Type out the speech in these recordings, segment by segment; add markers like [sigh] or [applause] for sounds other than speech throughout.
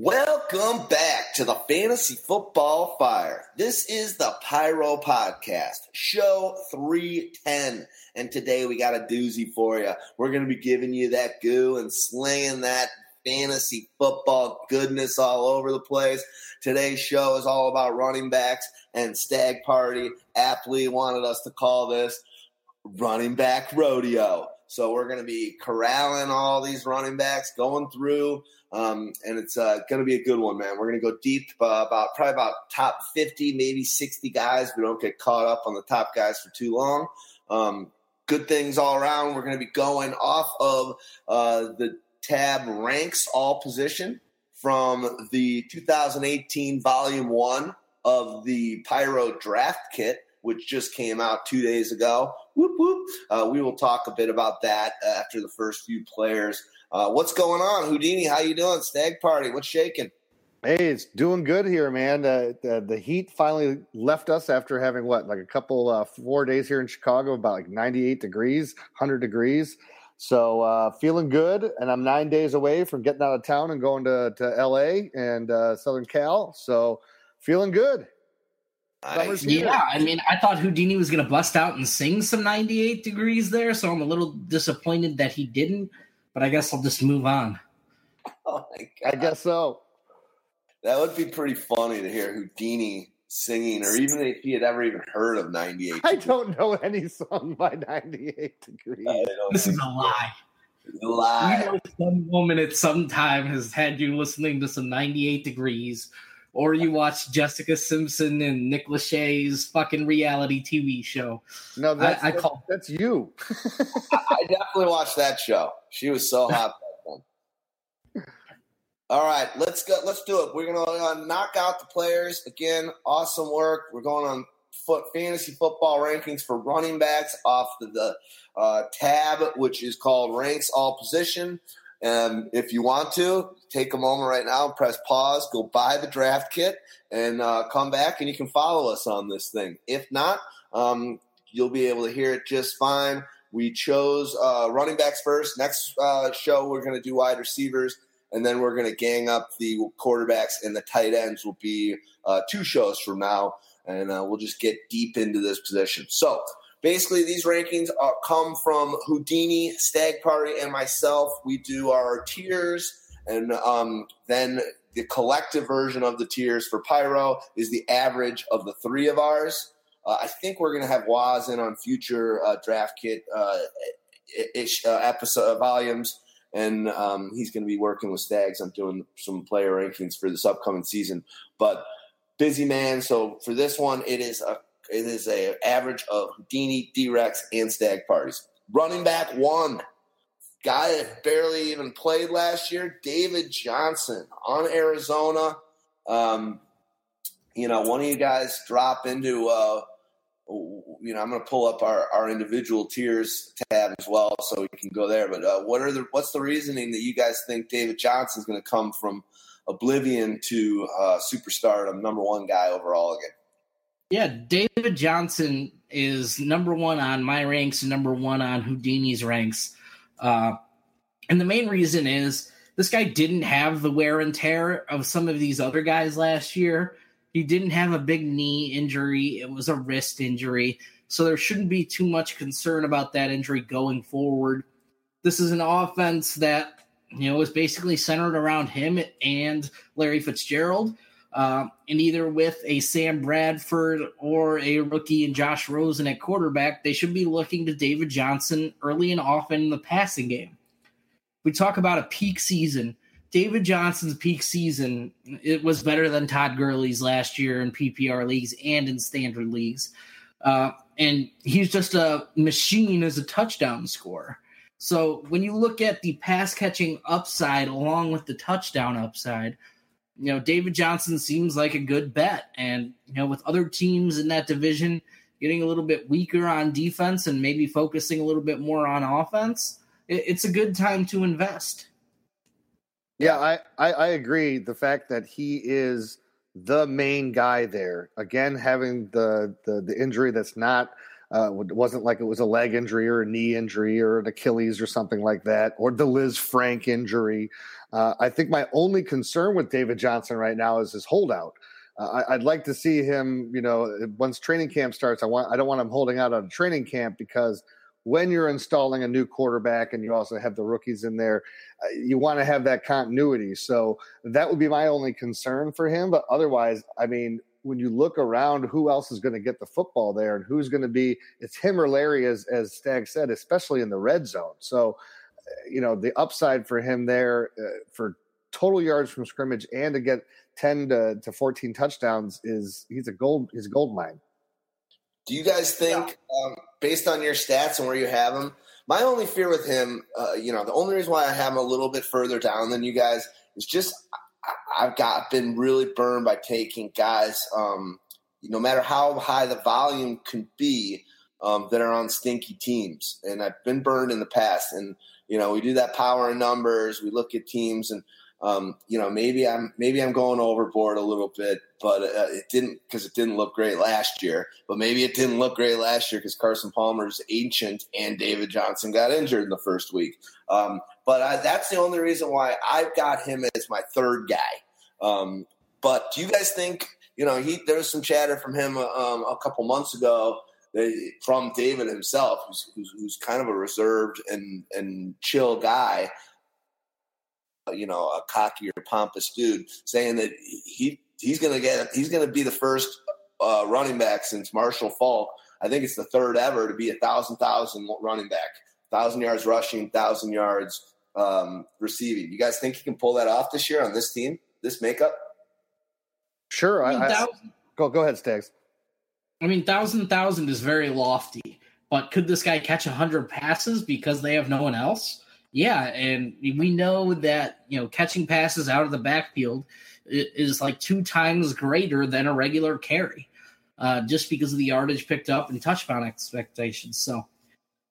Welcome back to the Fantasy Football Fire. This is the Pyro Podcast, show 310. And today we got a doozy for you. We're going to be giving you that goo and slaying that fantasy football goodness all over the place. Today's show is all about running backs and Stagg Party. Aptly wanted us to call this running back rodeo. So we're going to be corralling all these running backs, going through um, and it's uh, going to be a good one, man. We're going to go deep uh, about probably about top 50, maybe 60 guys. We don't get caught up on the top guys for too long. Um, good things all around. We're going to be going off of uh, the tab ranks all position from the 2018 volume one of the Pyro draft kit, which just came out two days ago. Whoop, whoop. Uh, we will talk a bit about that after the first few players. Uh, what's going on, Houdini? How you doing? Stagg party? What's shaking? Hey, it's doing good here, man. Uh, the, the heat finally left us after having what, like a couple, uh, four days here in Chicago, about like 98 degrees, 100 degrees. So uh, feeling good, and I'm nine days away from getting out of town and going to, to LA and uh, Southern Cal. So feeling good. Nice. Yeah, I mean, I thought Houdini was going to bust out and sing some 98 degrees there, so I'm a little disappointed that he didn't but I guess I'll just move on. [laughs] Oh I guess so. That would be pretty funny to hear Houdini singing, or even if he had ever even heard of 98. I don't know any song by 98 Degrees. This is a lie. A lie. You know, some woman at some time has had you listening to some 98 Degrees, or you watch Jessica Simpson and Nick Lachey's fucking reality TV show. No, that's, I, I call that's you. [laughs] I definitely watched that show. She was so hot All right, let's go. Let's do it. We're gonna uh, knock out the players again. Awesome work. We're going on foot fantasy football rankings for running backs off the, the uh, tab, which is called Ranks All Position. And if you want to, take a moment right now, press pause, go buy the draft kit, and uh, come back, and you can follow us on this thing. If not, um, you'll be able to hear it just fine. We chose uh, running backs first. Next uh, show, we're going to do wide receivers, and then we're going to gang up the quarterbacks and the tight ends. Will be uh, two shows from now, and uh, we'll just get deep into this position. So basically, these rankings are, come from Houdini, Stagg Party, and myself. We do our tiers, and um, then the collective version of the tiers for Pyro is the average of the three of ours. Uh, I think we're going to have Waz in on future uh, draft kit uh, ish uh, episode uh, volumes, and um, he's going to be working with Staggs. I'm doing some player rankings for this upcoming season. But busy man, so for this one, it is a it is a average of Houdini, D-Rex, and Stagg parties. Running back one, guy that barely even played last year, David Johnson on Arizona. Um, you know, one of you guys drop into uh, you know, I'm going to pull up our, our individual tiers tab as well, so we can go there. But uh, what are the what's the reasoning that you guys think David Johnson is going to come from oblivion to uh, superstardom, number one guy overall again? Yeah, David Johnson is number one on my ranks, number one on Houdini's ranks, uh, and the main reason is this guy didn't have the wear and tear of some of these other guys last year. He didn't have a big knee injury, it was a wrist injury. So there shouldn't be too much concern about that injury going forward. This is an offense that, you know, is basically centered around him and Larry Fitzgerald. Uh, and either with a Sam Bradford or a rookie and Josh Rosen at quarterback, they should be looking to David Johnson early and often in the passing game. We talk about a peak season. David Johnson's peak season it was better than Todd Gurley's last year in PPR leagues and in standard leagues. Uh, and he's just a machine as a touchdown scorer. So when you look at the pass catching upside along with the touchdown upside, you know, David Johnson seems like a good bet. And, you know, with other teams in that division getting a little bit weaker on defense and maybe focusing a little bit more on offense, it's a good time to invest. Yeah, I, I, I agree. The fact that he is the main guy there, again, having the the, the injury that's not uh, wasn't like it was a leg injury or a knee injury or an Achilles or something like that, or the Lisfranc injury. Uh, I think my only concern with David Johnson right now is his holdout. Uh, I, would like to see him, you know, once training camp starts. I want I don't want him holding out on training camp because when you're installing a new quarterback and you also have the rookies in there, uh, you want to have that continuity. So that would be my only concern for him. But otherwise, I mean, when you look around, who else is going to get the football there and who's going to be? It's him or Larry, as as Stagg said, especially in the red zone. So, you know, the upside for him there uh, for total yards from scrimmage and to get 10 to, to 14 touchdowns is he's a gold he's a gold mine. Do you guys think, yeah. um, based on your stats and where you have him, my only fear with him, uh, you know, the only reason why I have him a little bit further down than you guys is just I, have got been really burned by taking guys, um, no matter how high the volume can be, um, that are on stinky teams, and I've been burned in the past. And you know, we do that power in numbers. We look at teams and um, you know, maybe I'm maybe I'm going overboard a little bit, but uh, it didn't because it didn't look great last year. But maybe it didn't look great last year because Carson Palmer's ancient and David Johnson got injured in the first week. Um, but I, that's the only reason why I've got him as my third guy. Um, but do you guys think? You know, he there was some chatter from him um, a couple months ago from David himself, who's, who's, who's kind of a reserved and and chill guy you know, a cocky or pompous dude saying that he he's going to get he's going to be the first uh, running back since Marshall Faulk. I think it's the third ever to be a thousand thousand running back, thousand yards rushing, thousand yards um, receiving. You guys think he can pull that off this year on this team, this makeup? Sure. I, I, go go ahead, Staggs. I mean, thousand thousand is very lofty, but could this guy catch hundred passes because they have no one else? Yeah, and we know that you know catching passes out of the backfield is like two times greater than a regular carry, uh, just because of the yardage picked up and touchdown expectations. So,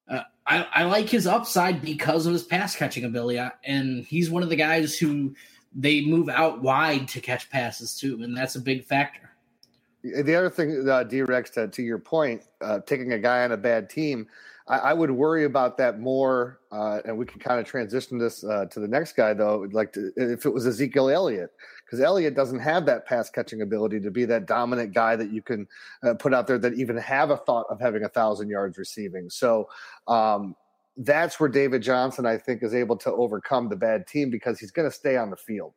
uh, I, I like his upside because of his pass catching ability, and he's one of the guys who they move out wide to catch passes too, and that's a big factor. The other thing, uh, D-Rex, to, to your point, uh, taking a guy on a bad team I, I would worry about that more, uh, and we can kind of transition this uh, to the next guy though. Like to, if it was Ezekiel Elliott, because Elliott doesn't have that pass catching ability to be that dominant guy that you can uh, put out there that even have a thought of having a thousand yards receiving. So. Um, that's where David Johnson, I think, is able to overcome the bad team because he's going to stay on the field.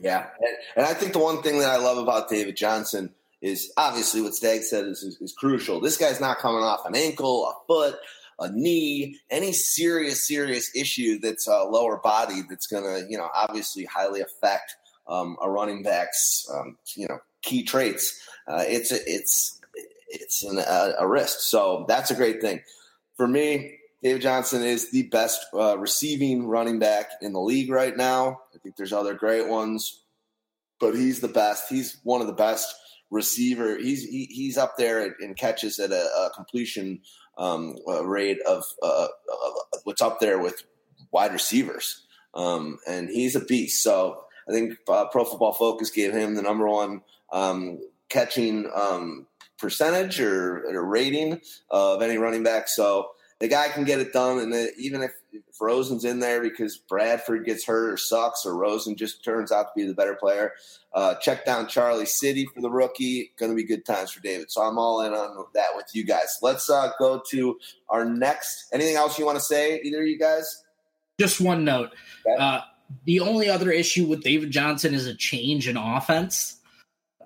Yeah, and, and, I think the one thing that I love about David Johnson is obviously what Stagg said is, is, is crucial. This guy's not coming off an ankle, a foot, a knee, any serious, serious issue that's a lower body that's going to, you know, obviously highly affect um, a running back's, um, you know, key traits. Uh, it's a, it's it's an, a, a, risk. So that's a great thing. For me, David Johnson is the best uh, receiving running back in the league right now. I think there's other great ones, but he's the best. He's one of the best receiver. He's he, he's up there in catches at a, a completion um, rate of uh, uh, what's up there with wide receivers, um, and he's a beast. So I think uh, Pro Football Focus gave him the number one um, catching um, percentage or, or, rating of any running back. So the guy can get it done, and even if, if Rosen's in there because Bradford gets hurt or sucks, or Rosen just turns out to be the better player, uh, check down Charlie City for the rookie. Going to be good times for David. So I'm all in on that with you guys. Let's uh, go to our next. Anything else you want to say, either of you guys? Just one note. Okay. Uh, the only other issue with David Johnson is a change in offense.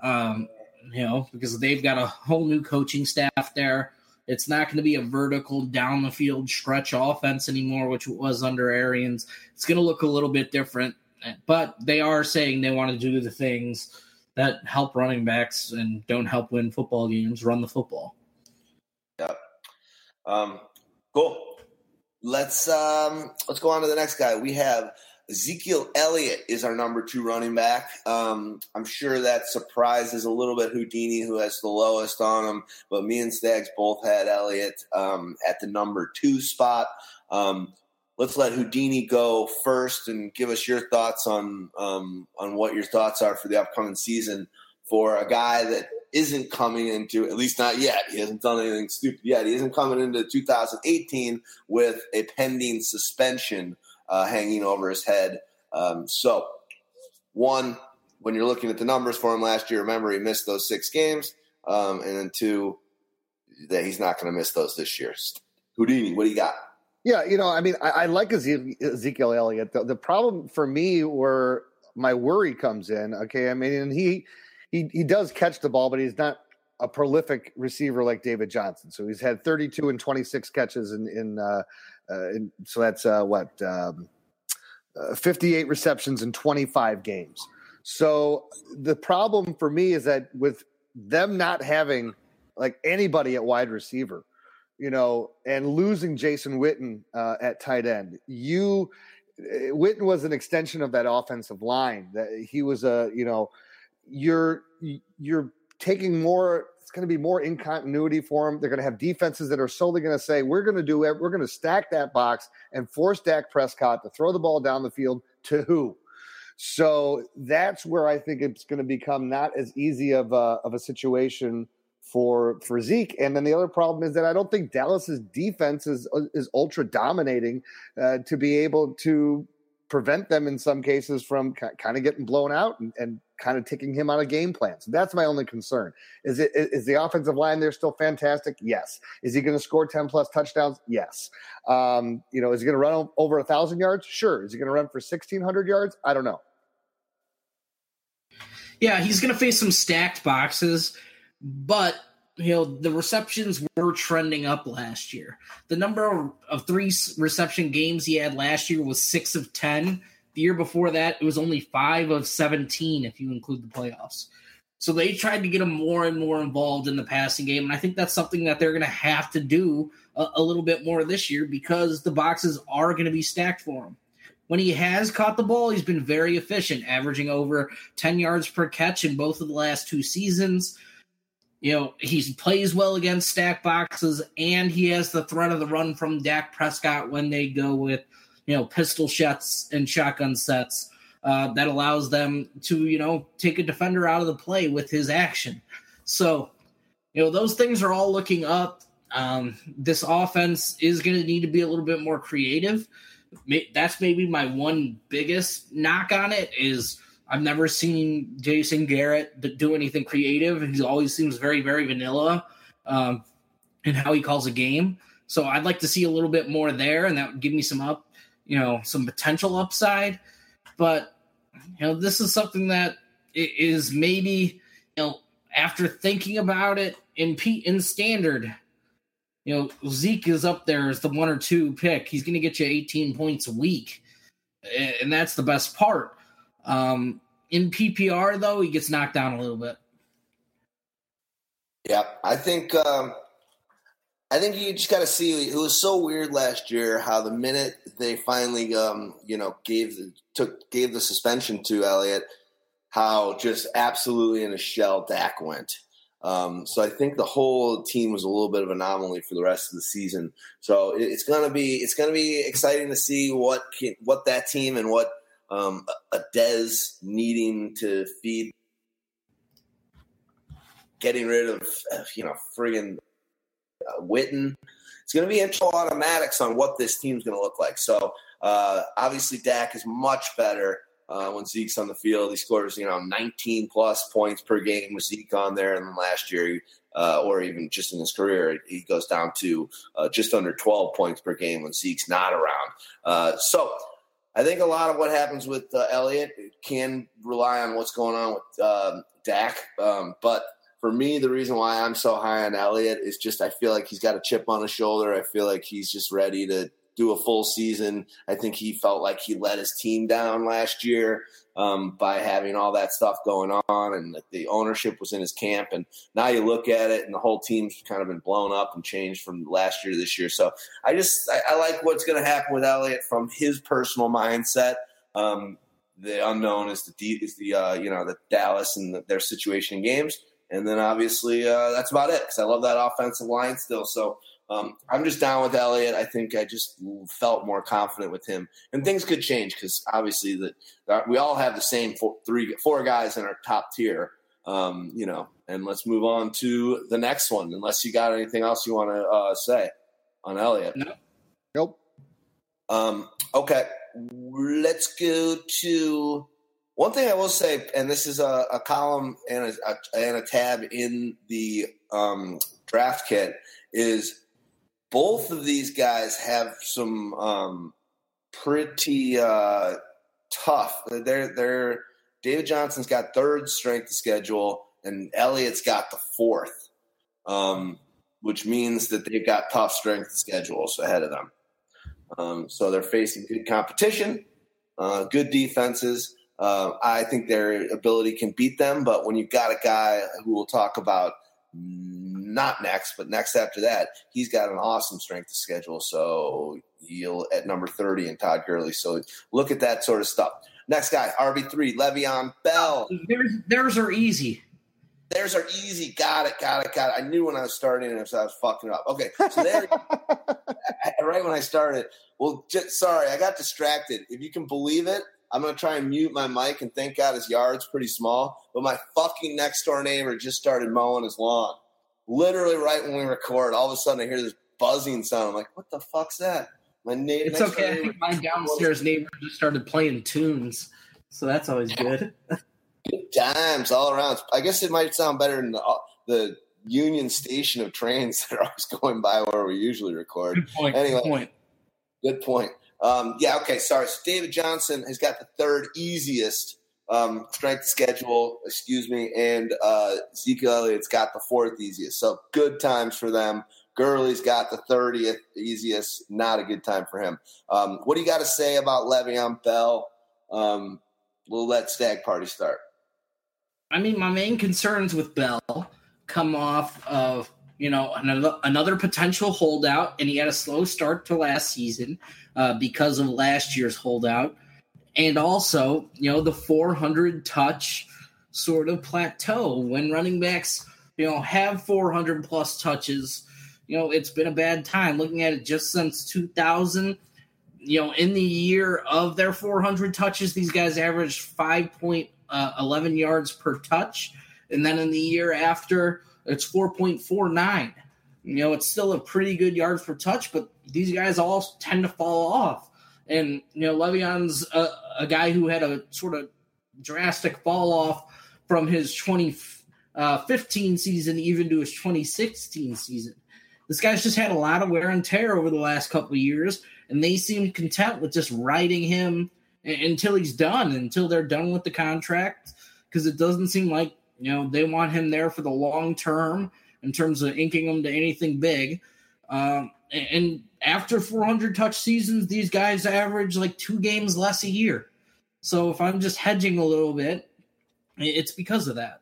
Um, you know, because they've got a whole new coaching staff there. It's not going to be a vertical down the field stretch offense anymore, which it was under Arians. It's going to look a little bit different, but they are saying they want to do the things that help running backs and don't help win football games. Run the football. Yep. Um, cool. Let's um, let's go on to the next guy. We have Ezekiel Elliott is our number two running back. Um, I'm sure that surprises a little bit Houdini, who has the lowest on him, but me and Staggs both had Elliott um, at the number two spot. Um, let's let Houdini go first and give us your thoughts on um, on what your thoughts are for the upcoming season for a guy that isn't coming into at least not yet. He hasn't done anything stupid yet. He isn't coming into 2018 with a pending suspension uh, hanging over his head. Um, so, one, when you're looking at the numbers for him last year, remember he missed those six games. Um, and then two, that he's not going to miss those this year. Houdini, what do you got? Yeah, you know, I mean, I, I like Ezekiel Elliott. The, the, problem for me where my worry comes in, okay, I mean, he he he does catch the ball, but he's not a prolific receiver like David Johnson. So he's had 32 and 26 catches in in, uh, uh, in so that's uh, what um, uh, 58 receptions in 25 games. So the problem for me is that with them not having like anybody at wide receiver, you know, and losing Jason Witten uh, at tight end, you Witten was an extension of that offensive line. That he was a, you know, you're you're taking more. It's going to be more in continuity for them. They're going to have defenses that are solely going to say, "We're going to do it. We're going to stack that box and force Dak Prescott to throw the ball down the field to who." So that's where I think it's going to become not as easy of a, of a situation for for Zeke. And then the other problem is that I don't think Dallas's defense is is ultra dominating uh, to be able to prevent them in some cases from kind of getting blown out and, and kind of taking him out of game plan. So that's my only concern. Is it is the offensive line there still fantastic? Yes. Is he going to score 10 plus touchdowns? Yes. Um, you know, is he going to run over a thousand yards? Sure. Is he going to run for 1600 yards? I don't know. Yeah, he's going to face some stacked boxes but you know the receptions were trending up last year. The number of three reception games he had last year was six of ten. The year before that, it was only five of seventeen if you include the playoffs. So they tried to get him more and more involved in the passing game, and I think that's something that they're going to have to do a, a little bit more this year because the boxes are going to be stacked for him. When he has caught the ball, he's been very efficient, averaging over 10 yards per catch in both of the last two seasons. You know, he plays well against stack boxes, and he has the threat of the run from Dak Prescott when they go with, you know, pistol shots and shotgun sets. Uh, that allows them to, you know, take a defender out of the play with his action. So, you know, those things are all looking up. Um, this offense is going to need to be a little bit more creative. That's maybe my one biggest knock on it is I've never seen Jason Garrett do anything creative. He always seems very, very vanilla um, in how he calls a game. So I'd like to see a little bit more there, and that would give me some up, you know, some potential upside. But you know, this is something that is maybe, you know, after thinking about it in P in standard, you know, Zeke is up there as the one or two pick. He's going to get you 18 points a week, and that's the best part. Um, in PPR though, he gets knocked down a little bit. Yeah, I think um, I think you just got to see. It was so weird last year how the minute they finally, um, you know, gave the, took gave the suspension to Elliott, how just absolutely in a shell Dak went. Um, so I think the whole team was a little bit of an anomaly for the rest of the season. So it's gonna be it's gonna be exciting to see what can, what that team and what um, a Dez needing to feed, getting rid of, you know, friggin' uh, Witten. It's going to be intro automatics on what this team's going to look like. So uh, obviously, Dak is much better uh, when Zeke's on the field. He scores, you know, 19 plus points per game with Zeke on there. And last year, uh, or even just in his career, he goes down to uh, just under 12 points per game when Zeke's not around. Uh, so I think a lot of what happens with uh, Elliott can rely on what's going on with um, Dak. Um, but for me, the reason why I'm so high on Elliott is just I feel like he's got a chip on his shoulder. I feel like he's just ready to do a full season. I think he felt like he let his team down last year um, by having all that stuff going on, and the ownership was in his camp. And now you look at it, and the whole team's kind of been blown up and changed from last year to this year. So I just I, I like what's going to happen with Elliott from his personal mindset. Um, the unknown is the is the uh, you know the Dallas and the, their situation in games, and then obviously uh, that's about it because I love that offensive line still. So um, I'm just down with Elliott. I think I just felt more confident with him, and things could change because obviously that we all have the same four, three, four guys in our top tier. Um, you know, and let's move on to the next one. Unless you got anything else you want to uh, say on Elliott. No. Nope. Um, okay, let's go to one thing I will say, and this is a, a column and a, a, and a tab in the um, draft kit, is both of these guys have some um, pretty uh, tough. They're they're David Johnson's got third strength schedule, and Elliott's got the fourth, um, which means that they've got tough strength schedules ahead of them. Um, so they're facing good competition, uh, good defenses. Uh, I think their ability can beat them, but when you've got a guy who we'll talk about not next, but next after that, he's got an awesome strength of schedule. So you'll at number 30 and Todd Gurley. So look at that sort of stuff. Next guy, RB3, Le'Veon Bell. There's, theirs are easy. Theirs are easy. Got it, got it, got it. I knew when I was starting it, so I was fucking up. Okay, so there, [laughs] right when I started. Well, just, sorry, I got distracted. If you can believe it, I'm gonna try and mute my mic, and thank God his yard's pretty small. But my fucking next door neighbor just started mowing his lawn. Literally, right when we record, all of a sudden I hear this buzzing sound. I'm like, "What the fuck's that?" My neighbor. It's okay. I think my downstairs neighbor just started playing tunes, so that's always good. [laughs] good times all around. I guess it might sound better than the, the Union Station of trains [laughs] that are always going by where we usually record. Good point. Anyway, good point. Good point. Um, yeah, okay, sorry. So David Johnson has got the third easiest um, strength schedule, excuse me, and uh, Ezekiel Elliott's got the fourth easiest. So good times for them. Gurley's got the 30th easiest. Not a good time for him. Um, what do you got to say about Le'Veon Bell? Um, we'll let Stagg Party start. I mean, my main concerns with Bell come off of you know another another potential holdout, and he had a slow start to last season uh, because of last year's holdout, and also you know the 400 touch sort of plateau when running backs you know have 400 plus touches you know, it's been a bad time. Looking at it just since 2000, you know, in the year of their 400 touches, these guys averaged 5.11 uh, yards per touch. And then in the year after, it's 4.49. You know, it's still a pretty good yards per touch, but these guys all tend to fall off. And, you know, Le'Veon's a, a guy who had a sort of drastic fall off from his 2015 uh, season even to his 2016 season. This guy's just had a lot of wear and tear over the last couple of years, and they seem content with just riding him until he's done, until they're done with the contract, because it doesn't seem like you know they want him there for the long term in terms of inking him to anything big. Um, and after 400 touch seasons, these guys average like two games less a year. So if I'm just hedging a little bit, it's because of that.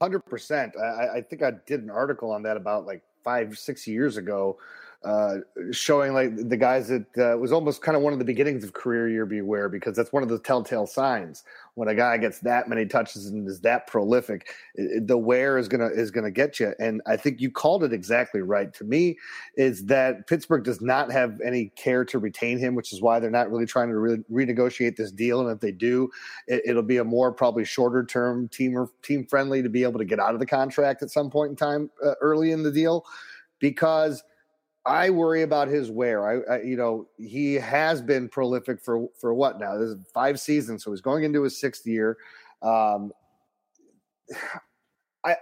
Hundred percent. I, I think I did an article on that about like five six years ago uh, showing like the guys that uh, was almost kind of one of the beginnings of career year beware because that's one of the telltale signs. When a guy gets that many touches and is that prolific it, the wear is gonna is gonna get you and i think you called it exactly right. To me is that pittsburgh does not have any care to retain him which is why they're not really trying to re- renegotiate this deal. And if they do it, will be a more probably shorter term team or team friendly to be able to get out of the contract at some point in time uh, early in the deal. Because – I worry about his wear. I, I, you know, he has been prolific for for what now? This is five seasons, so he's going into his sixth year. Um, [sighs] I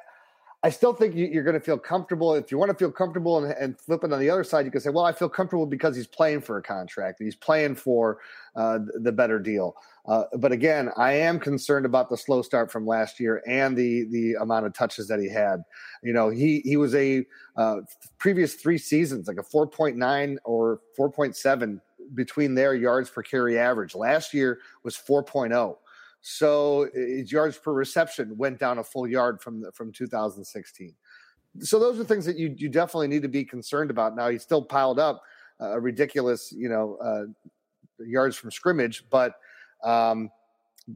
I still think you, are going to feel comfortable. If you want to feel comfortable and, and flipping on the other side, you can say, "Well, I feel comfortable because he's playing for a contract. He's playing for uh, the better deal." Uh, but again, I am concerned about the slow start from last year and the the amount of touches that he had. You know, he he was a uh, previous three seasons like a 4.9 or 4.7 between their yards per carry average. Last year was 4.0. So his yards per reception went down a full yard from the, from 2016. So those are things that you you definitely need to be concerned about. Now he still piled up a ridiculous, you know, uh, yards from scrimmage, but um,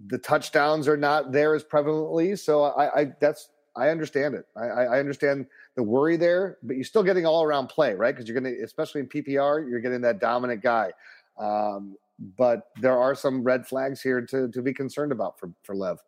the touchdowns are not there as prevalently, so I, I that's I understand it. I, I, understand the worry there, but you're still getting all around play, right? Because you're going to, especially in PPR, you're getting that dominant guy. Um, but there are some red flags here to to be concerned about for for Lev.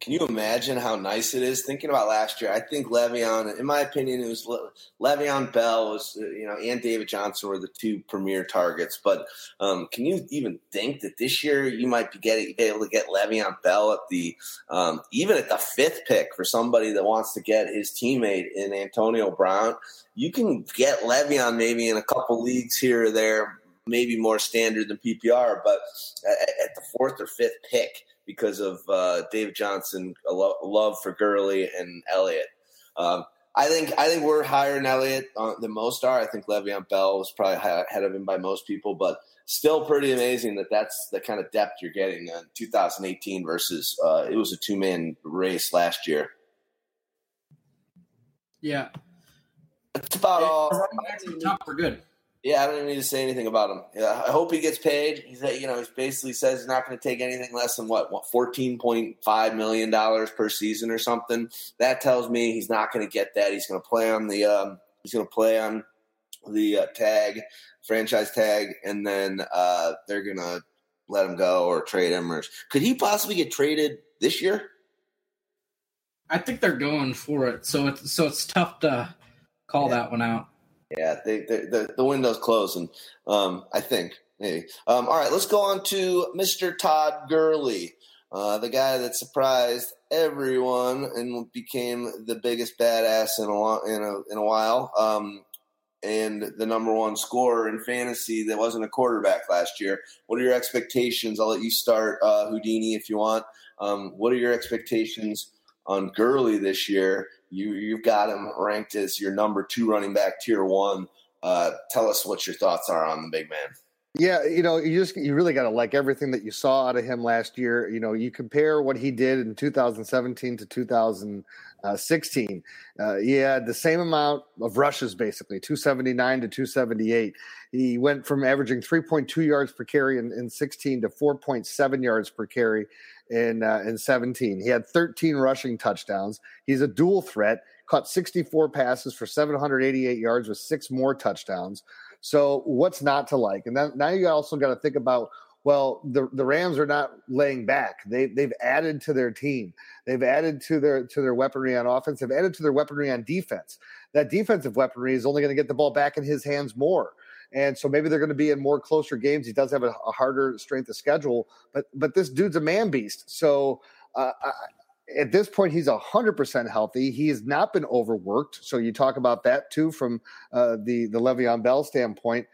Can you imagine how nice it is? Thinking about last year, I think Le'Veon, in my opinion, it was Le- Le'Veon Bell was, uh, you know, and David Johnson were the two premier targets. But um, can you even think that this year you might be getting be able to get Le'Veon Bell at the um, even at the fifth pick for somebody that wants to get his teammate in Antonio Brown? You can get Le'Veon maybe in a couple leagues here or there, maybe more standard than PPR, but at the fourth or fifth pick because of uh, Dave Johnson, a lo- love for Gurley and Elliott. Um, I think I think we're higher in Elliott uh, than most are. I think Le'Veon Bell was probably ahead of him by most people, but still pretty amazing that that's the kind of depth you're getting in 2018 versus uh, it was a two man race last year. Yeah, that's about all. Running backs top are good. Yeah, I don't even need to say anything about him. Yeah, I hope he gets paid. He's you know, he basically says he's not going to take anything less than what, what fourteen point five million dollars per season or something. That tells me he's not going to get that. He's going to play on the um, he's going to play on the uh, tag, franchise tag, and then uh, they're going to let him go or trade him. Or could he possibly get traded this year? I think they're going for it, so it's so it's tough to call yeah. that one out. Yeah, they, they, the the window's closing. Um, I think. Maybe. Um, all right, let's go on to Mr. Todd Gurley, uh, the guy that surprised everyone and became the biggest badass in a in a in a while. Um, and the number one scorer in fantasy that wasn't a quarterback last year. What are your expectations? I'll let you start, uh, Houdini, if you want. Um, what are your expectations on Gurley this year? You you've got him ranked as your number two running back, tier one. Uh, tell us what your thoughts are on the big man. Yeah, you know, you just you really got to like everything that you saw out of him last year. You know, you compare what he did in 2017 to 2016. Uh, he had the same amount of rushes, basically 279 to 278. He went from averaging 3.2 yards per carry in, in 16 to 4.7 yards per carry in uh, in 17. He had 13 rushing touchdowns. He's a dual threat. Caught 64 passes for 788 yards with six more touchdowns. So what's not to like? And then now you also got to think about well, the the Rams are not laying back. They they've added to their team. They've added to their to their weaponry on offense. They've added to their weaponry on defense. That defensive weaponry is only going to get the ball back in his hands more and so maybe they're going to be in more closer games. He does have a, a harder strength of schedule, but but this dude's a man beast. So uh, I, at this point, he's hundred percent healthy. He has not been overworked. So you talk about that too from uh, the the Le'Veon Bell standpoint.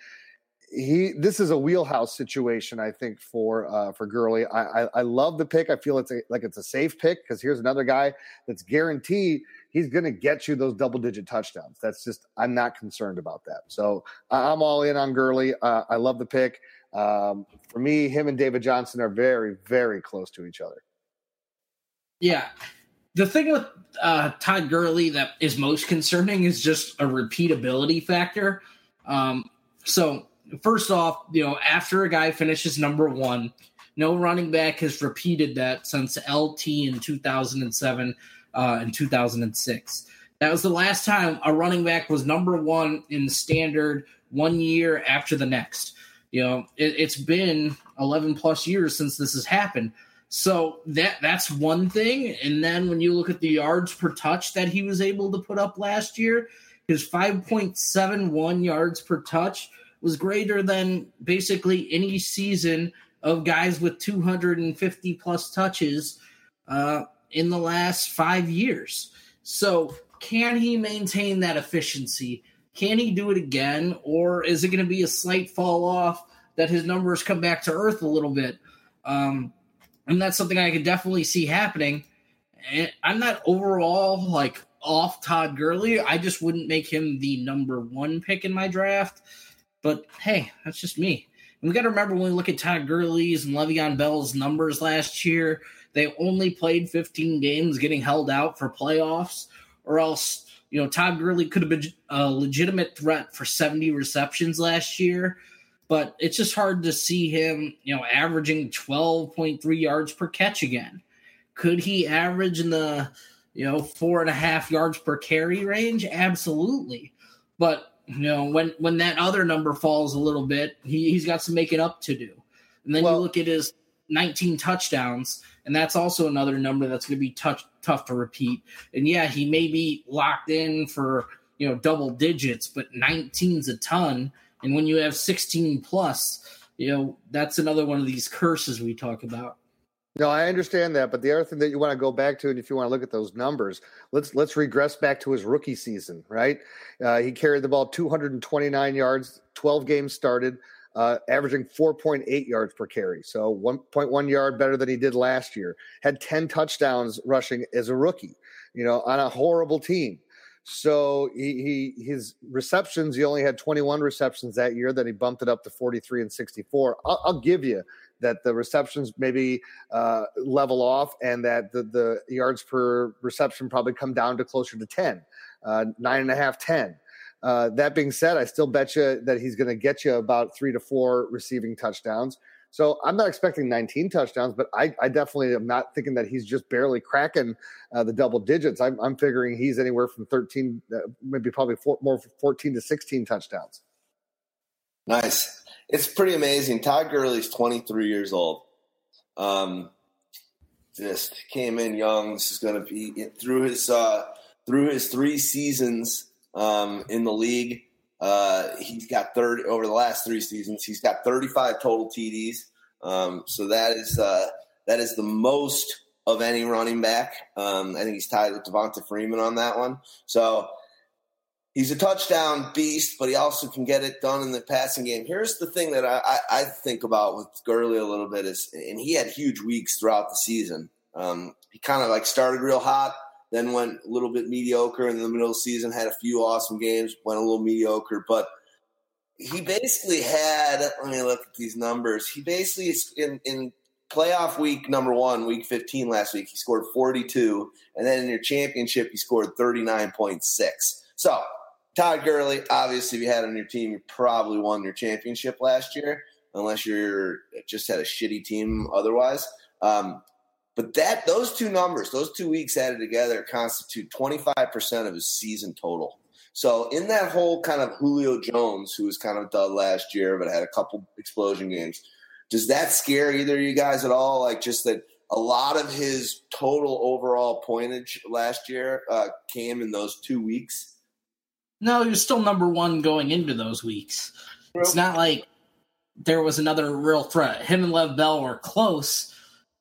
He this is a wheelhouse situation, I think for uh, for Gurley. I, I, I love the pick. I feel it's a, like it's a safe pick because here's another guy that's guaranteed he's going to get you those double digit touchdowns. That's just, I'm not concerned about that. So I'm all in on Gurley. Uh, I love the pick. Um, for me, him and David Johnson are very, very close to each other. Yeah. The thing with uh, Todd Gurley that is most concerning is just a repeatability factor. Um, so, first off, you know, after a guy finishes number one, no running back has repeated that since LT in 2007 uh, in 2006. That was the last time a running back was number one in standard one year after the next. You know, it, it's been 11 plus years since this has happened. So that that's one thing. And then when you look at the yards per touch that he was able to put up last year, his 5.71 yards per touch was greater than basically any season of guys with 250 plus touches uh, in the last five years. So, can he maintain that efficiency? Can he do it again? Or is it going to be a slight fall off that his numbers come back to earth a little bit? Um, and that's something I could definitely see happening. And I'm not overall like off Todd Gurley. I just wouldn't make him the number one pick in my draft. But hey, that's just me. And we got to remember when we look at Todd Gurley's and Le'Veon Bell's numbers last year, they only played 15 games, getting held out for playoffs, or else, you know, Todd Gurley could have been a legitimate threat for 70 receptions last year. But it's just hard to see him, you know, averaging 12.3 yards per catch again. Could he average in the, you know, four and a half yards per carry range? Absolutely. But you know, when when that other number falls a little bit, he, he's got some making up to do. And then well, you look at his 19 touchdowns and that's also another number that's going to be tough tough to repeat. And yeah, he may be locked in for you know double digits, but 19's a ton. And when you have 16 plus, you know that's another one of these curses we talk about. No, I understand that, but the other thing that you want to go back to, and if you want to look at those numbers, let's let's regress back to his rookie season. Right, uh, he carried the ball 229 yards, 12 games started, uh, averaging 4.8 yards per carry, so 1.1 yard better than he did last year. Had 10 touchdowns rushing as a rookie. You know, on a horrible team. So he, he his receptions, he only had 21 receptions that year. Then he bumped it up to 43 and 64. I'll, I'll give you that the receptions maybe uh, level off, and that the the yards per reception probably come down to closer to 10, uh, nine and a half, 10. Uh, that being said, I still bet you that he's going to get you about three to four receiving touchdowns. So I'm not expecting 19 touchdowns, but I, I definitely am not thinking that he's just barely cracking uh, the double digits. I'm, I'm, figuring he's anywhere from 13, uh, maybe probably four, more 14 to 16 touchdowns. Nice. It's pretty amazing. Todd Gurley's 23 years old. Um, just came in young. This is going to be through his uh, through his three seasons um, in the league. Uh, he's got 30 over the last three seasons. He's got 35 total TDs. Um, so that is uh, that is the most of any running back. Um, I think he's tied with Devonta Freeman on that one. So he's a touchdown beast, but he also can get it done in the passing game. Here's the thing that I, I, I think about with Gurley a little bit is, and he had huge weeks throughout the season. Um, he kind of like started real hot, then went a little bit mediocre in the middle of the season, had a few awesome games, went a little mediocre, but he basically had, let me look at these numbers. He basically, in, in playoff week number one, week 15 last week, he scored 42. And then in your championship, he scored 39.6. So, Todd Gurley, obviously, if you had on your team, you probably won your championship last year, unless you're just had a shitty team otherwise. Um, but that those two numbers, those two weeks added together, constitute 25% of his season total. So in that whole kind of Julio Jones, who was kind of dud last year, but had a couple explosion games, does that scare either of you guys at all? Like just that a lot of his total overall pointage last year uh, came in those two weeks. No, he was still number one going into those weeks. It's not like there was another real threat. Him and Lev Bell were close,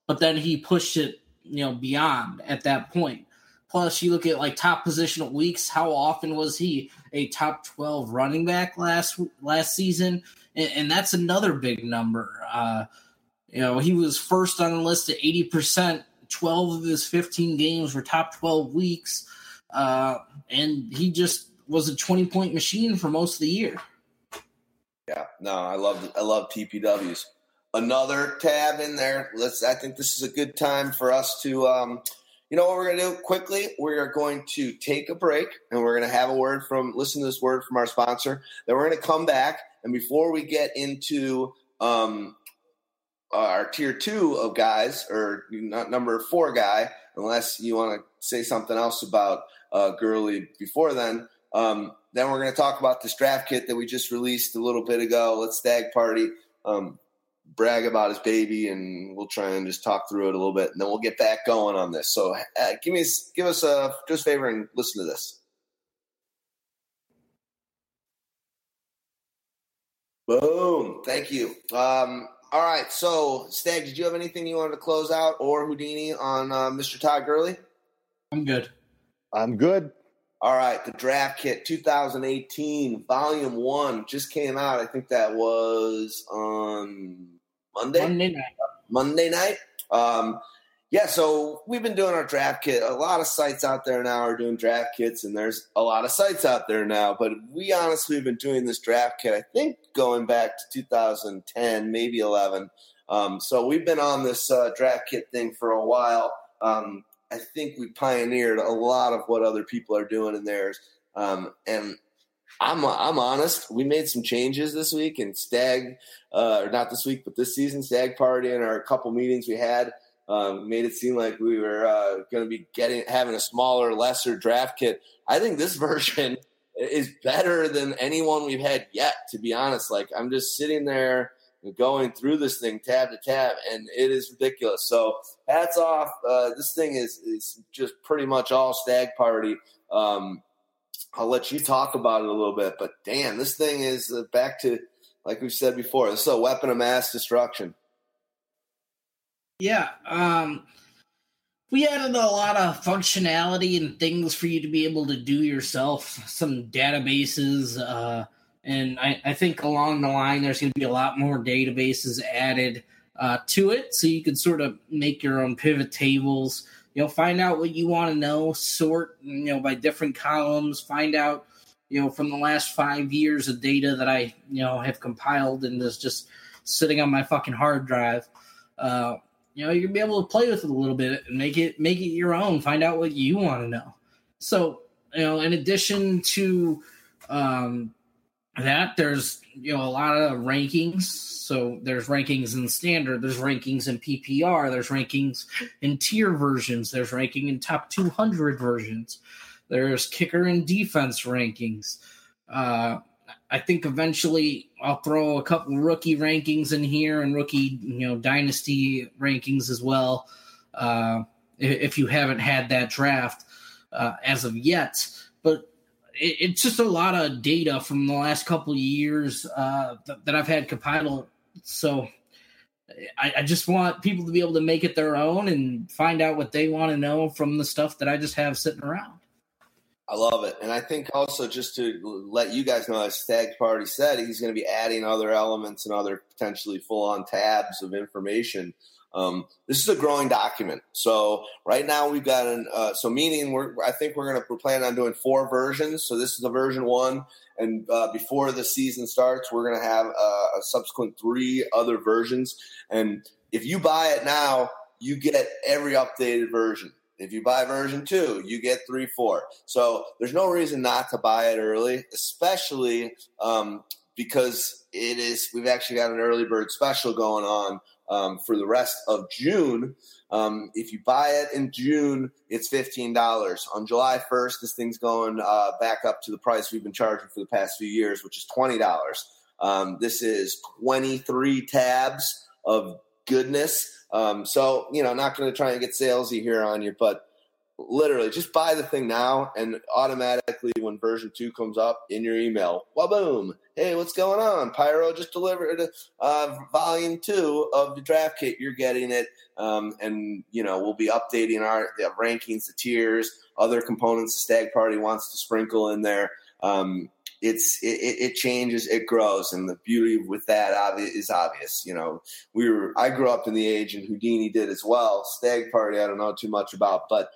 but then he pushed it, you know, beyond at that point. Plus, you look at like top positional weeks. How often was he a top twelve running back last last season? And, and that's another big number. Uh, you know, he was first on the list at eighty percent. Twelve of his fifteen games were top twelve weeks, uh, and he just was a twenty point machine for most of the year. Yeah, no, I love I love TPWs another tab in there. Let's. I think this is a good time for us to. Um, you know what we're going to do quickly? We are going to take a break and we're going to have a word from. Listen to this word from our sponsor. Then we're going to come back and before we get into um, our tier two of guys or number four guy, unless you want to say something else about uh, Gurley before then. Um, then we're going to talk about this draft kit that we just released a little bit ago. Let's Stagg Party. Um, brag about his baby, and we'll try and just talk through it a little bit, and then we'll get back going on this. So, uh, give me, give us a just favor and listen to this. Boom! Thank you. Um, all right, so Stagg, did you have anything you wanted to close out, or Houdini on uh, Mr. Todd Gurley? I'm good. I'm good. All right, the draft kit 2018, volume one, just came out. I think that was on Monday. Monday night. Monday night. Um, yeah, so we've been doing our draft kit. A lot of sites out there now are doing draft kits, and there's a lot of sites out there now. But we honestly have been doing this draft kit, I think, going back to 2010, maybe 11. Um, so we've been on this uh, draft kit thing for a while. Um, I think we pioneered a lot of what other people are doing in theirs. Um, and I'm I'm honest. We made some changes this week and Stagg, uh, or not this week, but this season, Stagg Party and our couple meetings we had um, made it seem like we were uh, going to be getting having a smaller, lesser draft kit. I think this [laughs] version is better than anyone we've had yet. To be honest, like I'm just sitting there going through this thing tab to tab, and it is ridiculous. So hats off. Uh, this thing is is just pretty much all Stagg Party. Um, I'll let you talk about it a little bit, but damn, this thing is uh, back to like we said before. This is a weapon of mass destruction. Yeah. Um, we added a lot of functionality and things for you to be able to do yourself, some databases. Uh, and I, I think along the line, there's going to be a lot more databases added uh, to it. So you can sort of make your own pivot tables, you know, find out what you want to know, sort, you know, by different columns, find out, you know, from the last five years of data that I, you know, have compiled and is just sitting on my fucking hard drive. Uh, you know gonna be able to play with it a little bit and make it make it your own find out what you want to know so you know in addition to um that there's you know a lot of rankings so there's rankings in standard there's rankings in ppr there's rankings in tier versions there's ranking in top 200 versions there's kicker and defense rankings uh I think eventually I'll throw a couple rookie rankings in here and rookie, you know, dynasty rankings as well. Uh, if you haven't had that draft uh, as of yet, but it, it's just a lot of data from the last couple years uh, that, that, I've had compiled. So I, I just want people to be able to make it their own and find out what they want to know from the stuff that I just have sitting around. I love it. And I think also just to let you guys know, as Stagg Party said, he's going to be adding other elements and other potentially full on tabs of information. Um, this is a growing document. So right now we've got an, uh, so meaning we're, I think we're to, we're planning on doing four versions. So this is the version one. And uh, before the season starts, we're to have uh, a subsequent three other versions. And if you buy it now, you get every updated version. If you buy version two, you get three, four. So there's no reason not to buy it early, especially um, because it is. We've actually got an early bird special going on um, for the rest of June. Um, if you buy it in June, it's fifteen dollars. On July first, this thing's going uh, back up to the price we've been charging for the past few years, which is twenty dollars. Um, this is twenty three tabs of goodness. Um, so, you know, not going to try and get salesy here on you, but literally just buy the thing now and automatically when version two comes up in your email, well, boom. Hey, what's going on? Pyro just delivered uh, volume two of the draft kit. You're getting it. Um, and, you know, we'll be updating our rankings, the tiers, other components the Stagg Party wants to sprinkle in there. Um, it's it, it, changes, it grows, and the beauty with that obvi- is obvious. You know, we were I grew up in the age, and Houdini did as well. Stagg Party, I don't know too much about, but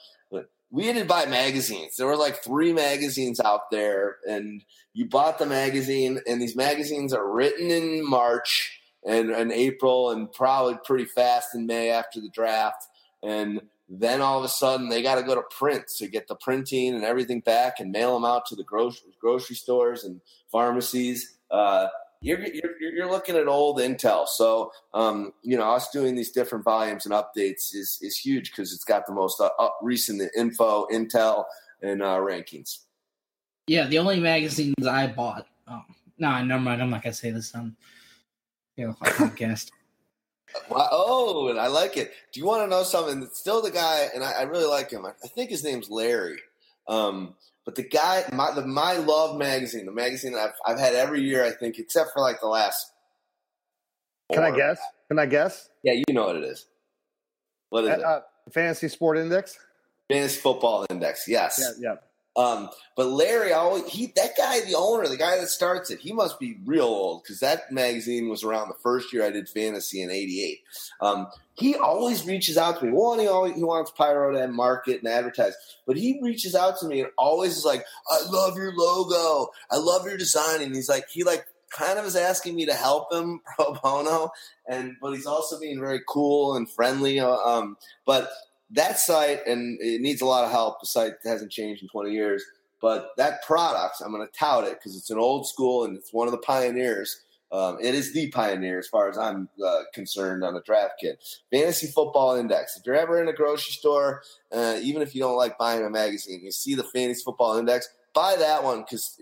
we had to buy magazines. There were like three magazines out there, and you bought the magazine, and these magazines are written in March and, and April, and probably pretty fast in May after the draft, and then all of a sudden, they got to go to print to get the printing and everything back and mail them out to the grocery, grocery stores and pharmacies. Uh, you're, you're, you're looking at old Intel. So, um, you know, us doing these different volumes and updates is, is huge because it's got the most uh, recent info, Intel, and uh, rankings. Yeah, the only magazines I bought. Oh, no, I never mind. I'm not going to say this on you know, podcast. [laughs] [laughs] Oh, and I like it. Do you want to know something? Still the guy, and I, I really like him. I, I, think his name's Larry. Um, but the guy, my the My Love magazine, the magazine I've I've had every year, I think, except for like the last. Can I guess? Can I guess? Yeah, you know what it is. What is uh, it? Uh, Fantasy Sport Index. Fantasy Football Index. Yes. Yeah. Yeah. Um, but Larry, always he that guy, the owner, the guy that starts it, he must be real old because that magazine was around the first year I did fantasy in '88. Um, he always reaches out to me. One, he always he wants Pyro to market and advertise, but he reaches out to me and always is like, "I love your logo, I love your design," and he's like, he like kind of is asking me to help him [laughs] pro bono, and but he's also being very cool and friendly. Uh, um, but that site, and it needs a lot of help. The site hasn't changed in 20 years, but that product, I'm going to tout it because it's an old school and it's one of the pioneers. Um, it is the pioneer as far as I'm uh, concerned on the draft kit. Fantasy Football Index. If you're ever in a grocery store, uh, even if you don't like buying a magazine, you see the Fantasy Football Index, buy that one because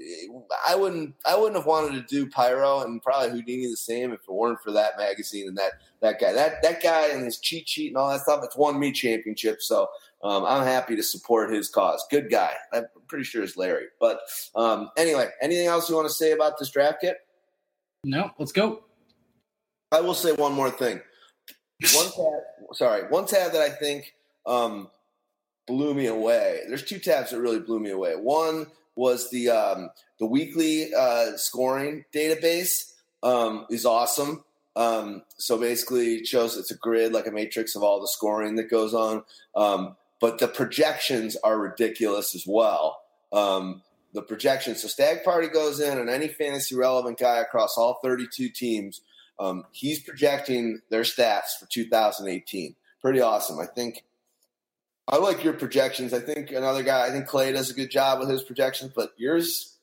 I wouldn't I wouldn't have wanted to do Pyro and probably Houdini the same if it weren't for that magazine and that that guy that that guy and his cheat sheet and all that stuff. It's won me championships, so um, I'm happy to support his cause. Good guy. I'm pretty sure it's Larry. But um, anyway, anything else you want to say about this draft kit? No, let's go. I will say one more thing. One tab, sorry, one tab that I think um, blew me away. There's two tabs that really blew me away. One was the um, the weekly uh, scoring database um, is awesome. Um, so basically, it shows it's a grid like a matrix of all the scoring that goes on. Um, but the projections are ridiculous as well. Um, the projections. So Stagg Party goes in, and any fantasy relevant guy across all 32 teams, um, he's projecting their stats for 2018. Pretty awesome. I think I like your projections. I think another guy, I think Clay does a good job with his projections, but yours,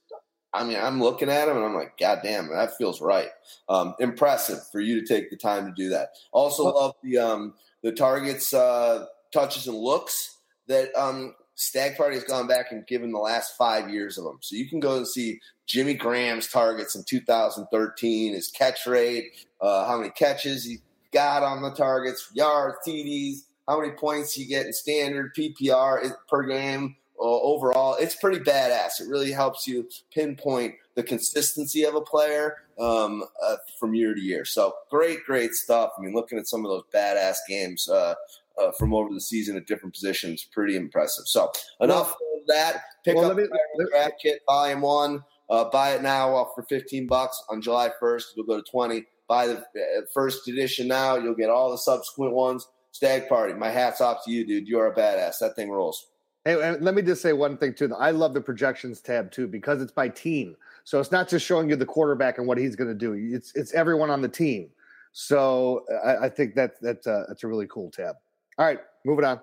I mean, I'm looking at him and I'm like, God damn, that feels right. Um, impressive for you to take the time to do that. Also, love the um, the targets, uh, touches, and looks that um, Stagg Party has gone back and given the last five years of them. So you can go and see Jimmy Graham's targets in 2013, his catch rate, uh, how many catches he got on the targets, yards, TDs how many points you get in standard PPR per game uh, overall. It's pretty badass. It really helps you pinpoint the consistency of a player um, uh, from year to year. So great, great stuff. I mean, looking at some of those badass games uh, uh from over the season at different positions, pretty impressive. So enough well, of that. Pick well, up me, the draft kit, volume one. Uh, buy it now uh, for 15 bucks on July 1st. It'll go to 20. Buy the first edition now. You'll get all the subsequent ones. Stagg Party, my hat's off to you, dude. You are a badass. That thing rolls. Hey, let me just say one thing too. I love the projections tab too because it's by team. So it's not just showing you the quarterback and what he's going to do. It's it's everyone on the team. So I, I think that that's a, that's a really cool tab. All right, moving on.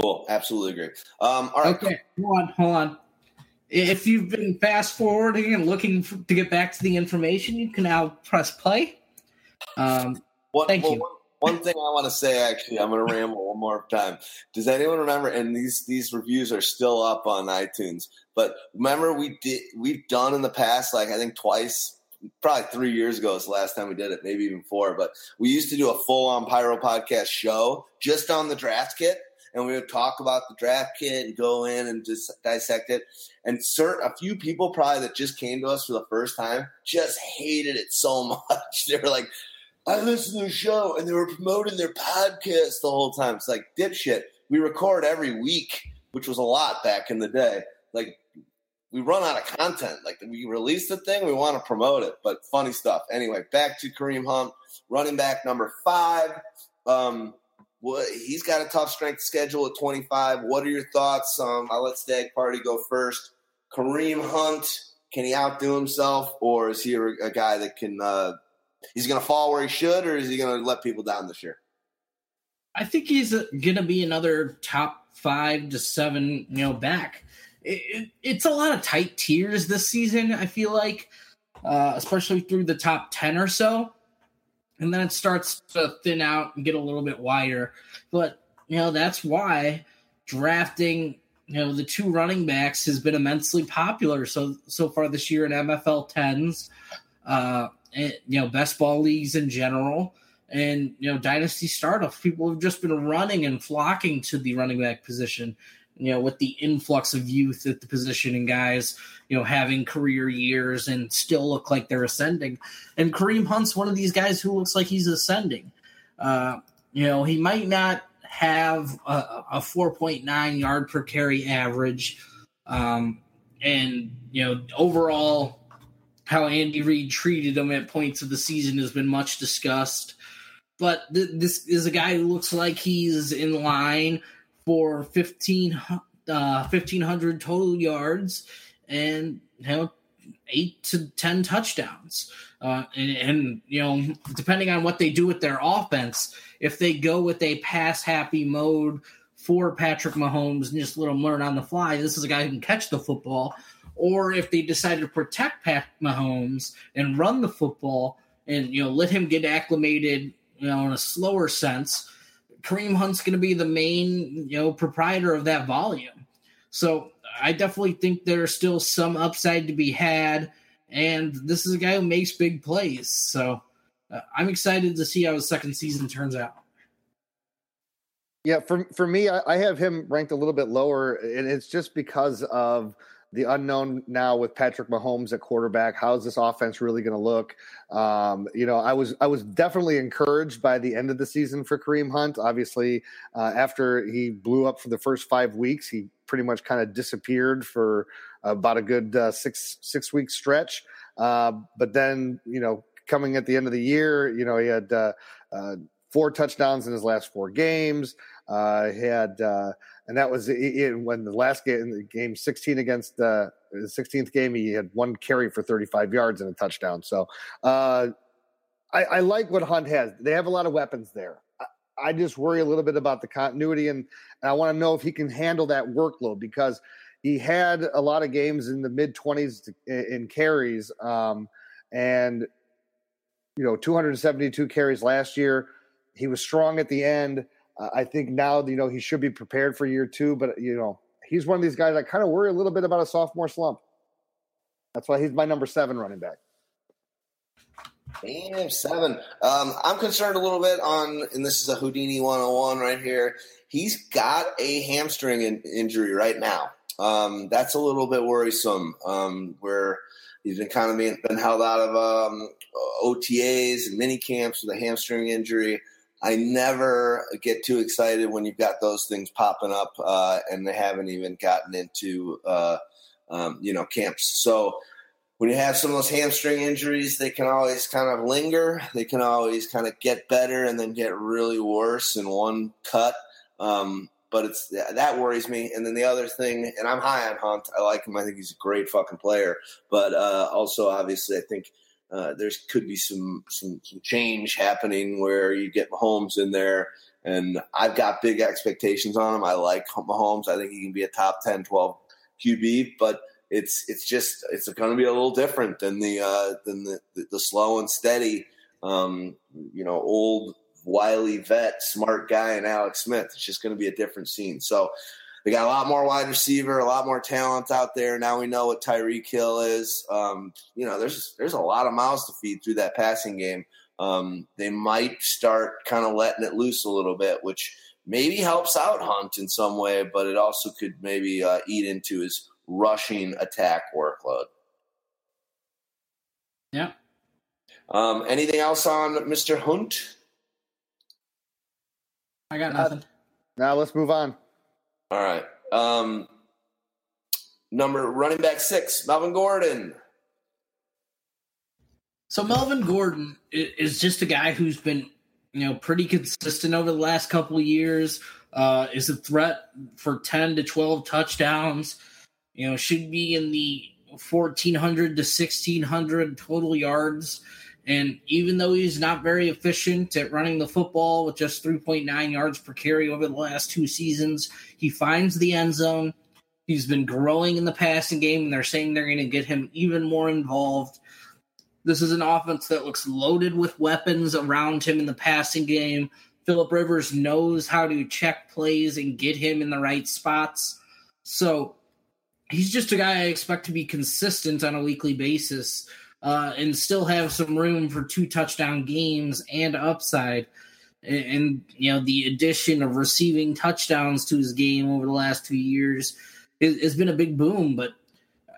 Cool, absolutely agree. Um, all right, okay, hold on, hold on. If you've been fast forwarding and looking for, to get back to the information, you can now press play. Um, what, thank well, you. One thing I want to say, actually, I'm going to ramble one more time. Does anyone remember? And these these reviews are still up on iTunes. But remember, we did we've done in the past, like I think twice, probably three years ago is the last time we did it, maybe even four. But we used to do a full on Pyro podcast show just on the draft kit, and we would talk about the draft kit and go in and just dissect it. And certain a few people probably that just came to us for the first time just hated it so [laughs] much. They were like, I listened to the show and they were promoting their podcast the whole time. It's like dipshit. We record every week, which was a lot back in the day. Like we run out of content. Like we release the thing, we want to promote it. But funny stuff. Anyway, back to Kareem Hunt, running back number five. Um, he's got a tough strength schedule at 25. What are your thoughts? Um, I'll let Stagg Party go first. Kareem Hunt, can he outdo himself, or is he a, a guy that can uh, he's going to fall where he should, or is he going to let people down this year? I think he's going to be another top five to seven, you know, back. It, it, it's a lot of tight tiers this season. I feel like, uh, especially through the top ten or so, and then it starts to thin out and get a little bit wider. But you know that's why drafting you know the two running backs has been immensely popular so so far this year in MFL tens. Uh, and, you know, best ball leagues in general, and you know, dynasty startups. People have just been running and flocking to the running back position. You know, with the influx of youth at the position and guys, you know, having career years and still look like they're ascending. And Kareem Hunt's one of these guys who looks like he's ascending. Uh, you know, he might not have a, a 4.9 yard per carry average. Um, and, you know, overall how Andy Reid treated him at points of the season has been much discussed. But th- this is a guy who looks like he's in line for 15, uh, 1,500 total yards and you know, eight to 10 touchdowns. Uh, and, and, you know, depending on what they do with their offense, if they go with a pass happy mode for Patrick Mahomes and just let him learn on the fly, this is a guy who can catch the football or if they decide to protect Pat Mahomes and run the football and you know let him get acclimated, you know, in a slower sense, Kareem Hunt's going to be the main you know proprietor of that volume. So I definitely think there's still some upside to be had. And this is a guy who makes big plays. So uh, I'm excited to see how his second season turns out. Yeah, for for me, I, I, have him ranked a little bit lower, and it's just because of the unknown now with Patrick Mahomes at quarterback. How's this offense really going to look? Um, you know, I was I was definitely encouraged by the end of the season for Kareem Hunt. Obviously, uh, after he blew up for the first five weeks, he pretty much kind of disappeared for about a good uh, six six week stretch. Uh, but then, you know, coming at the end of the year, you know, he had uh, uh, four touchdowns in his last four games. Uh, had and that was in, when the last game, game 16 against uh, the 16th game, he had one carry for 35 yards and a touchdown. So uh, I, I, like what Hunt has. They have a lot of weapons there. I, I just worry a little bit about the continuity, and, and I want to know if he can handle that workload because he had a lot of games in the mid 20s in carries, um, and you know 272 carries last year. He was strong at the end I think now, you know, he should be prepared for year two, but, you know, he's one of these guys I kind of worry a little bit about a sophomore slump. That's why he's my number seven running back. Damn, seven. Um, I'm concerned a little bit on, and this is a Houdini 101 right here. He's got a hamstring in, injury right now. Um, that's a little bit worrisome. Um, where he's been kind of being, been held out of um, OTAs and mini camps with a hamstring injury. I never get too excited when you've got those things popping up uh, and they haven't even gotten into uh, um, you know camps. So when you have some of those hamstring injuries, they can always kind of linger. They can always kind of get better and then get really worse in one cut. Um, but it's that worries me. And then the other thing, and I'm high on Hunt. I like him. I think he's a great fucking player. But uh, also, obviously, I think uh, there could be some, some, some change happening where you get Mahomes in there. And I've got big expectations on him. I like Mahomes. I think he can be a top 10, 12 QB, but it's it's just it's going to be a little different than the uh, than the, the, the slow and steady, um, you know, old wily vet, smart guy, and Alex Smith. It's just going to be a different scene. So they got a lot more wide receiver, a lot more talent out there. Now we know what Tyreek Hill is. Um, you know, there's there's a lot of mouths to feed through that passing game. Um, they might start kind of letting it loose a little bit, which maybe helps out Hunt in some way, but it also could maybe uh, eat into his rushing attack workload. Yeah. Um, anything else on Mr. Hunt? I got nothing. Now let's move on. All right. Um, number running back six, Melvin Gordon. So Melvin Gordon is just a guy who's been, you know, pretty consistent over the last couple of years. Uh, is a threat for ten to twelve touchdowns. You know, should be in the fourteen hundred to sixteen hundred total yards. And even though he's not very efficient at running the football with just 3.9 yards per carry over the last two seasons, he finds the end zone. He's been growing in the passing game, and they're saying they're going to get him even more involved. This is an offense that looks loaded with weapons around him in the passing game. Philip Rivers knows how to check plays and get him in the right spots. So he's just a guy I expect to be consistent on a weekly basis uh, and still have some room for two touchdown games and upside. And, and, you know, the addition of receiving touchdowns to his game over the last two years has, been a big boom. But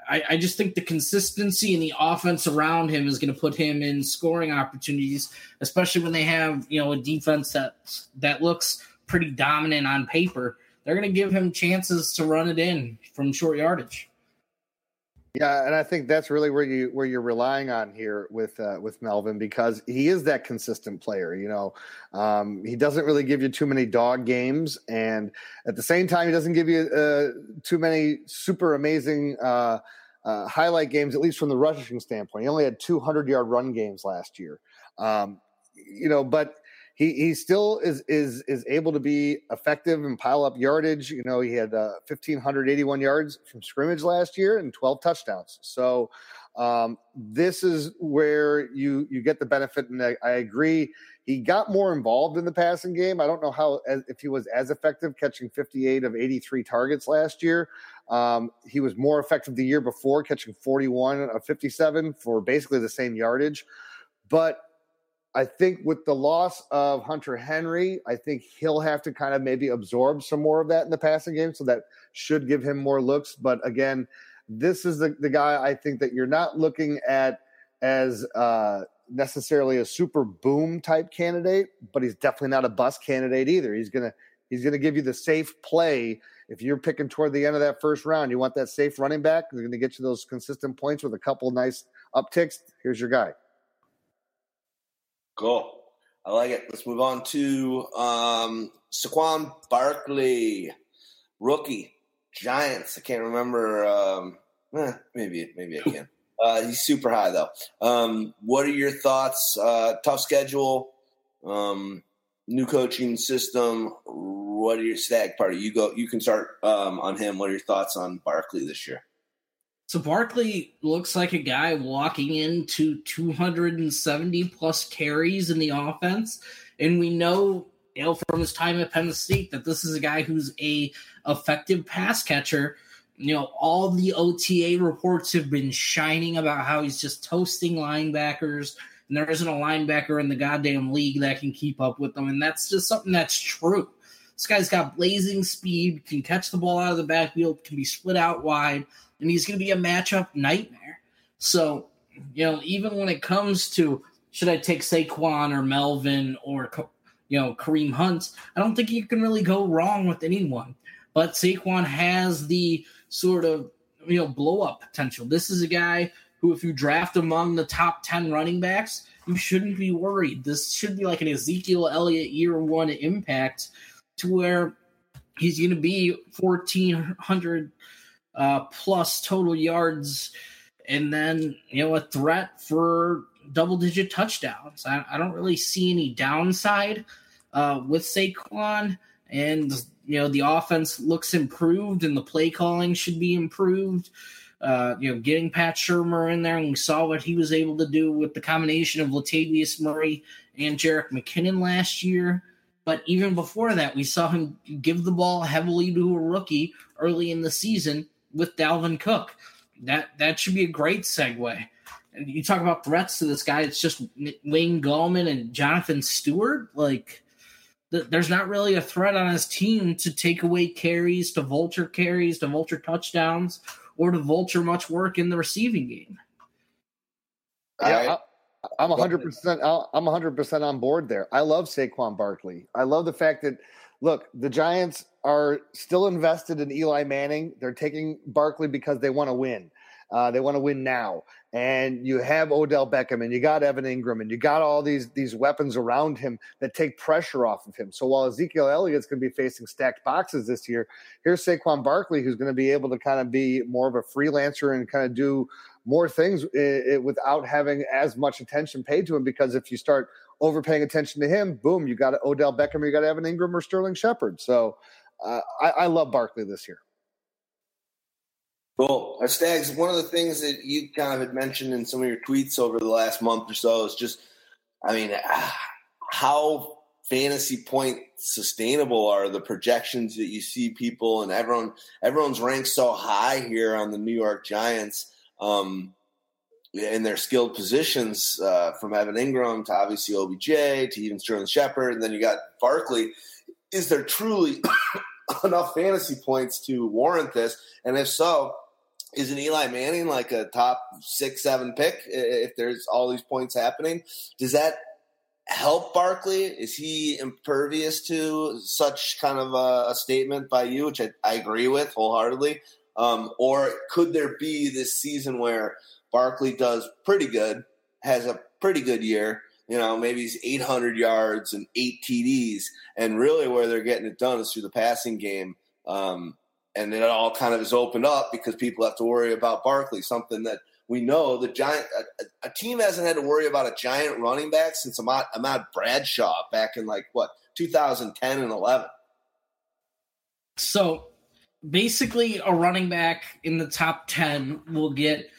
I, I, just think the consistency in the offense around him is going to put him in scoring opportunities, especially when they have you know a defense that that looks pretty dominant on paper. They're going to give him chances to run it in from short yardage. Yeah, and I think that's really where you where you're relying on here with uh, with Melvin because he is that consistent player. You know, um, he doesn't really give you too many dog games, and at the same time, he doesn't give you uh, too many super amazing uh, uh highlight games. At least from the rushing standpoint, he only had 200 yard run games last year. Um, you know, but he he still is is is able to be effective and pile up yardage. You know, he had uh, 1581 yards from scrimmage last year and 12 touchdowns. So um, this is where you you get the benefit, and I, I agree. he got more involved in the passing game. I don't know how if he was as effective catching 58 of 83 targets last year. Um, he was more effective the year before, catching 41 of 57 for basically the same yardage. But I think with the loss of Hunter Henry, I think he'll have to kind of maybe absorb some more of that in the passing game. So that should give him more looks. But again, this is the, the guy I think that you're not looking at as uh, necessarily a super boom type candidate, but he's definitely not a bust candidate either. He's gonna he's gonna give you the safe play. If you're picking toward the end of that first round, you want that safe running back. They're to get you those consistent points with a couple nice upticks. Here's your guy. Cool. I like it. Let's move on to um, Saquon Barkley, rookie, Giants. I can't remember. Um, eh, maybe maybe I can. Uh, he's super high though. Um, what are your thoughts? Uh, tough schedule, um, new coaching system. What are your Stagg party? You go. You can start um, on him. What are your thoughts on Barkley this year? So Barkley looks like a guy walking into 270 plus carries in the offense, and we know, you know, from his time at Penn State that this is a guy who's a effective pass catcher you know, all the OTA reports have been shining about how he's just toasting linebackers, and there isn't a linebacker in the goddamn league that can keep up with them. And that's just something that's true. This guy's got blazing speed, can catch the ball out of the backfield, can be split out wide, and he's going to be a matchup nightmare. So, you know, even when it comes to should I take Saquon or Melvin or you know Kareem Hunt, I don't think you can really go wrong with anyone. But Saquon has the sort of you know blow up potential. This is a guy who, if you draft among the top ten running backs, you shouldn't be worried. This should be like an Ezekiel Elliott year one impact, to where he's going to be fourteen hundred uh, plus total yards, and then you know a threat for double digit touchdowns. I, I don't really see any downside uh, with Saquon, and you know the offense looks improved and the play calling should be improved. Uh, you know, getting Pat Shurmur in there, and we saw what he was able to do with the combination of Latavius Murray and Jerick McKinnon last year. But even before that, we saw him give the ball heavily to a rookie early in the season with Dalvin Cook. That that should be a great segue. And you talk about threats to this guy. It's just Wayne Gallman and Jonathan Stewart. Like there's not really a threat on his team to take away carries, to vulture carries, to vulture touchdowns, or to vulture much work in the receiving game. Yeah, I, am 100. percent I'm 100 percent on board there. I love Saquon Barkley. I love the fact that look, the Giants are still invested in Eli Manning. They're taking Barkley because they want to win. Uh, they want to win now and you have Odell Beckham and you got Evan Engram and you got all these these weapons around him that take pressure off of him. So while Ezekiel Elliott's going to be facing stacked boxes this year, here's Saquon Barkley who's going to be able to kind of be more of a freelancer and kind of do more things it, it, without having as much attention paid to him because if you start overpaying attention to him, boom, you got Odell Beckham, you got Evan Engram or Sterling Shepard. So uh, I, I love Barkley this year. Cool. Uh, Staggs, one of the things that you kind of had mentioned in some of your tweets over the last month or so is just, I mean, how fantasy point sustainable are the projections that you see people and everyone everyone's ranked so high here on the New York Giants um, in their skilled positions uh, from Evan Engram to obviously OBJ to even Sterling Shepard and then you got Barkley. Is there truly [laughs] enough fantasy points to warrant this? And if so, is an Eli Manning like a top six, seven pick if there's all these points happening? Does that help Barkley? Is he impervious to such kind of a, a statement by you, which I, I agree with wholeheartedly? Um, or could there be this season where Barkley does pretty good, has a pretty good year? You know, maybe he's 800 yards and eight TDs, and really where they're getting it done is through the passing game. Um, and it all kind of is opened up because people have to worry about Barkley, something that we know the giant a, a team hasn't had to worry about a giant running back since Ahmad, Ahmad Bradshaw back in like what 2010 and 11. So basically, a running back in the top 10 will get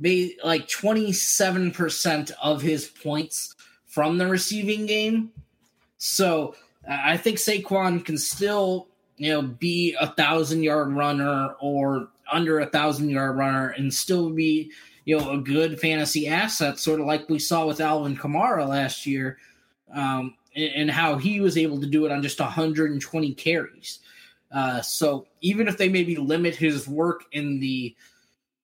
like 27% of his points from the receiving game. So I think Saquon can still, you know, be a thousand yard runner or under a thousand yard runner and still be, you know, a good fantasy asset, sort of like we saw with Alvin Kamara last year, um, and, and, how he was able to do it on just 120 carries. Uh, so even if they maybe limit his work in the,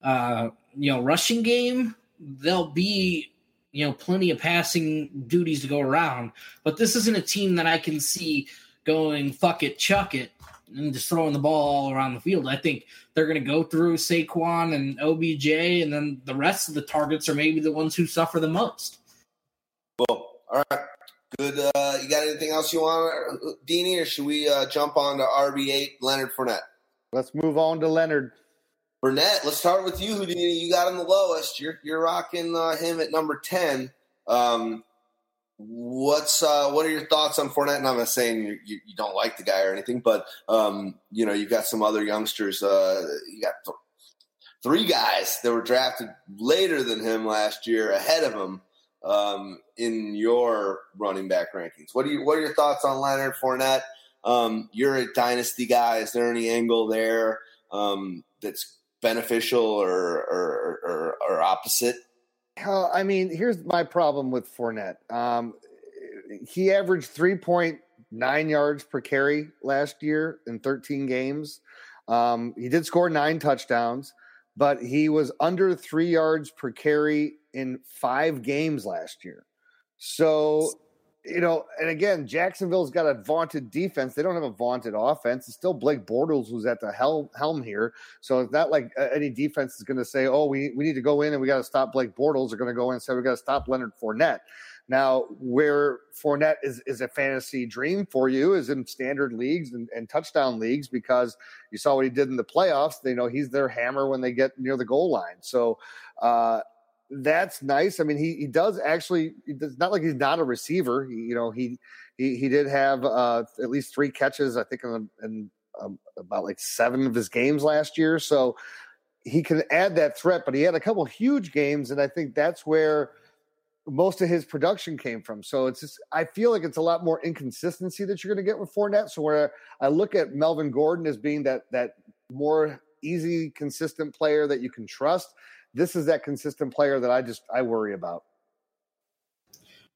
uh, you know, rushing game, there'll be you know, plenty of passing duties to go around. But this isn't a team that I can see going fuck it, chuck it, and just throwing the ball all around the field. I think they're going to go through Saquon and OBJ, and then the rest of the targets are maybe the ones who suffer the most. Well, all right. Good. Uh, you got anything else you want, Deanie, or should we uh, jump on to RB8, Leonard Fournette? Let's move on to Leonard. Burnett, let's start with you. Do you, got him the lowest? You're you're rocking uh, him at number ten. Um, what's uh, what are your thoughts on Fournette? And I'm not saying you, you, you don't like the guy or anything, but um, you know you've got some other youngsters. Uh, you got th- three guys that were drafted later than him last year, ahead of him um, in your running back rankings. What are you? What are your thoughts on Leonard Fournette? Um, you're a dynasty guy. Is there any angle there um, that's beneficial or or, or, or opposite? Uh, I mean, here's my problem with Fournette. Um, he averaged 3.9 yards per carry last year in 13 games. Um, he did score nine touchdowns, but he was under three yards per carry in five games last year. So you know, and again, Jacksonville's got a vaunted defense. They don't have a vaunted offense. It's still Blake Bortles who's at the helm helm here. So it's not like uh, any defense is going to say, "Oh, we we need to go in and we got to stop Blake Bortles." They're going to go in and say, "We got to stop Leonard Fournette." Now, where Fournette is is a fantasy dream for you is in standard leagues and, and touchdown leagues because you saw what he did in the playoffs. They know he's their hammer when they get near the goal line. So. uh that's nice. I mean, he, he does actually. It's not like he's not a receiver. He, you know, he he he did have uh, at least three catches. I think in, in um, about like seven of his games last year. So he can add that threat. But he had a couple huge games, and I think that's where most of his production came from. So it's just I feel like it's a lot more inconsistency that you're going to get with Fournette. So where I look at Melvin Gordon as being that that more easy, consistent player that you can trust this is that consistent player that I just I worry about.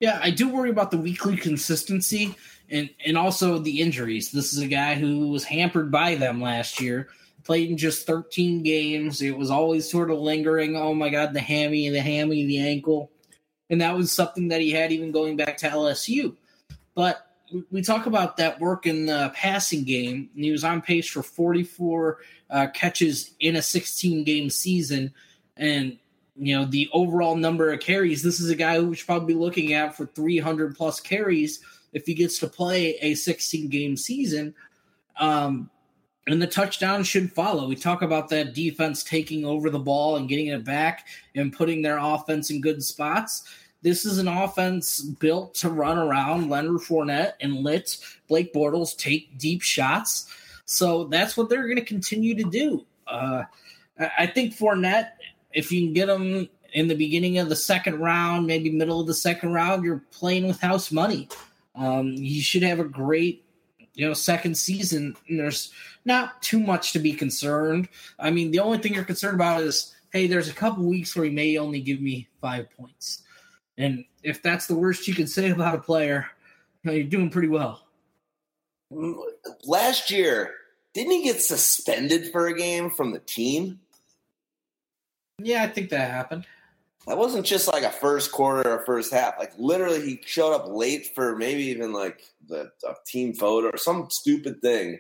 Yeah, I do worry about the weekly consistency and and also the injuries. This is a guy who was hampered by them last year. Played in just 13 games. It was always sort of lingering. Oh my god, the hammy, the hammy, the ankle. And that was something that he had even going back to LSU. But we talk about that work in the passing game. And He was on pace for 44 uh, catches in a 16 game season and you know the overall number of carries. This is a guy who should probably be looking at for 300 plus carries if he gets to play a 16 game season. Um, and the touchdown should follow. We talk about that defense taking over the ball and getting it back and putting their offense in good spots. This is an offense built to run around Leonard Fournette and let Blake Bortles take deep shots. So that's what they're going to continue to do. Uh, I think Fournette if you can get them in the beginning of the second round, maybe middle of the second round, you're playing with house money. Um, you should have a great, you know, second season. And there's not too much to be concerned. I mean, the only thing you're concerned about is, hey, there's a couple weeks where he may only give me five points, and if that's the worst you can say about a player, you know, you're doing pretty well. Last year, didn't he get suspended for a game from the team? Yeah, I think that happened. That wasn't just like a first quarter or first half. Like literally, he showed up late for maybe even like the team photo or some stupid thing,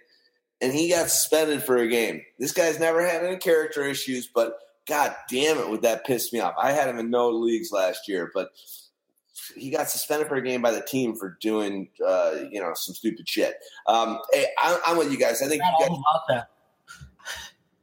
and he got suspended for a game. This guy's never had any character issues, but god damn it, would that piss me off? I had him in no leagues last year, but he got suspended for a game by the team for doing uh, you know some stupid shit. Um, hey, I'm, I'm, with you guys. I think you guys, about that.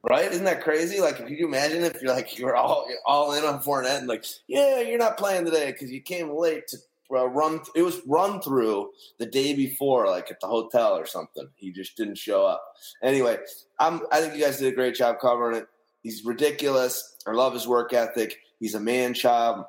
Right? Isn't that crazy? Like, if you imagine if you're like you're all all in on Fournette and like, yeah, you're not playing today because you came late to uh, run. It was run through the day before, like at the hotel or something. He just didn't show up. Anyway, I'm. I think you guys did a great job covering it. He's ridiculous. I love his work ethic. He's a man child.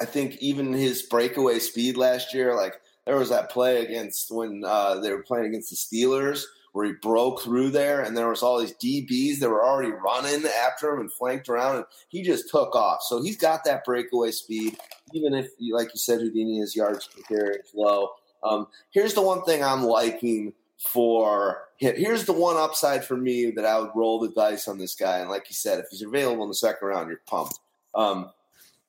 I think even his breakaway speed last year, like there was that play against when uh, they were playing against the Steelers where he broke through there, and there was all these DBs that were already running after him and flanked around, and he just took off. So he's got that breakaway speed, even if, like you said, Houdini his yards per carry low. Um, here's the one thing I'm liking for here's the one upside for me that I would roll the dice on this guy. And like you said, if he's available in the second round, you're pumped. Um,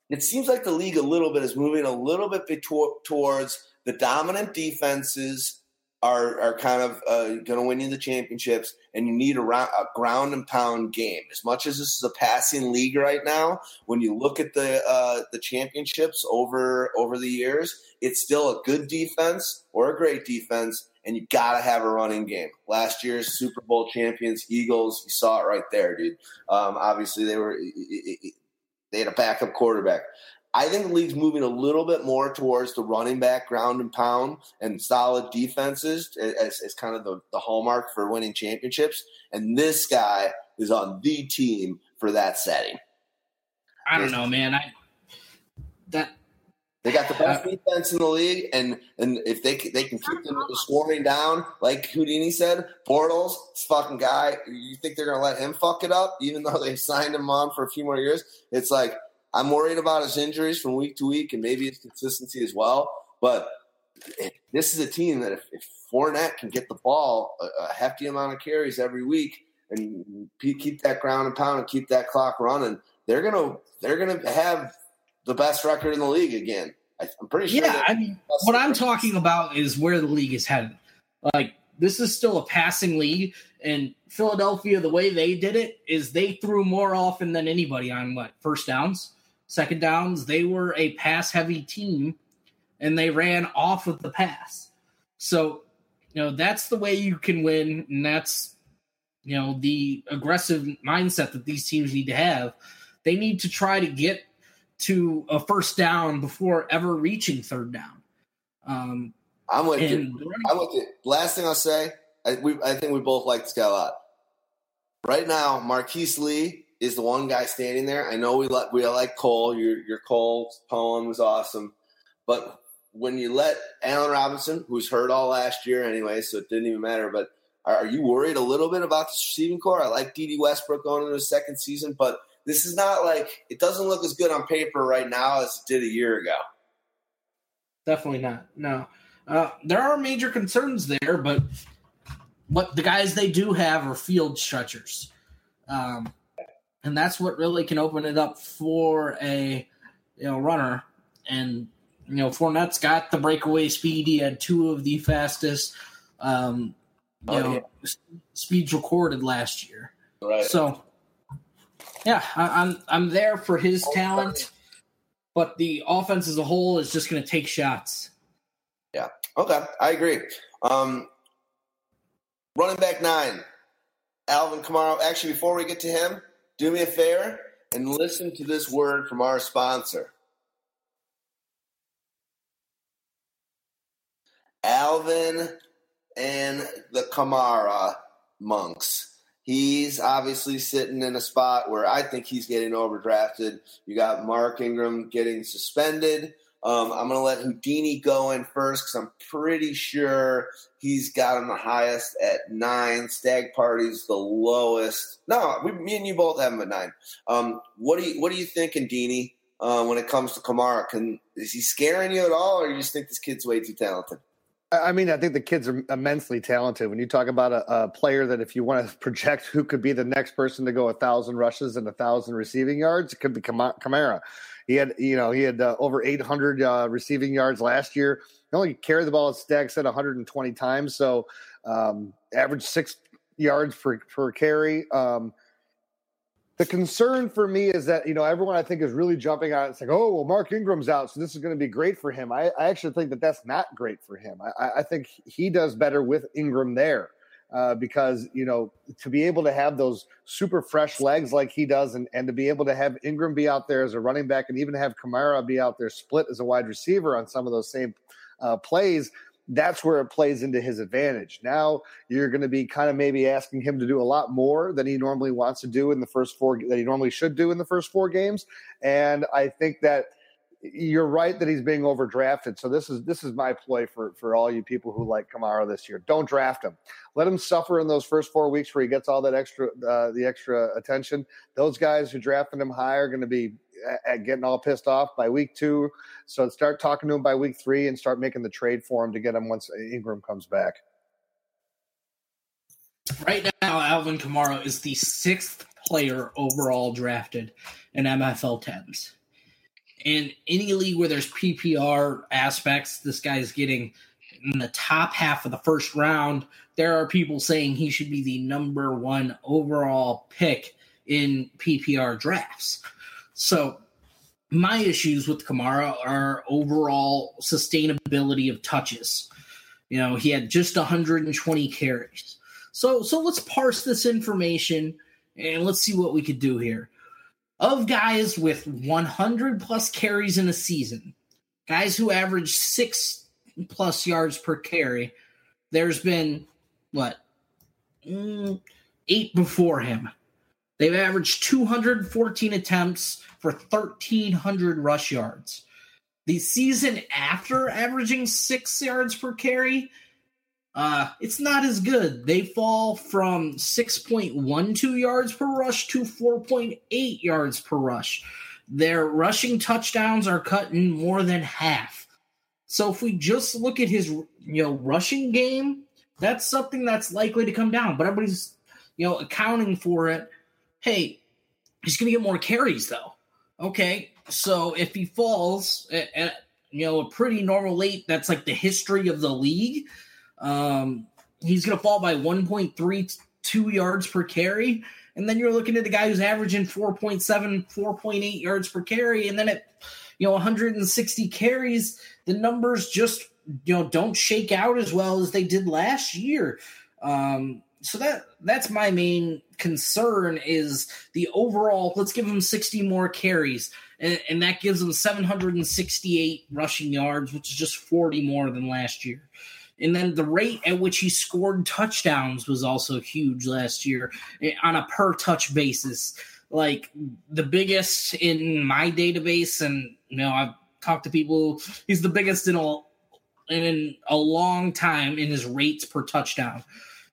it seems like the league a little bit is moving a little bit towards the dominant defenses are are kind of uh, going to win you the championships, and you need a, a, ground and pound game. As much as this is a passing league right now, when you look at the uh, the championships over over the years, it's still a good defense or a great defense, and you got to have a running game. Last year's Super Bowl champions, Eagles, you saw it right there, dude. Um, obviously, they were they had a backup quarterback. I think the league's moving a little bit more towards the running back, ground and pound, and solid defenses as, as kind of the, the hallmark for winning championships. And this guy is on the team for that setting. I don't know, man. I that they got the best uh, defense in the league, and and if they they can keep them scoring down, like Houdini said, Bortles, this fucking guy, you think they're gonna let him fuck it up, even though they signed him on for a few more years? It's like I'm worried about his injuries from week to week and maybe his consistency as well. But this is a team that if, if Fournette can get the ball a, a hefty amount of carries every week and keep that ground and pound and keep that clock running, they're gonna they're gonna have the best record in the league again. I'm pretty sure. Yeah, I mean, what I'm talking about is where the league is headed. Like this is still a passing league, and Philadelphia, the way they did it is they threw more often than anybody on what first downs second downs. They were a pass heavy team and they ran off of the pass. So, you know, that's the way you can win. And that's, you know, the aggressive mindset that these teams need to have. They need to try to get to a first down before ever reaching third down. Um, I'm with you. I'm with you. Last thing I'll say, I, we, I think we both like this guy a lot. Right now, Marquise Lee is the one guy standing there. I know we like we like Cole. Your your Cole poem was awesome, but when you let Allen Robinson, who's hurt all last year anyway, so it didn't even matter. But are, you worried a little bit about the receiving corps? I like Dede Westbrook going into his second season, but this is not like it doesn't look as good on paper right now as it did a year ago. Definitely not. No, uh, there are major concerns there, but what the guys they do have are field stretchers. Um, and that's what really can open it up for a you know runner. And you know, Fournette's got the breakaway speed. He had two of the fastest um, you oh, know yeah. speeds recorded last year. Right. So yeah, I, am I'm, I'm there for his talent, but the offense as a whole is just going to take shots. Yeah. Okay, I agree. Um, running back nine, Alvin Kamara. Actually, before we get to him, do me a favor and listen to this word from our sponsor. Alvin and the Kamara monks. He's obviously sitting in a spot where I think he's getting overdrafted. You got Mark Ingram getting suspended. Um, I'm going to let Houdini go in first because I'm pretty sure he's got him the highest at nine. Stagg Party's the lowest. No, we, me and you both have him at nine. Um, what do you What are you thinking, Dini, uh, when it comes to Kamara? Can is he scaring you at all, or you just think this kid's way too talented? I mean, I think the kids are immensely talented. When you talk about a, a, player that, if you want to [laughs] project who could be the next person to go a thousand rushes and a thousand receiving yards, it could be Kamara. He had, you know, he had uh, over 800 uh, receiving yards last year. He only carried the ball at Stagg said 120 times, so um, average six yards per per carry. Um, the concern for me is that you know everyone I think is really jumping on it. It's like, oh well, Mark Ingram's out, so this is going to be great for him. I, I, actually think that that's not great for him. I, I think he does better with Ingram there uh, because you know to be able to have those super fresh legs like he does, and, and to be able to have Ingram be out there as a running back, and even have Kamara be out there split as a wide receiver on some of those same uh, plays. That's where it plays into his advantage. Now you're going to be kind of maybe asking him to do a lot more than he normally wants to do in the first four that he normally should do in the first four games, and I think that you're right that he's being overdrafted. So this is this is my play for for all you people who like Kamara this year. Don't draft him. Let him suffer in those first four weeks where he gets all that extra uh, the extra attention. Those guys who drafted him high are going to be uh, getting all pissed off by week two. So start talking to him by week three and start making the trade for him to get him once Ingram comes back. Right now, Alvin Kamara is the sixth player overall drafted in MFL 10s. In any league where there's PPR aspects, this guy is getting in the top half of the first round. There are people saying he should be the number one overall pick in PPR drafts. So, my issues with Kamara are overall sustainability of touches. You know, he had just 120 carries. So, so let's parse this information and let's see what we could do here of guys with 100 plus carries in a season, guys who average six plus yards per carry, there's been what mm, eight before him. They've averaged 214 attempts for 1,300 rush yards. The season after averaging six yards per carry, uh, it's not as good. They fall from 6.12 yards per rush to 4.8 yards per rush. Their rushing touchdowns are cut in more than half. So if we just look at his, you know, rushing game, that's something that's likely to come down. But everybody's, you know, accounting for it. Hey, he's going to get more carries though. Okay, so if he falls at, at you know a pretty normal rate, that's like the history of the league um, he's going to fall by 1.32 yards per carry. And then you're looking at the guy who's averaging 4.7, 4.8 yards per carry. And then at, you know, 160 carries, the numbers just, you know, don't shake out as well as they did last year. Um, so that that's my main concern is the overall let's give him 60 more carries and, and that gives him 768 rushing yards which is just 40 more than last year and then the rate at which he scored touchdowns was also huge last year eh, on a per touch basis. Like the biggest in my database, and you know, I've talked to people, he's the biggest in a in a long time in his rates per touchdown.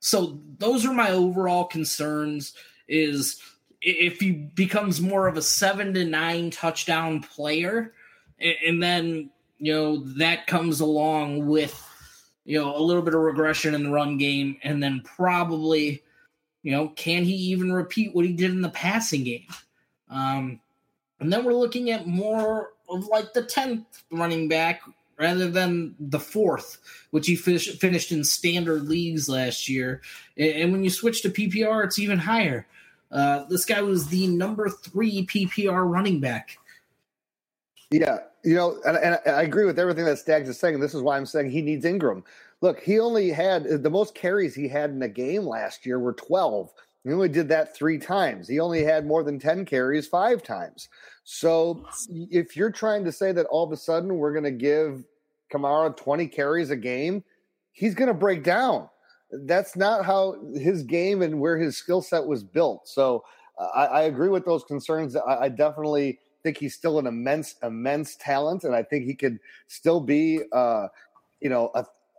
So those are my overall concerns is if he becomes more of a seven to nine touchdown player, and then you know that comes along with you know, a little bit of regression in the run game, and then probably, you know, can he even repeat what he did in the passing game? Um, and then we're looking at more of like the 10th running back rather than the fourth, which he fish, finished in standard leagues last year. And when you switch to PPR, it's even higher. Uh, this guy was the number three PPR running back. Yeah, you know, and, and, I agree with everything that Staggs is saying. This is why I'm saying he needs Ingram. Look, he only had the most carries he had in a game last year were 12. He only did that three times. He only had more than 10 carries five times. So if you're trying to say that all of a sudden we're going to give Kamara 20 carries a game, he's going to break down. That's not how his game and where his skill set was built. So I, I, agree with those concerns. I, I definitely think he's still an immense, immense talent, and I think he could still be, uh, you know,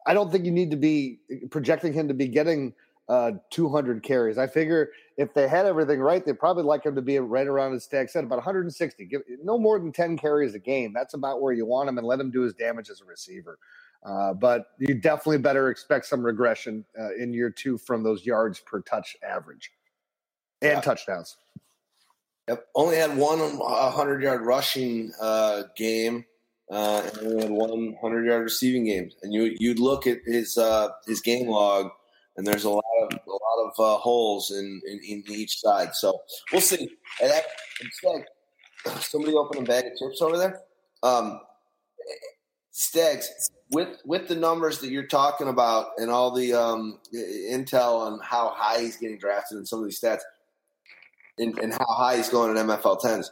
I don't think you need to be projecting him to be getting uh, 200 carries. I figure if they had everything right, they'd probably like him to be right around his stack set, about 160. Give no more than 10 carries a game. That's about where you want him, and let him do his damage as a receiver. Uh, but you definitely better expect some regression uh, in year two from those yards per touch average and yeah. touchdowns. Only had one 100 yard rushing uh, game, uh, and only had one 100 yard receiving game. And you you'd look at his uh, his game log, and there's a lot of a lot of uh, holes in, in, in each side. So we'll see. And that, like [clears throat] somebody open a bag of chips over there. Um, with with the numbers that you're talking about and all the um, intel on how high he's getting drafted and some of these stats – and, and how high he's going in MFL tens,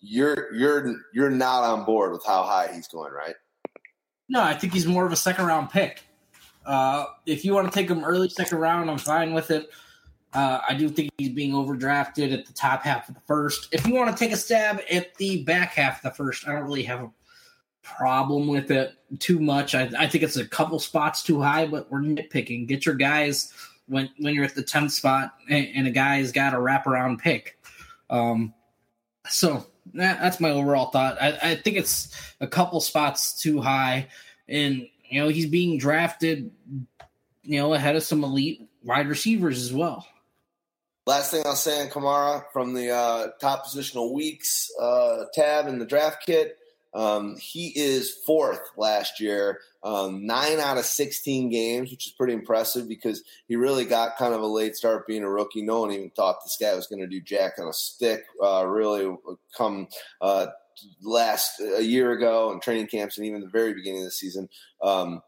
you're you're you're not on board with how high he's going, right? No, I think he's more of a second round pick. Uh, if you want to take him early second round, I'm fine with it. Uh, I do think he's being overdrafted at the top half of the first. If you want to take a stab at the back half of the first, I don't really have a problem with it too much. I, I think it's a couple spots too high, but we're nitpicking. Get your guys when when you're at the tenth spot and, and a guy's got a wraparound pick. Um, so that, that's my overall thought. I, I think it's a couple spots too high, and you know he's being drafted, you know, ahead of some elite wide receivers as well. Last thing I'll say on Kamara from the uh, top positional weeks uh, tab in the draft kit. Um, he is fourth last year, um, nine out of 16 games, which is pretty impressive because he really got kind of a late start being a rookie. No one even thought this guy was going to do jack on a stick. Uh, really come uh, last a year ago in training camps and even the very beginning of the season. Um,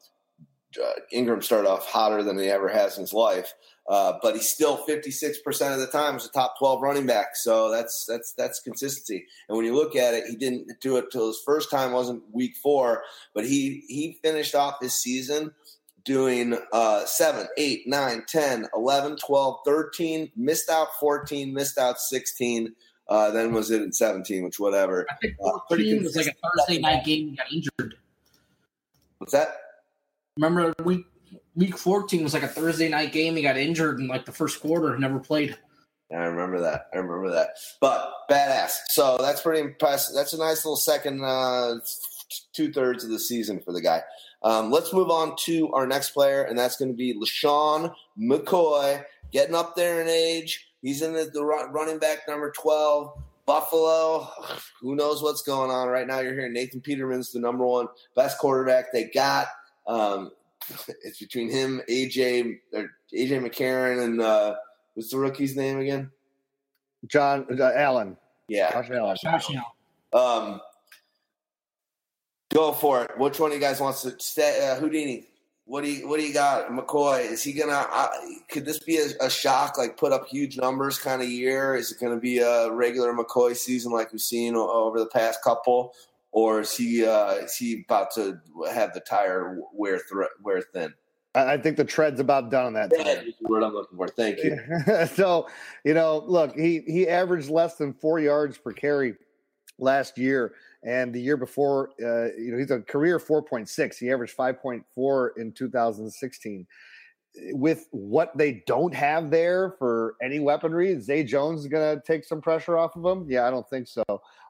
uh, Ingram started off hotter than he ever has in his life. Uh, but he's still 56% of the time as a top 12 running back. So that's that's that's consistency. And when you look at it, he didn't do it till his first time wasn't week four, but he he finished off his season doing uh, 7, 8, 9, 10, 11, 12, 13, missed out 14, missed out 16. Uh, then was it in 17, which whatever. I think 14 uh, was like a Thursday night game. He got injured. What's that? Remember week week 14 was like a Thursday night game. He got injured in like the first quarter, never played. I remember that. I remember that. But badass. So that's pretty impressive. That's a nice little second uh, two thirds of the season for the guy. Um, let's move on to our next player, and that's going to be LeSean McCoy, getting up there in age. He's in the, the running back number 12. Buffalo, [sighs] who knows what's going on right now? You're hearing Nathan Peterman's the number one best quarterback they got. Um, it's between him, AJ, or AJ McCarron, and uh, what's the rookie's name again? John uh, Allen. Yeah, Josh Allen. Josh Allen. Um, go for it. Which one of you guys wants to stay? Uh, Houdini. What do you What do you got? McCoy. Is he gonna? Uh, could this be a, a, shock? Like put up huge numbers kind of year? Is it going to be a regular McCoy season like we've seen over the past couple? Or is he uh, is he about to have the tire wear th- wear thin? I think the tread's about done on that. Yeah, word I'm looking for. Thank you. [laughs] so, you know, look, he he averaged less than four yards per carry last year, and the year before, uh, you know, he's a career 4.6. He averaged 5.4 in 2016 with what they don't have there for any weaponry, Zay Jones is going to take some pressure off of them. Yeah, I don't think so.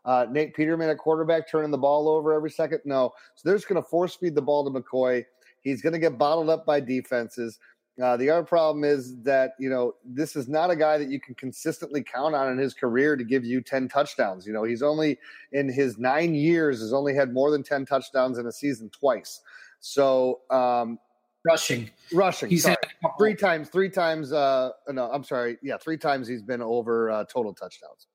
Uh, Nate Peterman at quarterback turning the ball over every second. No, so they're just going to force feed the ball to McCoy. He's going to get bottled up by defenses. Uh, the other problem is that you know this is not a guy that you can consistently count on in his career to give you ten touchdowns. You know he's only in his nine years has only had more than ten touchdowns in a season twice. So um, rushing. Rushing. He's sorry. had three times. Three times. Uh, no, I'm sorry. Yeah, three times he's been over uh, total touchdowns,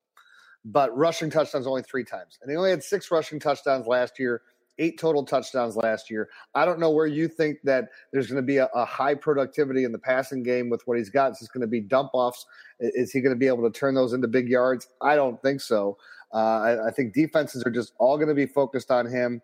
but rushing touchdowns only three times, and he only had six rushing touchdowns last year. Eight total touchdowns last year. I don't know where you think that there's going to be a, a high productivity in the passing game with what he's got. Is this going to be dump offs? Is he going to be able to turn those into big yards? I don't think so. Uh, I, I think defenses are just all going to be focused on him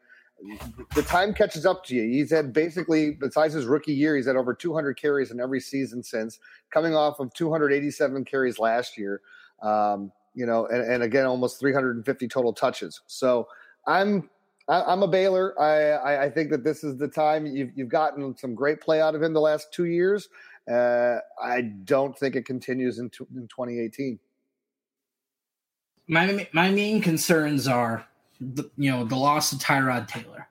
the time catches up to you. He's had basically, besides his rookie year, he's had over 200 carries in every season since, coming off of 287 carries last year. Um, you know, and, and, again, almost 350 total touches. So I'm I'm a Baylor. I, I think that this is the time you've you've gotten some great play out of him the last two years. Uh, I don't think it continues in, in 2018. My my main concerns are the, you know the loss of Tyrod Taylor.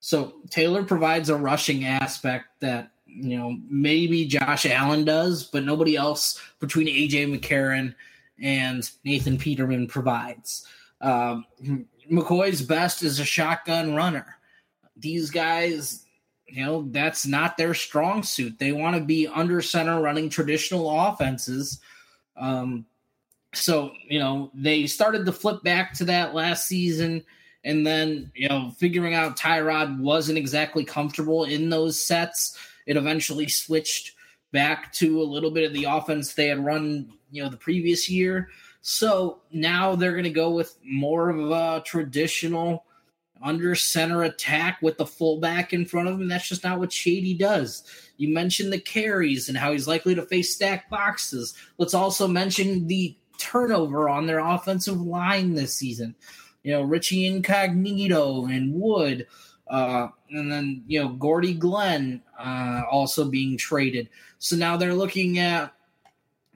So Taylor provides a rushing aspect that you know maybe Josh Allen does, but nobody else between AJ McCarron and Nathan Peterman provides. Um, McCoy's best is a shotgun runner. These guys, you know, that's not their strong suit. They want to be under center running traditional offenses. Um, so, you know, they started to flip back to that last season. And then, you know, figuring out Tyrod wasn't exactly comfortable in those sets. It eventually switched back to a little bit of the offense they had run, you know, the previous year. So now they're going to go with more of a traditional under center attack with the fullback in front of him. That's just not what Shady does. You mentioned the carries and how he's likely to face stack boxes. Let's also mention the turnover on their offensive line this season. you know Richie Incognito and Wood, uh, and then you know Cordy Glenn uh, also being traded. So now they're looking at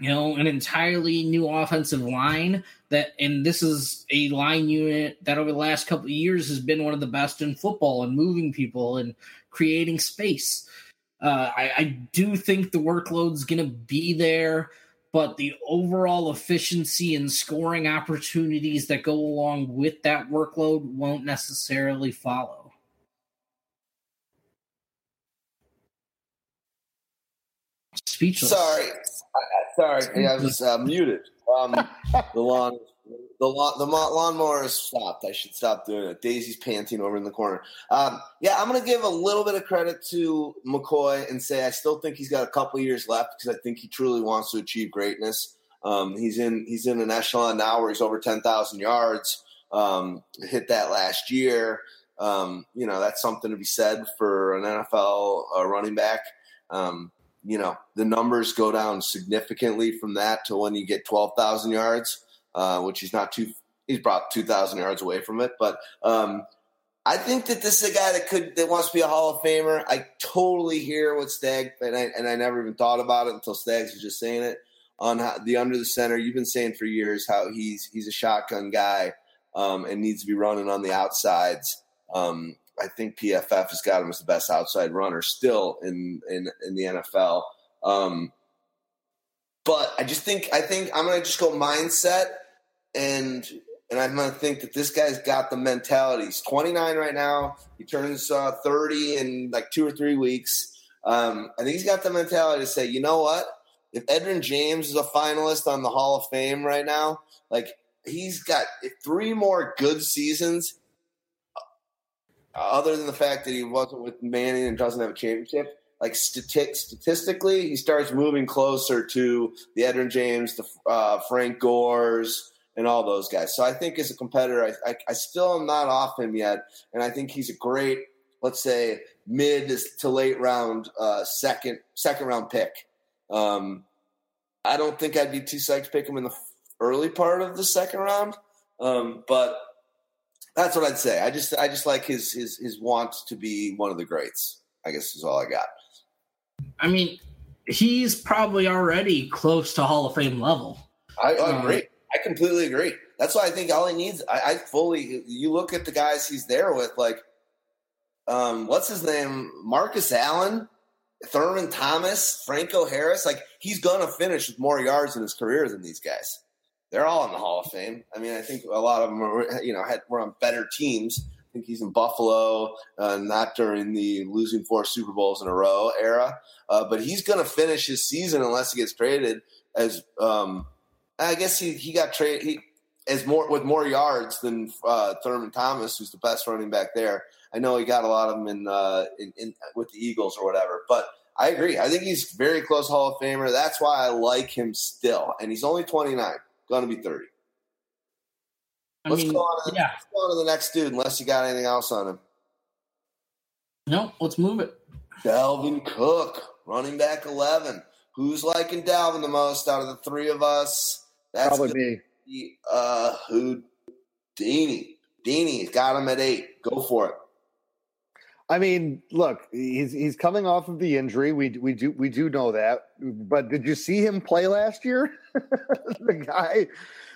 you know an entirely new offensive line that, and this is a line unit that over the last couple of years has been one of the best in football and moving people and creating space. Uh, I, I do think the workload's going to be there but the overall efficiency and scoring opportunities that go along with that workload won't necessarily follow. Speechless. Sorry, sorry, yeah, I was uh, muted. Um, [laughs] the lawn the lawn, the lawnmower has stopped. I should stop doing it. Daisy's panting over in the corner. Um, yeah, I'm going to give a little bit of credit to McCoy and say I still think he's got a couple years left because I think he truly wants to achieve greatness. Um, he's in he's in an echelon now where he's over 10,000 yards. Um, hit that last year. Um, you know that's something to be said for an NFL uh, running back. Um, you know the numbers go down significantly from that to when you get 12,000 yards uh, which he's not too. He's brought two thousand yards away from it, but um, I think that this is a guy that could that wants to be a Hall of Famer. I totally hear what Stagg and I and I never even thought about it until Staggs was just saying it on how, the under the center. You've been saying for years how he's he's a shotgun guy um, and needs to be running on the outsides. Um, I think PFF has got him as the best outside runner still in in, in the NFL. Um, but I just think I think I'm gonna just go mindset and and I'm going to think that this guy's got the mentality. He's 29 right now. He turns uh, 30 in like two or three weeks. Um, I think he's got the mentality to say, you know what? If Edgerrin James is a finalist on the Hall of Fame right now, like he's got three more good seasons. Other than the fact that he wasn't with Manning and doesn't have a championship, like statistically, he starts moving closer to the Edgerrin James, the uh, Frank Gores, and all those guys. So I think as a competitor, I, I, I still am not off him yet, and I think he's a great, let's say, mid to late round uh, second second round pick. Um, I don't think I'd be too psyched to pick him in the early part of the second round, um, but that's what I'd say. I just I just like his his his want to be one of the greats. I guess is all I got. I mean, he's probably already close to Hall of Fame level. I, I agree. Uh, I completely agree. That's why I think all he needs. I, I fully. You look at the guys he's there with, like, um, what's his name? Marcus Allen, Thurman Thomas, Franco Harris. Like, he's gonna finish with more yards in his career than these guys. They're all in the Hall of Fame. I mean, I think a lot of them are, you know, had, were on better teams. I think he's in Buffalo, uh, not during the losing four Super Bowls in a row era. Uh, but he's going to finish his season unless he gets traded as um, I guess he, he got traded as more with more yards than uh, Thurman Thomas, who's the best running back there. I know he got a lot of them in, uh, in, in with the Eagles or whatever, but I agree. I think he's very close Hall of Famer. That's why I like him still, and he's only twenty nine, going to be thirty. I let's, mean, go on to, yeah. let's go on to the next dude, unless you got anything else on him. No, let's move it. Dalvin Cook, running back eleven. Who's liking Dalvin the most out of the three of us? That's probably me. Be, uh, who? Deanie. Deanie got him at eight. Go for it. I mean, look, he's he's coming off of the injury. We we do we do know that. But did you see him play last year? [laughs] the guy,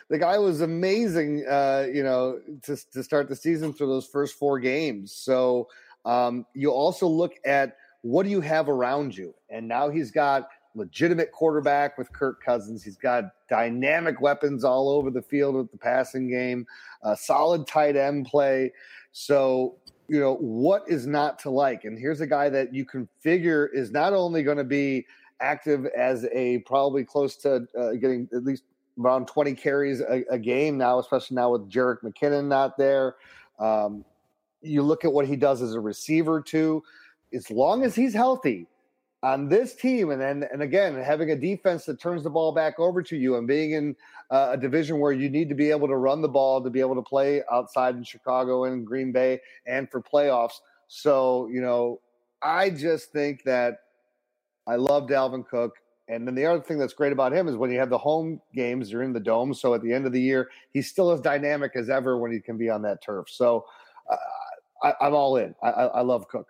the guy was amazing. Uh, you know, to to start the season for those first four games. So um, you also look at what do you have around you, and now he's got legitimate quarterback with Kirk Cousins. He's got dynamic weapons all over the field with the passing game, solid tight end play. So, you know, what is not to like? And here's a guy that you can figure is not only going to be active as a probably close to uh, getting at least around 20 carries a, a, game now, especially now with Jerick McKinnon not there. Um, you look at what he does as a receiver, too. As long as he's healthy, on this team, and then and again having a defense that turns the ball back over to you, and being in uh, a division where you need to be able to run the ball to be able to play outside in Chicago and Green Bay and for playoffs. So you know, I just think that I love Dalvin Cook. And then the other thing that's great about him is when you have the home games, you're in the dome. So at the end of the year, he's still as dynamic as ever when he can be on that turf. So uh, I, am all in. I, I, love Cook.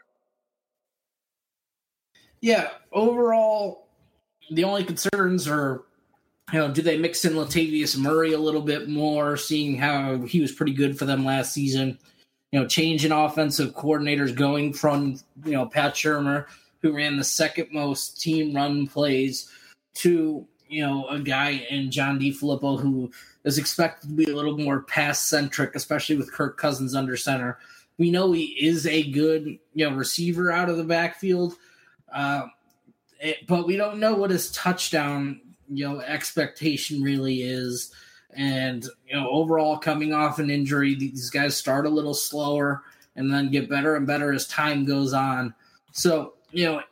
Yeah, overall, the only concerns are, you know, do they mix in Latavius Murray a little bit more, seeing how he was pretty good for them last season? You know, change in offensive coordinators going from, you know, Pat Shurmur – who ran the second most team run plays, to you know a guy in John DeFilippo who is expected to be a little more pass centric, especially with Kirk Cousins under center. We know he is a good you know receiver out of the backfield, uh, it, but we don't know what his touchdown you know expectation really is. And you know, overall, coming off an injury, these guys start a little slower and then get better and better as time goes on. So you know,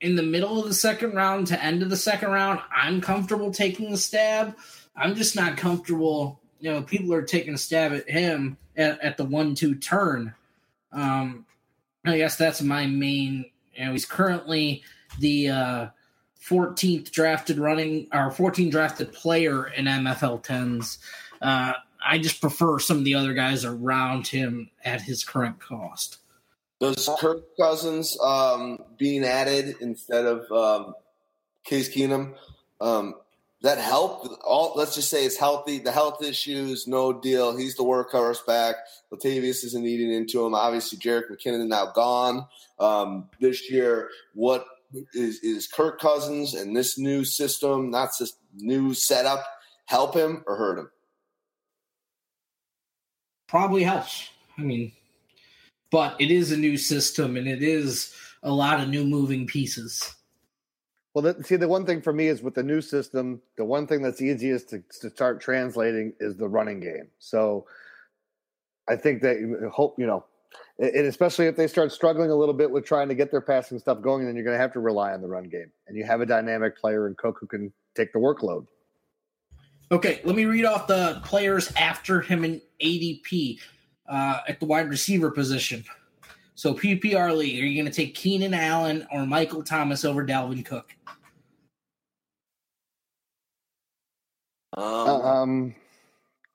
in the middle of the second round to end of the second round, I'm comfortable taking the stab. I'm just not comfortable. You know, people are taking a stab at him at, at the one-two turn. Um, I guess that's my main. You know, he's currently the uh, 14th drafted running or 14th drafted player in MFL tens. Uh, I just prefer some of the other guys around him at his current cost. Does Kirk Cousins um, being added instead of um, Case Keenum um, that help? All let's just say it's healthy. The health issues, no deal. He's the workhorse back. Latavius isn't eating into him. Obviously, Jerick McKinnon now gone um, this year. What is is Kirk Cousins and this new system, not this new setup, help him or hurt him? Probably helps. I mean, but it is a new system and it is a lot of new moving pieces. Well, the, see, the one thing for me is with the new system, the one thing that's easiest to, to start translating is the running game. So I think that hope, you know, and especially if they start struggling a little bit with trying to get their passing stuff going, then you're going to have to rely on the run game. And you have a dynamic player in Cook who can take the workload. Okay, let me read off the players after him in ADP uh, at the wide receiver position. So PPR league, are you going to take Keenan Allen or Michael Thomas over Dalvin Cook? Um, um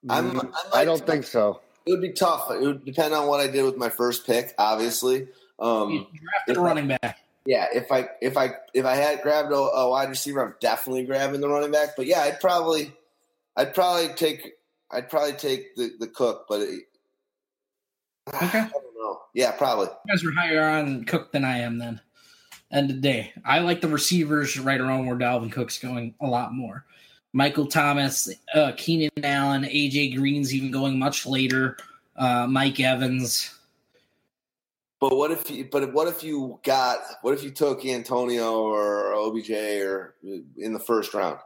I'm, I, I don't think so. It would be tough. It would depend on what I did with my first pick, obviously. Um, you drafted a running back. Yeah, if I if I if I had grabbed a, a, wide receiver, I'm definitely grabbing the running back. But yeah, I'd probably I'd probably take I'd probably take the the Cook, but it, [sighs] Okay. I don't know. Yeah, probably. You guys are higher on Cook than I am then. End of the day. I like the receivers right around where Dalvin Cook's going a lot more. Michael Thomas, uh, Keenan Allen, AJ Green's even going much later. Uh, Mike Evans. But what if you? But what if you got? What if you took Antonio or OBJ or in the first round?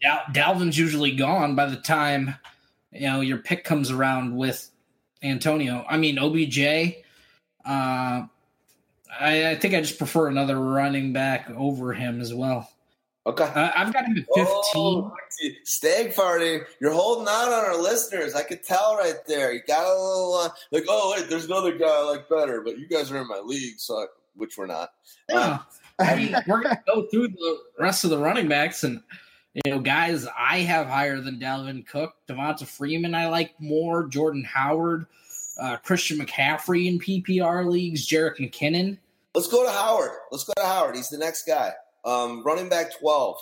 Yeah, Dalvin's usually gone by the time you know your pick comes around with Antonio. I mean OBJ. Uh, I, I, think I just prefer another running back over him as well. Okay, uh, I've got him at fifteen. Oh, Stagg Party. You're holding out on our listeners. I could tell right there. You got a little uh, like, oh wait, there's another guy I like better, but you guys are in my league, so I, which we're not. Yeah. I mean, we're gonna go through the rest of the running backs and you know, guys I have higher than Dalvin Cook, Devonta Freeman I like more, Jordan Howard, uh, Christian McCaffrey in PPR leagues, Jerick McKinnon. Let's go to Howard. Let's go to Howard. He's the next guy. Um, running back 12.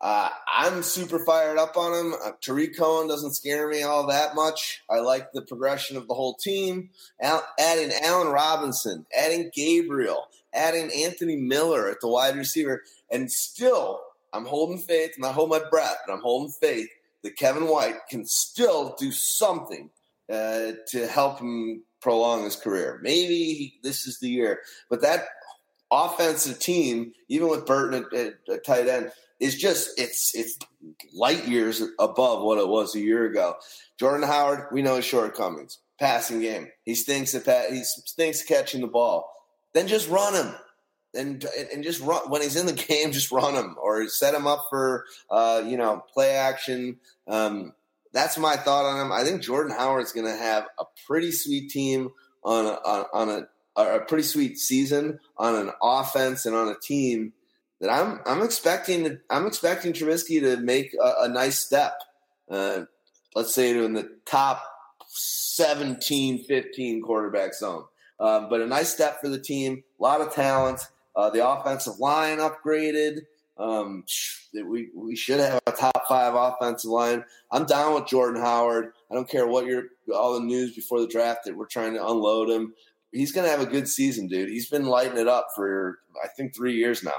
Uh, I'm super fired up on him. Uh, Tarik Cohen doesn't scare me all that much. I like the progression of the whole team. Al- adding Allen Robinson, adding Gabriel, adding Anthony Miller at the wide receiver, and still I'm holding faith. and I hold my breath, but I'm holding faith that Kevin White can still do something uh, to help him prolong his career. Maybe he, this is the year. But that offensive team, even with Burton at, at, tight end, is just it's it's light years above what it was a year ago. Jordan Howard, we know his shortcomings. Passing game, he stinks at he stinks catching the ball. Then just run him and and just run when he's in the [laughs] game. Just run him or set him up for uh, you know play action. Um, that's my thought on him. I think Jordan Howard's going to have a pretty sweet team on a, on, a a pretty sweet season on an offense and on a team that I'm I'm expecting I'm expecting Trubisky to make a, a nice step. Uh, let's say in the top 17, 15 quarterback zone. Um, but a nice step for the team. A lot of talent. Uh, the offensive line upgraded. Um, we we should have a top five offensive line. I'm down with Jordan Howard. I don't care what your all the news before the draft that we're trying to unload him. He's going to have a good season, dude. He's been lighting it up for I think three years now.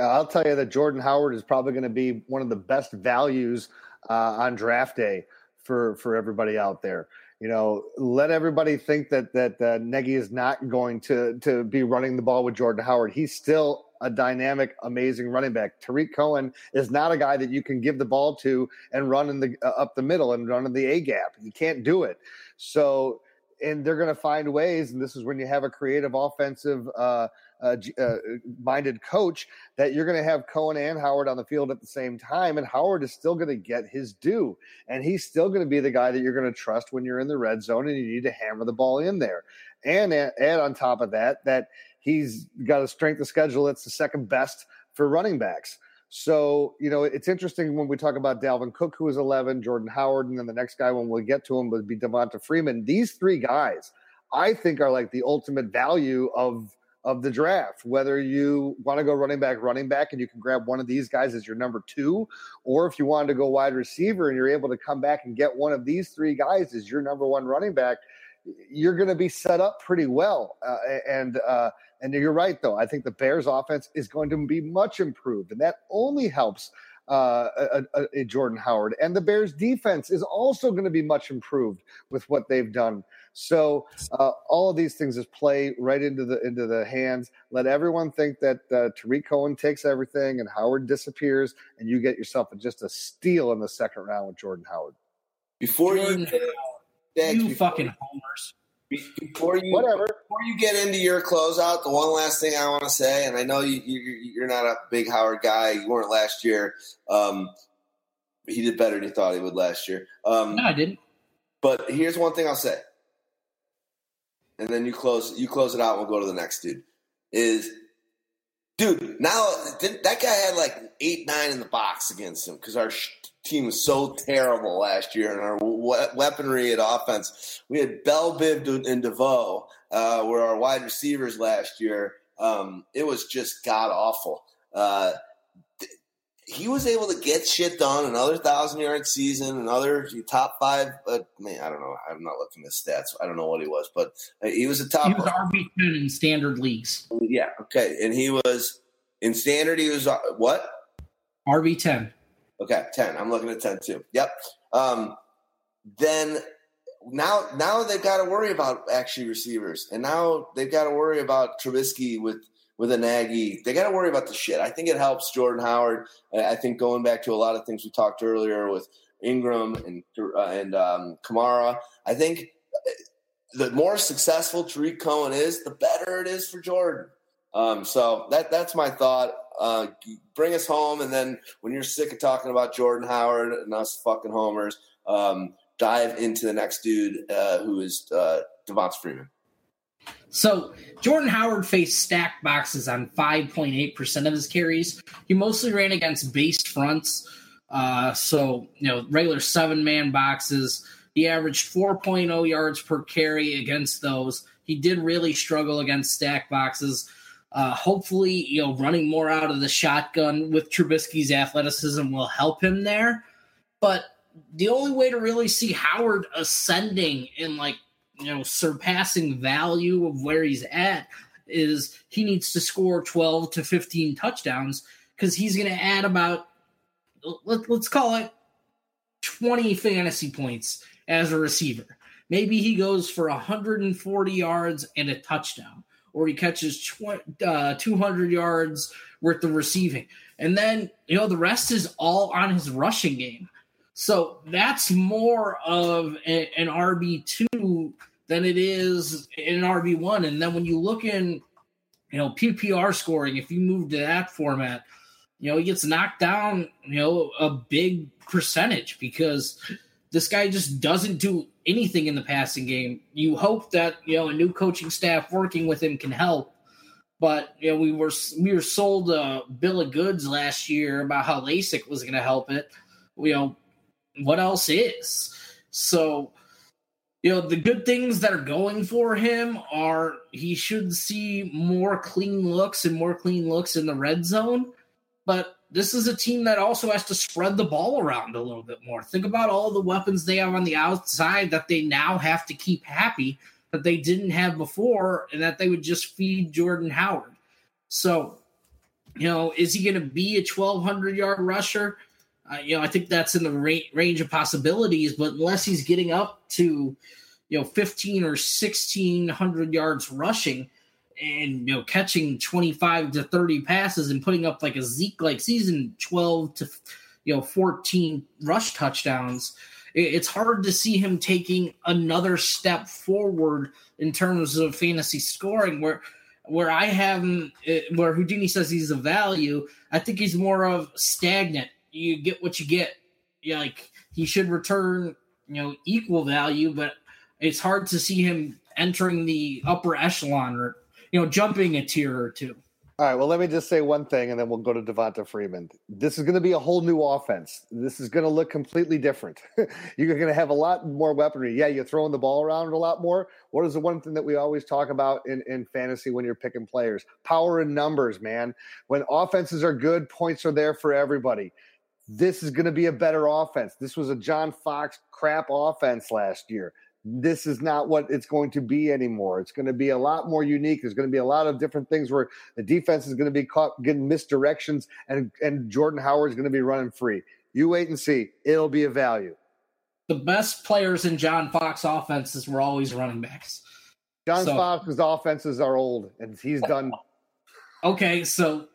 I'll tell you that Jordan Howard is probably going to be one of the best values uh, on draft day for for everybody out there. You know, let everybody think that that uh, is not going to to be running the ball with Jordan Howard. He's still a dynamic, amazing running back. Tarik Cohen is not a guy that you can give the ball to and run in the uh, up the middle and run in the A gap. You can't do it. So, and they're going to find ways. And this is when you have a creative offensive. Uh, uh, uh, minded coach that you're going to have Cohen and Howard on the field at the same time, and Howard is still going to get his due, and he's still going to be the guy that you're going to trust when you're in the red zone and you need to hammer the ball in there. And add on top of that, that he's got a strength of schedule that's the second best for running backs. So, you know, it's interesting when we talk about Dalvin Cook, who is 11, Jordan Howard, and then the next guy when we get to him would be Devonta Freeman. These three guys, I think, are like the ultimate value of of the draft. Whether you want to go running back, running back, and you can grab one of these guys as your number two, or if you wanted to go wide receiver and you're able to come back and get one of these three guys as your number one running back, you're going to be set up pretty well. Uh, and uh, and you're right, though. I think the Bears' offense is going to be much improved, and that only helps uh, a, a, a, Jordan Howard. And the Bears' defense is also going to be much improved with what they've done. So uh, all of these things just play right into the into the hands. Let everyone think that uh, Tarik Cohen takes everything and Howard disappears, and you get yourself just a steal in the second round with Jordan Howard. Before Jordan, you, you before, fucking homers. Before you whatever before you get into your closeout, the one last thing I want to say, and I know you, you are not a big Howard guy. You weren't last year. Um, he did better than you thought he would last year. Um, no, I didn't. But here's one thing I'll say, and then you close you close it out. And we'll go to the next dude. Is dude now that guy had like eight nine in the box against him because our team was so terrible last year in our weaponry at offense. We had Bell, Biv, and DeVoe uh, were our wide receivers last year. Um, it was just god awful. Uh, he was able to get shit done. Another thousand yard season, another top five. But man, I don't know. I'm not looking at stats. I don't know what he was, but he was a top. He was RB ten in standard leagues. Yeah. Okay, and he was in standard. He was uh, what? RB ten. Okay, ten. I'm looking at ten too. Yep. Um, then now, now they've got to worry about actually receivers, and now they've got to worry about Trubisky with with a Nagy. They got to worry about the shit. I think it helps Jordan Howard. I think going back to a lot of things we talked earlier with Ingram and uh, and um, Kamara, I think the more successful Tarik Cohen is, the better it is for Jordan. Um, so that that's my thought. Uh, bring us home, and then when you're sick of talking about Jordan Howard and us fucking homers, um, dive into the next dude uh, who is uh, Devonta Freeman. So Jordan Howard faced stacked boxes on 5.8% of his carries. He mostly ran against base fronts. Uh, so, you know, regular seven man boxes. He averaged 4.0 yards per carry against those. He did really struggle against stack boxes. Uh, hopefully, you know, running more out of the shotgun with Trubisky's athleticism will help him there. But the only way to really see Howard ascending in like you know surpassing value of where he's at is he needs to score 12 to 15 touchdowns because he's going to add about let, let's call it 20 fantasy points as a receiver. Maybe he goes for 140 yards and a touchdown or he catches uh, 200 yards worth of receiving. And then, you know, the rest is all on his rushing game. So that's more of a, an RB2 than it is an RB1. And then when you look in, you know, PPR scoring, if you move to that format, you know, he gets knocked down, you know, a big percentage because this guy just doesn't do anything in the passing game. You hope that, you know, a new coaching staff working with him can help. But you know, we were we were sold a bill of goods last year about how LASIK was going to help it. You know, what else is? So, you know, the good things that are going for him are he should see more clean looks and more clean looks in the red zone. But this is a team that also has to spread the ball around a little bit more. Think about all the weapons they have on the outside that they now have to keep happy that they didn't have before and that they would just feed Jordan Howard. So, you know, is he going to be a 1,200 yard rusher? You know, I think that's in the ra- range of possibilities, but unless he's getting up to, you know, 15 or 1,600 yards rushing and, you know, catching 25 to 30 passes and putting up like a Zeke like season 12 to, you know, 14 rush touchdowns – it's hard to see him taking another step forward in terms of fantasy scoring where where I have him eh, where Houdini says he's a value, I think he's more of stagnant. You get what you get. Yeah, like he should return, you know, equal value, but it's hard to see him entering the upper echelon or you know, jumping a tier or two. All right. Well, let me just say one thing, and then we'll go to Devonta Freeman. This is going to be a whole new offense. This is going to look completely different. [laughs] You're going to have a lot more weaponry. Yeah, you're throwing the ball around a lot more. What is the one thing that we always talk about in, in fantasy when you're picking players? Power and numbers, man. When offenses are good, points are there for everybody. This is going to be a better offense. This was a John Fox crap offense last year this is not what it's going to be anymore. It's going to be a lot more unique. There's going to be a lot of different things where the defense is going to be caught getting misdirections, and and Jordan Howard is going to be running free. You wait and see. It'll be a value. The best players in John Fox offenses were always running backs. John so, Fox's offenses are old, and he's done. Okay, so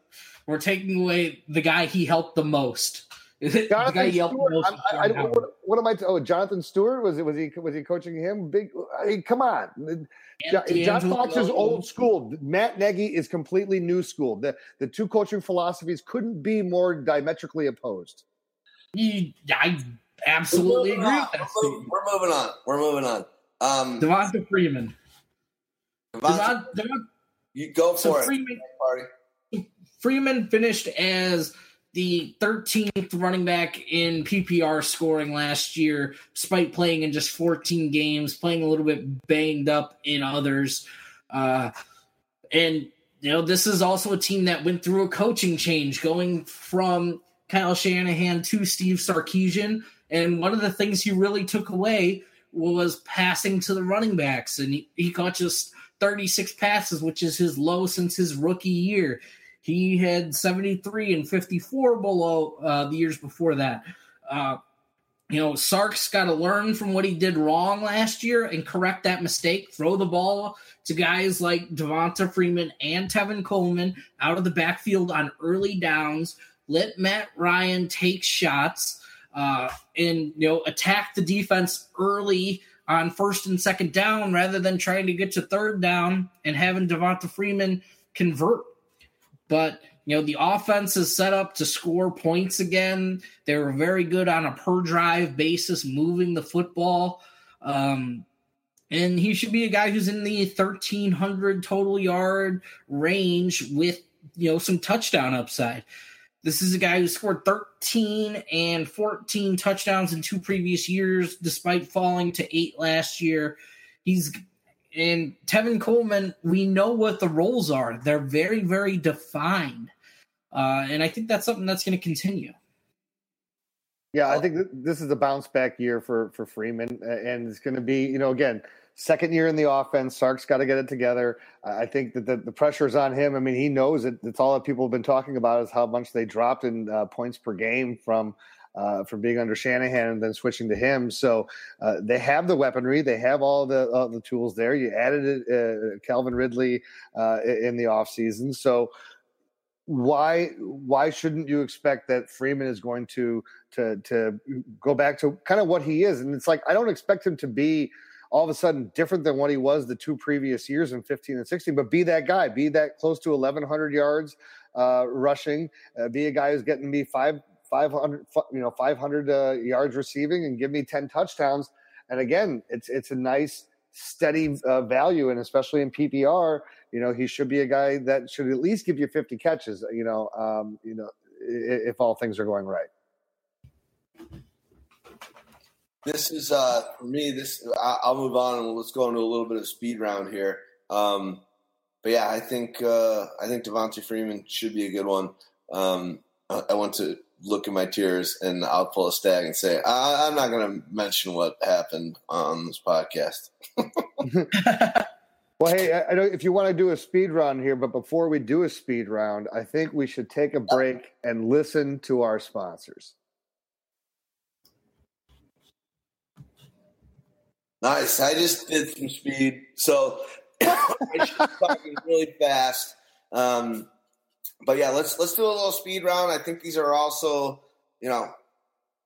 we're taking away the guy he helped the most. Jonathan Stewart. I, I, what, what, am I? T- oh, Jonathan Stewart was it? Was he? Was he coaching him? Big. I mean, come on. John, John Fox is old school. Matt Nagy is completely new school. The the two coaching philosophies couldn't be more diametrically opposed. I absolutely agree. We're, moving, we're moving on. We're moving on. Um, Devonta Freeman. Devonta, Devonta, you go for so it. Freeman, Freeman finished as the 13th running back in PPR scoring last year, despite playing in just 14 games, playing a little bit banged up in others. Uh, and, you know, this is also a team that went through a coaching change, going from Kyle Shanahan to Steve Sarkisian. And one of the things he really took away was passing to the running backs. And he, he caught just 36 passes, which is his low since his rookie year. He had 73 and 54 below uh, the years before that. Uh, you know, Sark's got to learn from what he did wrong last year and correct that mistake. Throw the ball to guys like Devonta Freeman and Tevin Coleman out of the backfield on early downs. Let Matt Ryan take shots uh, and you know attack the defense early on first and second down rather than trying to get to third down and having Devonta Freeman convert but you know the offense is set up to score points again. They were very good on a per drive basis, moving the football. Um, and he should be a guy who's in the 1300 total yard range with you know some touchdown upside. This is a guy who scored 13 and 14 touchdowns in two previous years, despite falling to eight last year. He's and Tevin Coleman, we know what the roles are. They're very, very defined. Uh, and I think that's something that's going to continue. Yeah, I think this is a bounce back year for for Freeman, and it's going to be, you know, again, second year in the offense. Sark's got to get it together. I think that the, the pressure is on him. I mean, he knows it. It's all that people have been talking about is how much they dropped in uh, points per game from uh, from being under Shanahan and then switching to him. So uh, they have the weaponry, they have all the the tools there. You added uh, Calvin Ridley uh, in the offseason. So why why shouldn't you expect that Freeman is going to to to go back to kind of what he is? And it's like I don't expect him to be all of a sudden different than what he was the two previous years in 15 and 16 but be that guy be that close to 1100 yards uh, rushing uh, be a guy who's getting me five 500, you know, 500 uh, yards receiving and give me 10 touchdowns. And again, it's it's a nice steady uh, value, and especially in PPR, you know, he should be a guy that should at least give you 50 catches. You know, um, you know, if, if all things are going right. This is uh, for me. This I, will move on and let's go into a little bit of speed round here. Um, but yeah, I think uh, I think Devonta Freeman should be a good one. Um, I, I want to look at my tears and I'll pull a Stagg and say I, am not going to mention what happened on this podcast. [laughs] well, hey, I, I, know if you want to do a speed round here, but before we do a speed round, I think we should take a break and listen to our sponsors. Nice. I just did some speed, so [coughs] I should talking really fast. Um, but yeah, let's let's do a little speed round. I think these are also, you know,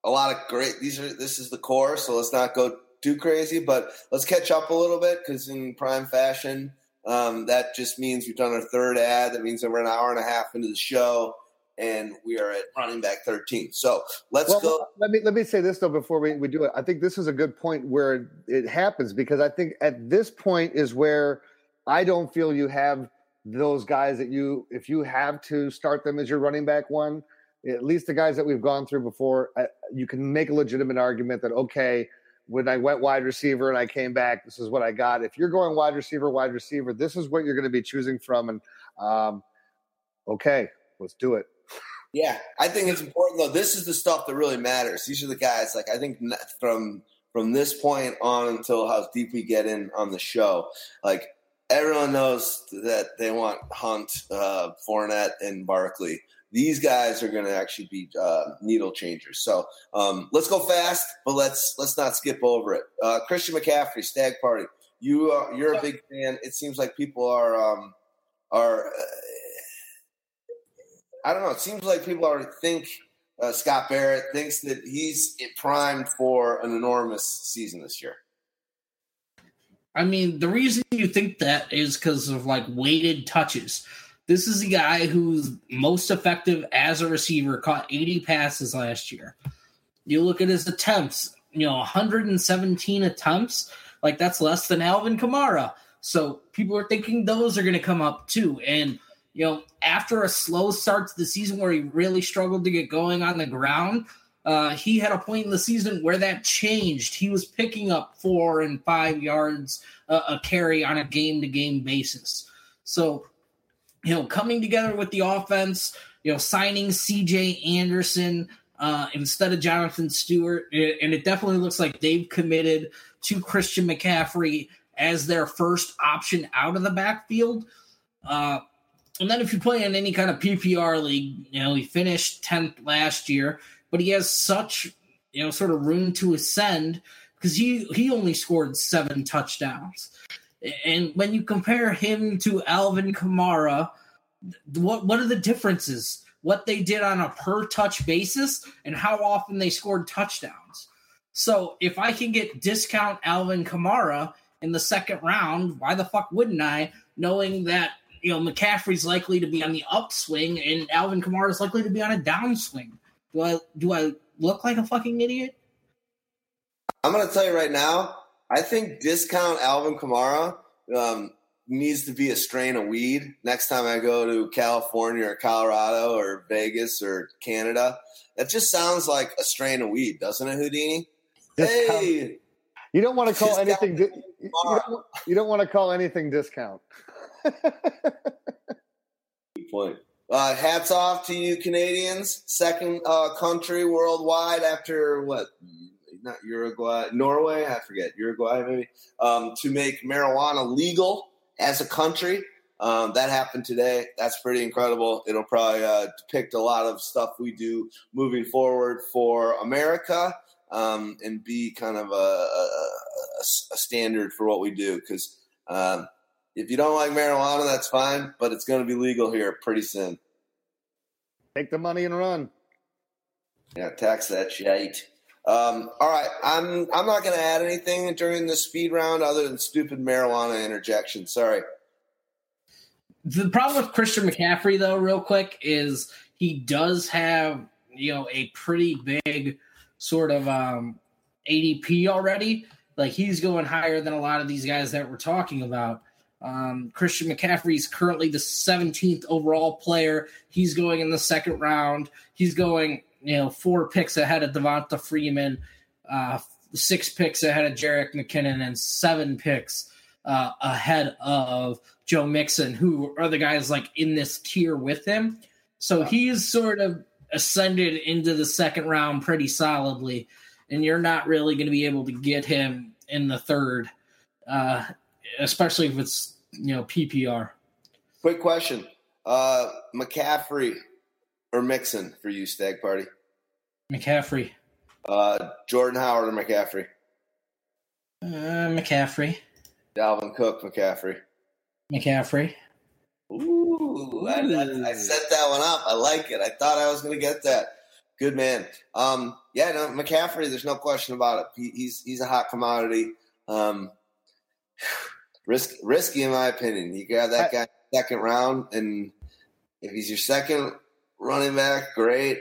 a lot of great. These are this is the core, so let's not go too crazy, but let's catch up a little bit because in prime fashion, um, that just means we've done our third ad. That means that we're an hour and a half into the show, and we are at running back 13. So let's well, go. Let me let me say this though before we, we do it. I think this is a good point where it happens because I think at this point is where I don't feel you have those guys that you, if you have to start them as your running back one, at least the guys that we've gone through before, uh, you can make a legitimate argument that, okay, when I went wide receiver and I came back, this is what I got. If you're going wide receiver, wide receiver, this is what you're going to be choosing from. And um, okay, let's do it. Yeah, I think it's important though. This is the stuff that really matters. These are the guys. Like I think from from this point on until how deep we get in on the show, like everyone knows that they want Hunt, uh, Fournette, and Barkley. These guys are going to actually be uh, needle changers. So um, let's go fast, but let's let's not skip over it. Uh, Christian McCaffrey, Stagg Party. You are you're a big fan. It seems like people are um, are. Uh, I don't know. It seems like people are think uh, Scott Barrett thinks that he's primed for an enormous season this year. I mean, the reason you think that is because of like weighted touches. This is a guy who's most effective as a receiver, caught 80 passes last year. You look at his attempts, you know, 117 attempts, like that's less than Alvin Kamara. So people are thinking those are going to come up too. And, you know, after a slow start to the season where he really struggled to get going on the ground, uh, he had a point in the season where that changed. He was picking up four and five yards uh, a carry on a game to game basis. So, you know, coming together with the offense, you know, signing CJ Anderson uh, instead of Jonathan Stewart, and it definitely looks like they've committed to Christian McCaffrey as their first option out of the backfield. Uh, and then if you play in any kind of PPR league, you know, he finished 10th last year but he has such you know sort of room to ascend because he he only scored seven touchdowns. And when you compare him to Alvin Kamara, what what are the differences? What they did on a per touch basis and how often they scored touchdowns. So if I can get discount Alvin Kamara in the second round, why the fuck wouldn't I? Knowing that you know McCaffrey's likely to be on the upswing and Alvin Kamara is likely to be on a downswing. Do I do I look like a fucking idiot? I'm gonna tell you right now. I think discount Alvin Kamara um, needs to be a strain of weed next time I go to California or Colorado or Vegas or Canada. That just sounds like a strain of weed, doesn't it, Houdini? Discount. Hey, you don't want to call anything. Di- you, don't, you don't want to call anything discount. [laughs] Good point. Uh, hats off to you, Canadians. Second uh, country worldwide after what? Not Uruguay, Norway. I forget Uruguay maybe um, to make marijuana legal as a country. Um, that happened today. That's pretty incredible. It'll probably uh, depict a lot of stuff we do moving forward for America um, and be kind of a, a, a, standard for what we do. Because um, if you don't like marijuana, that's fine, but it's going to be legal here pretty soon. Take the money and run. Yeah, tax that shit. Um, all right, I'm I'm not going to add anything during the speed round other than stupid marijuana interjection. Sorry. The problem with Christian McCaffrey, though, real quick, is he does have you know a pretty big sort of um, ADP already like he's going higher than a lot of these guys that we're talking about. Um, Christian McCaffrey is currently the 17th overall player. He's going in the second round. He's going, you know, four picks ahead of Devonta Freeman, uh, six picks ahead of Jerick McKinnon, and seven picks uh, ahead of Joe Mixon, who are the guys like in this tier with him. So he's sort of ascended into the second round pretty solidly, and you're not really going to be able to get him in the third, uh, especially if it's you know PPR. Quick question: uh, McCaffrey or Mixon for you, Stagg Party? McCaffrey. Uh, Jordan Howard or McCaffrey? Uh, McCaffrey. Dalvin Cook, McCaffrey. McCaffrey. Ooh, I, I, I, set that one up. I like it. I thought I was going to get that. Good man. Um, yeah, no, McCaffrey. There's no question about it. He, he's he's a hot commodity. Um, risk, risky in my opinion. You got that guy second round, and if he's your second running back, great.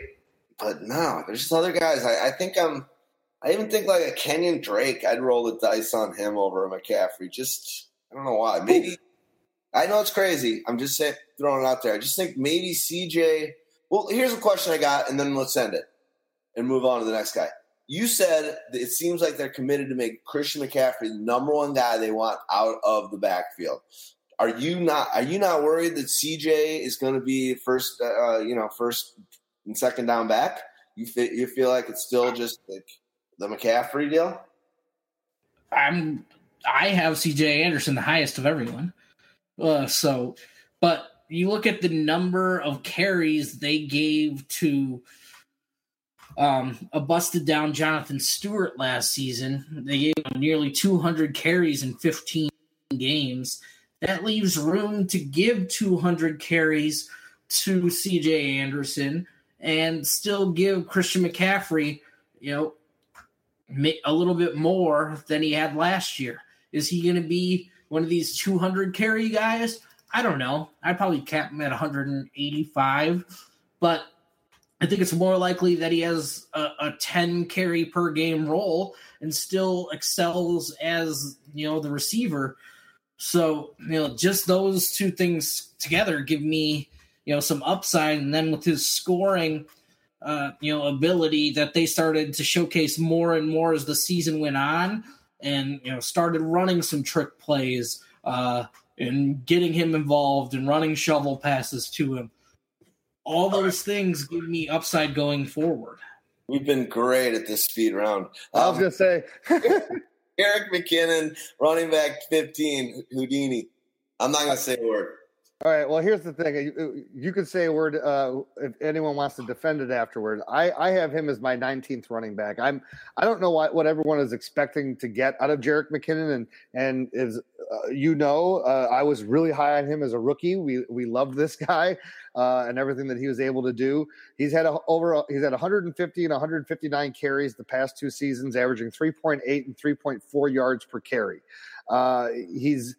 But no, there's just other guys. I, I think I'm. I even think like a Kenyon Drake. I'd roll the dice on him over McCaffrey. Just I don't know why. Maybe I know it's crazy. I'm just saying, throwing it out there. I just think maybe CJ. Well, here's a question I got, and then let's end it and move on to the next guy. You said it seems like they're committed to make Christian McCaffrey the number one guy they want out of the backfield. Are you not? Are you not worried that CJ is going to be first? Uh, you know, first and second down back. You you feel like it's still just like the McCaffrey deal. I'm. I have CJ Anderson the highest of everyone. Uh, so, but you look at the number of carries they gave to um, a busted down Jonathan Stewart last season. They gave him nearly 200 carries in 15 games. That leaves room to give 200 carries to CJ Anderson and still give Christian McCaffrey, you know, a little bit more than he had last year. Is he going to be one of these 200 carry guys. I don't know. I'd probably cap him at 185, but I think it's more likely that he has a, a 10 carry per game role and still excels as, you know, the receiver. So, you know, just those two things together give me, you know, some upside. And then with his scoring, uh, you know, ability that they started to showcase more and more as the season went on, and you know started running some trick plays uh, and getting him involved and running shovel passes to him. All those things give me upside going forward. We've been great at this speed round. I was um, gonna say Jerick McKinnon, running back fifteen, Houdini. I'm not gonna say a word. All right. Well, here's the thing. You, you could say a word uh, if anyone wants to defend it afterward. I, I have him as my 19th running back. I'm I don't know what, what everyone is expecting to get out of Jerick McKinnon, and and is uh, you know uh, I was really high on him as a rookie. We we loved this [laughs] guy uh, and everything that he was able to do. He's had a, over he's had 150 and 159 carries the past two seasons, averaging 3.8 and 3.4 yards per carry. Uh, he's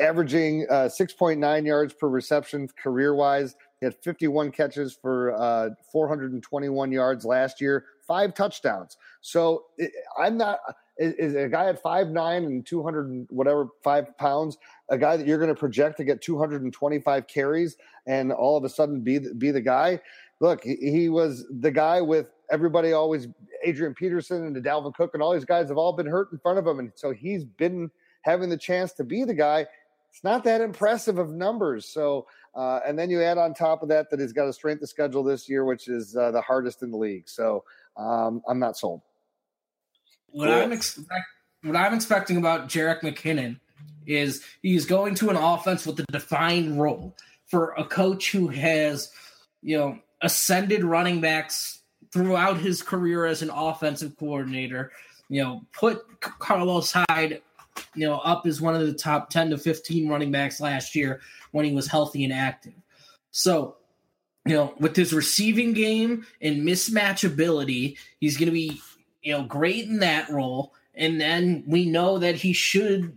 averaging uh, 6.9 yards per reception career wise. He had 51 catches for uh, 421 yards last year, five touchdowns. So it, I'm not is, a guy at five nine and 200 whatever five pounds, a guy that you're going to project to get 225 carries and all of a sudden be the, be the guy. Look, he was the guy with everybody always Adrian Peterson and the Dalvin Cook and all these guys have all been hurt in front of him, and so he's been having the chance to be the guy it's not that impressive of numbers. So, uh, and then you add on top of that that he's got a strength of schedule this year, which is uh, the hardest in the league. So, um, I'm not sold. What I'm expect, what I'm expecting about Jerick McKinnon is he's going to an offense with a defined role for a coach who has, you know, ascended running backs throughout his career as an offensive coordinator. You know, put Carlos Hyde you know, up as one of the top 10 to 15 running backs last year when he was healthy and active. So, you know, with his receiving game and mismatch ability, he's going to be, you know, great in that role. And then we know that he should,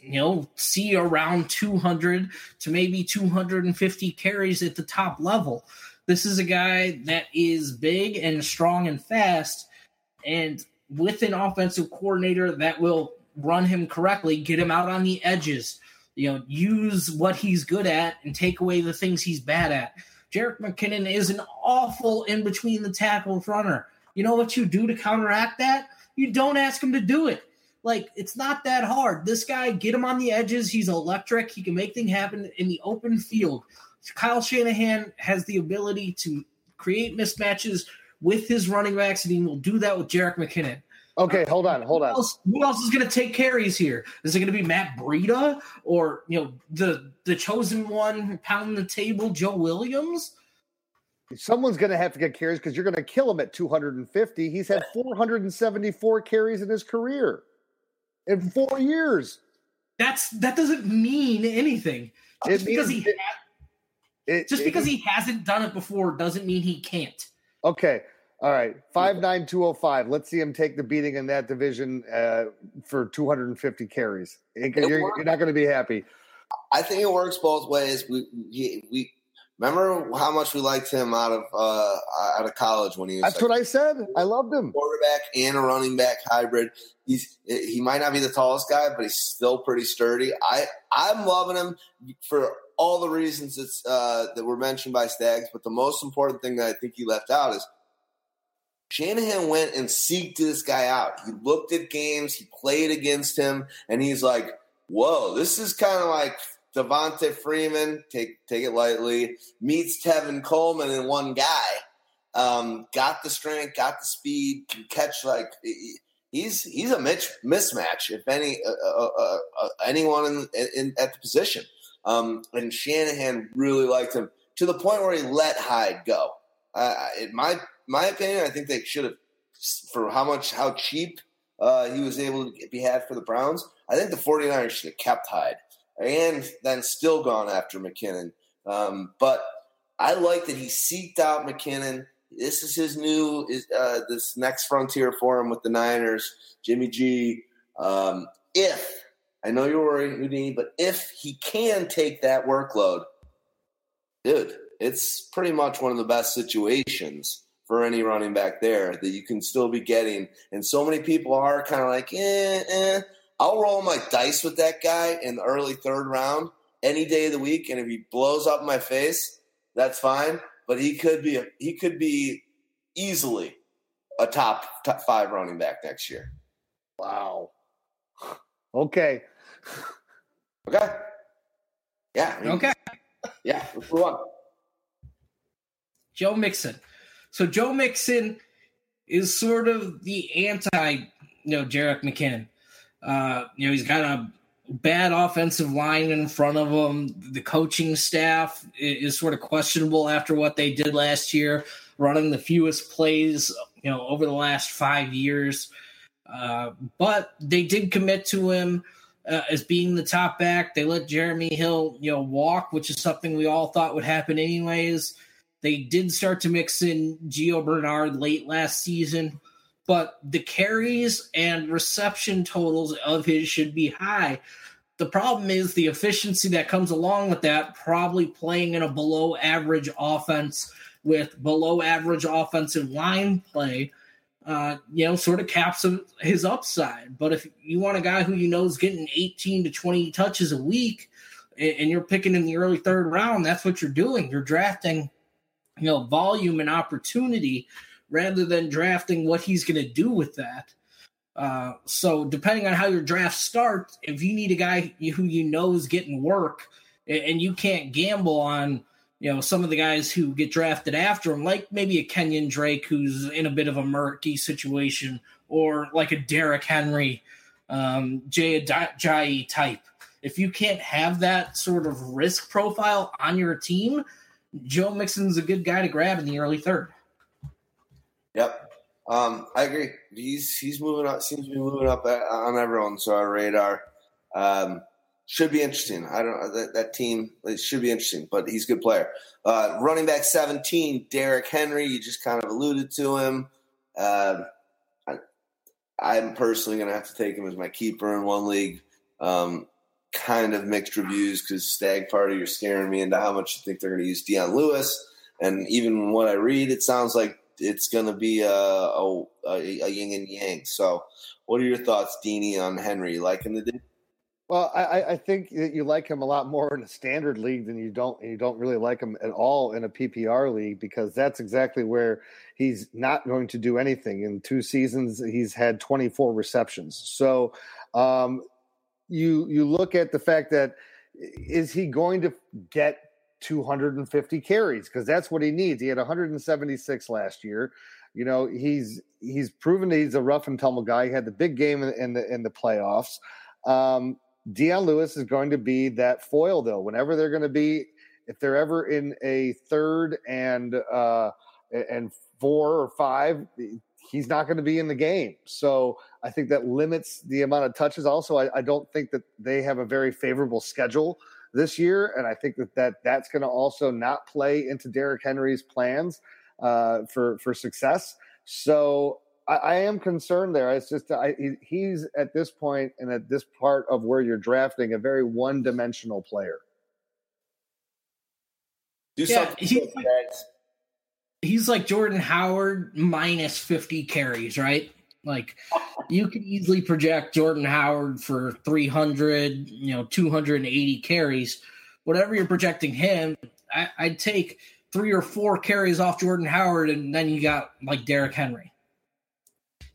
you know, see around 200 to maybe 250 carries at the top level. This is a guy that is big and strong and fast. And with an offensive coordinator that will run him correctly, get him out on the edges, you know, use what he's good at and take away the things he's bad at. Jerick McKinnon is an awful in between the tackles runner. You know what you do to counteract that? You don't ask him to do it. Like it's not that hard. This guy, get him on the edges. He's electric. He can make things happen in the open field. Kyle Shanahan has the ability to create mismatches with his running backs, and he will do that with Jerick McKinnon. Okay, hold on, hold on. Who else, who else is going to take carries here? Is it going to be Matt Breida or you know the the chosen one pounding the table, Joe Williams? Someone's going to have to get carries because you're going to kill him at 250. He's had 474 carries in his career in four years. That's that doesn't mean anything. Just It because means- he It- just it- because he hasn't done it before doesn't mean he can't. Okay. All right. Five nine two oh five. Let's see him take the beating in that division uh, for 250 carries. You're, you're not going to be happy. I think it works both ways. We we, we remember how much we liked him out of uh, out of college when he was That's like what I said. I loved him. quarterback and a running back hybrid. He's he might not be the tallest guy, but he's still pretty sturdy. I I'm loving him for all the reasons that's uh, that were mentioned by Staggs. But the most important thing that I think he left out is Shanahan went and seeked this guy out. He looked at games, he played against him, and he's like, "Whoa, this is kind of like." Devonta Freeman, take take it lightly, meets Tevin Coleman in one guy um, got the strength, got the speed, can catch like he's he's a mitch, mismatch if any uh, uh, uh, uh, anyone in, in at the position. Um, and Shanahan really liked him to the point where he let Hyde go. In my my opinion, I think they should have for how much how cheap uh, he was able to be had for the Browns. I think the 49ers should have kept Hyde and then still gone after McKinnon. Um, but I like that he seeked out McKinnon. This is his new is uh, this next frontier for him with the Niners, Jimmy G. Um, if I know you're worried, Houdini, but if he can take that workload, dude, it's pretty much one of the best situations for any running back there that you can still be getting. And so many people are kind of like, eh, eh. I'll roll my dice with that guy in the early third round any day of the week, and if he blows up my face, that's fine. But he could be he could be easily a top top five running back next year. Wow. [laughs] Okay. Okay. Yeah. I mean, Okay. Yeah. Let's move on. Joe Mixon. So Joe Mixon is sort of the anti, you know, Jerick McKinnon. Uh, you know, he's got a bad offensive line in front of him. The coaching staff is sort of questionable after what they did last year, running the fewest plays, you know, over the last five years. Uh, but they did commit to him uh, as being the top back. They let Jeremy Hill, you know, walk, which is something we all thought would happen anyways. They did start to mix in Gio Bernard late last season, but the carries and reception totals of his should be high. The problem is the efficiency that comes along with that, probably playing in a below average offense with below average offensive line play, uh, you know, sort of caps his upside. But if you want a guy who you know is getting 18 to 20 touches a week and and you're picking in the early third round, that's what you're doing. You're drafting you know volume and opportunity rather than drafting what he's going to do with that. Uh, so depending on how your draft starts, if you need a guy who you know is getting work, and you can't gamble on you know some of the guys who get drafted after him, like maybe a Kenyon Drake who's in a bit of a murky situation, or like a Derrick Henry, um, Jay Ajayi type. If you can't have that sort of risk profile on your team, Joe Mixon's a good guy to grab in the early third. Yep. Um, I agree. He's he's moving up. Seems to be moving up uh, on everyone's uh, radar. Um, should be interesting. I don't that, that team. It should be interesting, but he's a good player. Uh, running back seventeen, Derrick Henry. You just kind of alluded to him. Um I, I'm personally going to have to take him as my keeper in one league. Um, kind of mixed reviews because Stagg Party, you're scaring me into how much you think they're going to use Dion Lewis. And even what I read, it sounds like it's going to be a, a, a yin and yang. So what are your thoughts, Deanie, on Henry? Liking the? Well, I, I think that you like him a lot more in a standard league than you don't you don't really like him at all in a PPR league because that's exactly where he's not going to do anything. In two seasons, he's had 24 receptions. So um, you you look at the fact that is he going to get 250 carries because that's what he needs. He had 176 last year. You know, he's he's proven he's a rough and tumble guy. He had the big game in, in the in the playoffs. Um, Dion Lewis is going to be that foil, though. Whenever they're going to be, if they're ever in a third and uh, and four or five, he's not going to be in the game. So I think that limits the amount of touches. Also, I, I don't think that they have a very favorable schedule this year, and I think that, that that's going to also not play into Derrick Henry's plans uh, for for success. So I, I am concerned there. It's just I, he, he's at this point and at this part of where you're drafting a very one dimensional player. Do yeah, something. He's like, he's like Jordan Howard minus 50 carries, right? Like [laughs] you can easily project Jordan Howard for 300, you know, 280 carries. Whatever you're projecting him, I, I'd take three or four carries off Jordan Howard, and then you got like Derrick Henry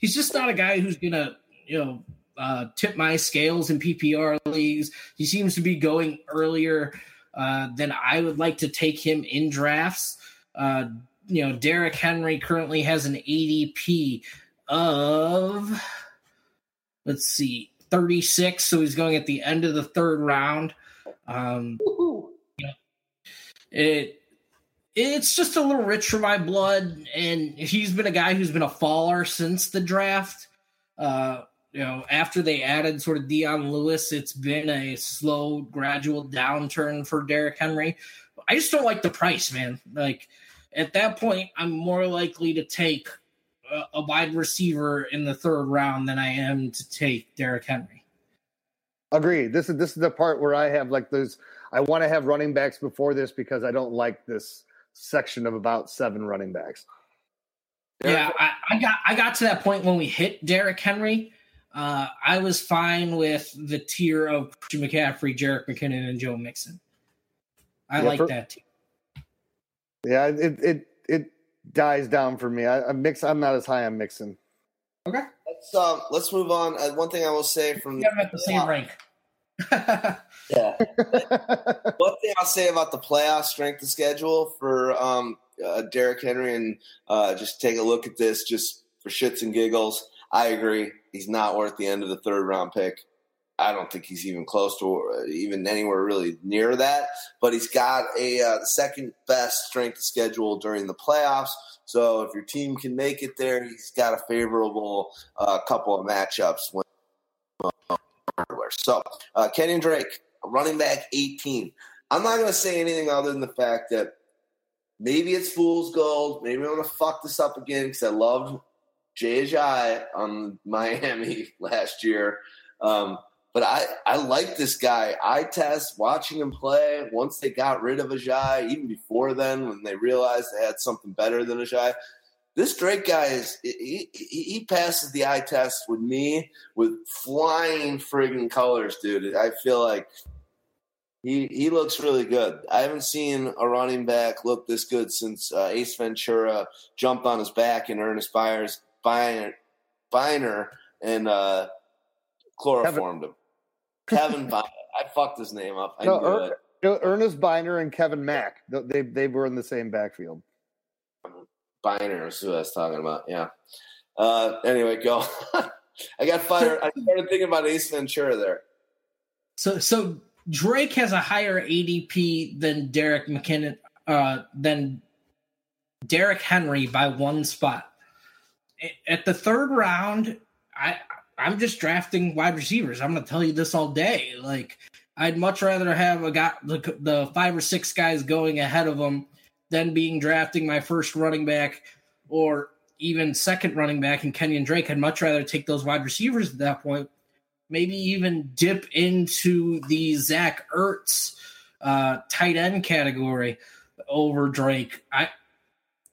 he's just not a guy who's gonna you know uh, tip my scales in PPR leagues. He seems to be going earlier uh, than I would like to take him in drafts. Uh, you know, Derrick Henry currently has an ADP of let's see, 36. So he's going at the end of the third round. Um, it it's just a little rich for my blood, and he's been a guy who's been a faller since the draft. Uh, you know, after they added sort of Dion Lewis, it's been a slow, gradual downturn for Derrick Henry. I just don't like the price, man. Like at that point, I'm more likely to take a, a wide receiver in the third round than I am to take Derrick Henry. Agreed. This is this is the part where I have like those. I want to have running backs before this because I don't like this section of about seven running backs. Yeah, I, I, got I got to that point when we hit Derrick Henry. Uh, I was fine with the tier of Christian McCaffrey, Jerick McKinnon, and Joe Mixon. I yeah, like for, that. Tier. Yeah, it it it dies down for me. I, I mix. I'm not as high on Mixon. Okay. Let's um let's move on. Uh, one thing I will say from yeah, at the same rank. [laughs] yeah. [laughs] One thing I'll say about the playoff strength of schedule for um, uh, Derrick Henry, and uh, just take a look at this just for shits and giggles. I agree. He's not worth the end of the third round pick. I don't think he's even close to uh, even anywhere really near that. But he's got a uh, second best strength schedule during the playoffs. So if your team can make it there, he's got a favorable uh, couple of matchups when so, uh, Kenyon Drake, running back 18. I'm not going to say anything other than the fact that maybe it's fool's gold. Maybe I'm going to fuck this up again because I loved Jay on Miami [laughs] last year. Um, but I, I like this guy. I test watching him play once they got rid of Ajayi, even before then when they realized they had something better than Ajayi, this Drake guy is he, he passes the eye test with me with flying friggin' colors, dude. I feel like he he looks really good. I haven't seen a running back look this good since uh, Ace Ventura jumped on his back in Ernest Byers Byner, Byner and uh, chloroformed Kevin. him. Kevin Byner. I fucked his name up. I no, er, Ernest Byner and Kevin Mack. They they were in the same backfield. Biners, who I was talking about. Yeah. Uh, anyway, go. [laughs] I got fired. I started thinking about Ace Ventura there. So, so Drake has a higher ADP than Derek McKinnon, uh, than Derrick Henry by one spot. At the third round, I I'm just drafting wide receivers. I'm going to tell you this all day. Like I'd much rather have a got the, the five or six guys going ahead of them than being drafting my first running back or even second running back in Kenyon Drake, I'd much rather take those wide receivers at that point. Maybe even dip into the Zach Ertz uh, tight end category over Drake. I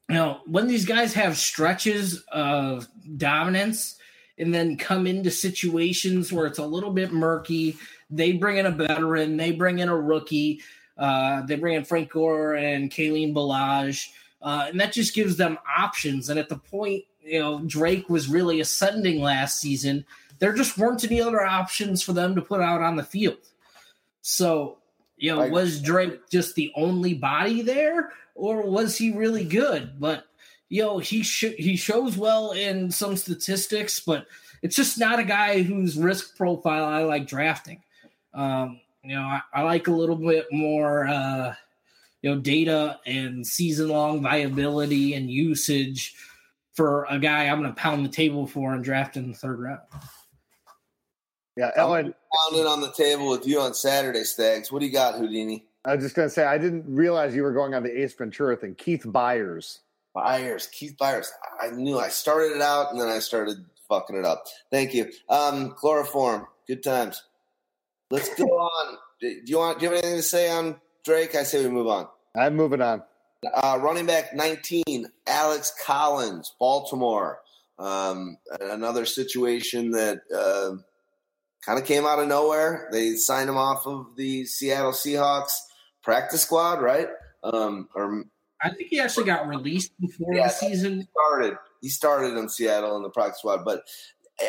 you know when these guys have stretches of dominance, and then come into situations where it's a little bit murky. They bring in a veteran, they bring in a rookie, uh, they bring in Frank Gore and Kalen Ballage, uh, and that just gives them options. And at the point, you know, Drake was really ascending last season, there just weren't any other options for them to put out on the field. So, you know, was Drake just the only body there, or was he really good? But you know, he sh- he shows well in some statistics, but it's just not a guy whose risk profile I like drafting. Um, you know, I, I, like a little bit more, uh, you know, data and season long viability and usage for a guy I'm going to pound the table for and draft in the third round. Yeah, Ellen. Pounding on the table with you on Saturday, Staggs. What do you got, Houdini? I was just going to say, I didn't realize you were going on the Ace Ventura thing. Keith Byars. Byars, Keith Byars. I knew I started it out and then I started fucking it up. Thank you. Um, chloroform. Good times. Let's go [laughs] on. Do you want? Do you have anything to say on Drake? I say we move on. I'm moving on. Uh, running back 19, Alex Collins, Baltimore. Um, another situation that uh, kind of came out of nowhere. They signed him off of the Seattle Seahawks practice squad, right? Um, or I think he actually got released before yeah, the season started. He started in Seattle in the practice squad, but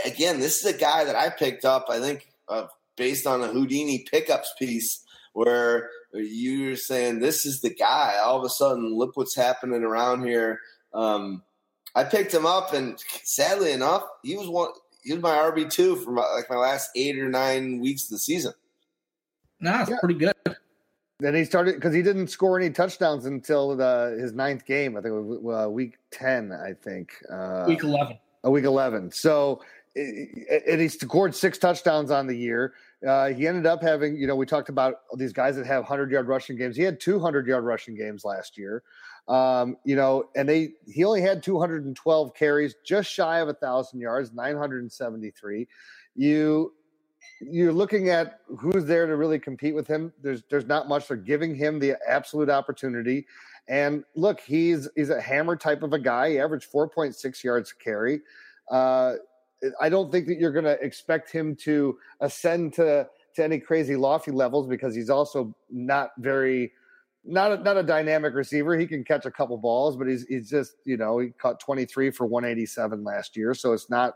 again, this is a guy that I picked up. I think uh, based on a Houdini pickups piece where you're saying this is the guy. All of a sudden, look what's happening around here. Um, I picked him up, and sadly enough, he was one. He was my RB two for my, like my last eight or nine weeks of the season. No, nah, it's yeah. pretty good. Then he started because he didn't score any touchdowns until the, his ninth game. I think it was uh, week ten. I think uh, week eleven. A week eleven. So and he scored six touchdowns on the year. Uh, he ended up having, you know, we talked about these guys that have hundred yard rushing games. He had two hundred yard rushing games last year. Um, you know, and they he only had two hundred and twelve carries, just shy of a thousand yards, nine hundred and seventy three. You you're looking at who's there to really compete with him. There's there's not much. They're giving him the absolute opportunity. And look, he's he's a hammer type of a guy. He averaged 4.6 yards carry. Uh, I don't think that you're going to expect him to ascend to to any crazy lofty levels because he's also not very not a, not a dynamic receiver. He can catch a couple balls, but he's he's just you know he caught 23 for 187 last year, so it's not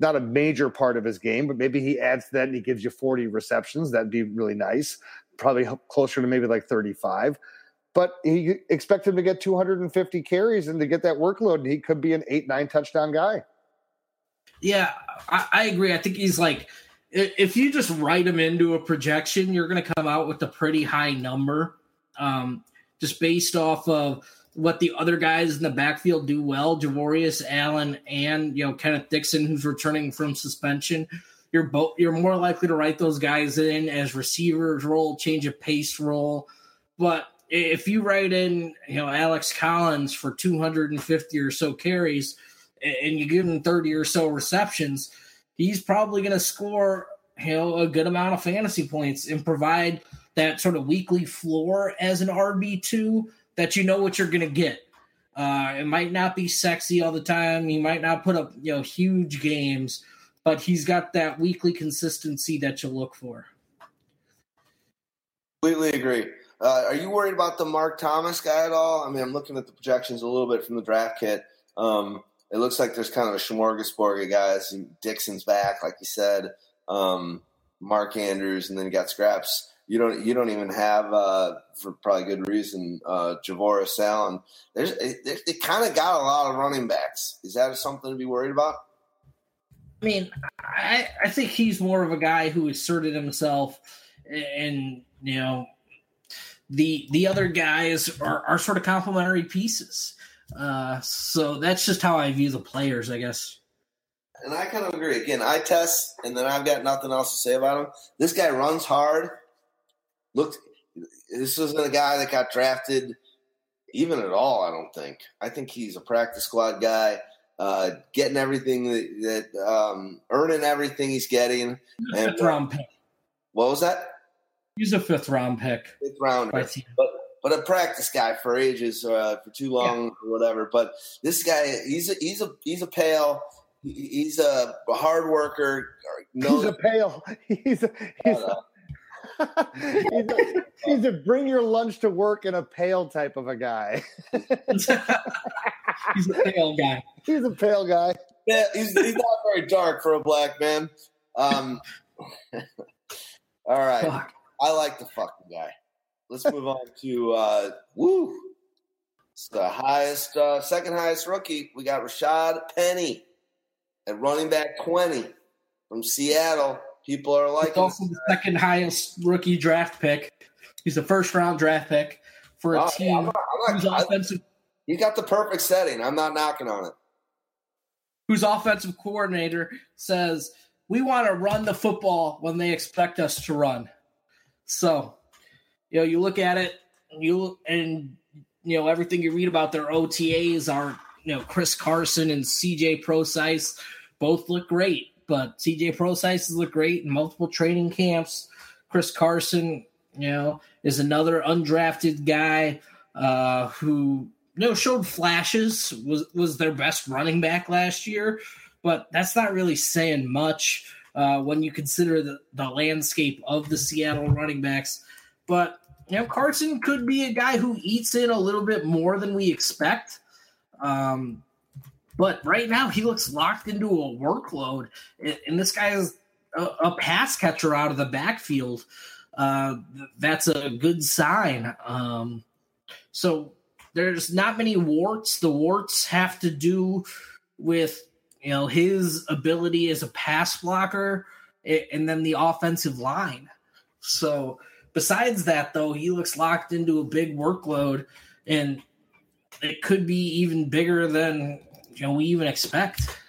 not a major part of his game, but maybe he adds that and he gives you 40 receptions. That'd be really nice. Probably closer to maybe like 35. But he expect him to get 250 carries and to get that workload, and he could be an eight, nine touchdown guy. Yeah, I, I agree. I think he's like, if you just write him into a projection, you're going to come out with a pretty high number, um, just based off of what the other guys in the backfield do well, Javorius Allen and you know Kenneth Dixon, who's returning from suspension. You're both you're more likely to write those guys in as receivers role, change of pace role. But if you write in, you know, Alex Collins for 250 or so carries, and you give him 30 or so receptions, he's probably going to score, you know, a good amount of fantasy points and provide that sort of weekly floor as an RB two that you know what you're going to get. Uh, it might not be sexy all the time. He might not put up you know huge games, but he's got that weekly consistency that you look for. Completely agree. Uh, are you worried about the Mark Thomas guy at all? I mean, I'm looking at the projections a little bit from the draft kit. Um, it looks like there's kind of a smorgasbord of guys. Dixon's back, like you said. Um, Mark Andrews, and then you got Scraps you don't you don't even have uh, for probably good reason uh, Javorius Allen. There's they, they kind of got a lot of running backs. Is that something to be worried about? I mean, I I think he's more of a guy who asserted himself, and you know, the the other guys are are sort of complementary pieces. Uh, so that's just how I view the players, I guess. And I kind of agree. Again, I test, and then I've got nothing else to say about him. This guy runs hard looked. This wasn't a guy that got drafted even at all. I don't think. I think he's a practice squad guy, uh, getting everything that, that um, earning everything he's getting. And, fifth round pick. What was that? He's a fifth round pick. Fifth round, but but a practice guy for ages, uh, for too long yeah. or whatever. But this guy, he's a, he's a he's a pale. he's a hard worker. No, he's a pale. [laughs] He's a, he's, a, [laughs] he's, a, he's a bring your lunch to work in a pail type of a guy. [laughs] he's a pale guy. He's a pale guy. Yeah, he's, he's not very dark for a black man. Um, all right. Fuck. I like the fucking guy. Let's move on to uh, woo. It's the highest, uh, second highest rookie. We got Rashad Penny at running back twenty from Seattle. People are like also the second highest rookie draft pick. He's a first round draft pick for a oh, team I'm not, I'm not, offensive. He got the perfect setting. I'm not knocking on it. Whose offensive coordinator says we want to run the football when they expect us to run. So, you know, you look at it, you and you know everything you read about their OTAs are you know Chris Carson and CJ Prosise both look great, but CJ Prosise look great in multiple training camps. Chris Carson, you know, is another undrafted guy uh, who you know showed flashes was was their best running back last year, but that's not really saying much uh, when you consider the, the landscape of the Seattle running backs. But you know, Carson could be a guy who eats in a little bit more than we expect. Um, but right now, he looks locked into a workload, and this guy is a, a pass catcher out of the backfield. Uh, that's a good sign. Um, so there's not many warts. The warts have to do with you know his ability as a pass blocker and then the offensive line so besides that though he looks locked into a big workload and it could be even bigger than know we even expect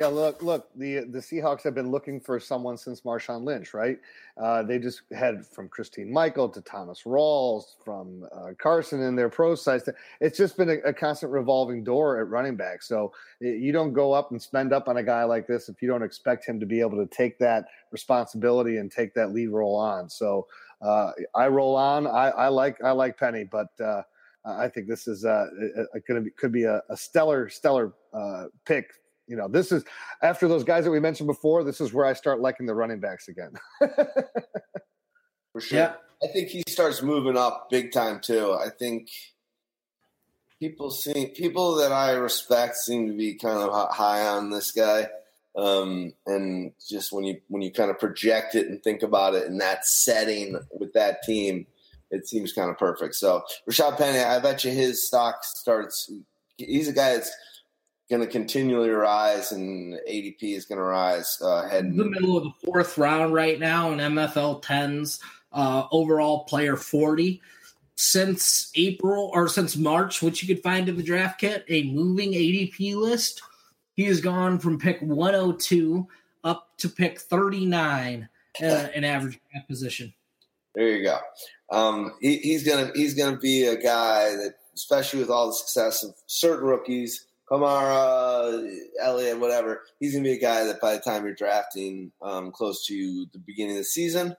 yeah, look, look. The the Seahawks have been looking for someone since Marshawn Lynch, right? Uh, they just had from Christine Michael to Thomas Rawls, from uh, Carson in their Prosise. It's just been a, a, constant revolving door at running back. So you don't go up and spend up on a guy like this if you don't expect him to be able to take that responsibility and take that lead role on. So uh, I roll on. I, I, like I like Penny, but uh, I think this is uh, going to be could be a, a stellar stellar uh, pick you know, this is after those guys that we mentioned before. This is where I start liking the running backs again. For sure. Yeah. I think he starts moving up big time too. I think people see people that I respect seem to be kind of high on this guy. Um, and just when you when you kind of project it and think about it in that setting with that team, it seems kind of perfect. So Rashad Penny, I bet you his stock starts. He's a guy that's going to continually rise, and ADP is going to rise. Uh, heading the middle of the fourth round right now in MFL tens. Uh, overall player forty since April or since March, which you could find in the draft kit, a moving ADP list. He has gone from pick 102 up to pick 39 uh, in average position. There you go. Um, he, he's gonna he's gonna be a guy that, especially with all the success of certain rookies, Kamara, Elliott, whatever, he's to be a guy that by the time you're drafting um, close to the beginning of the season,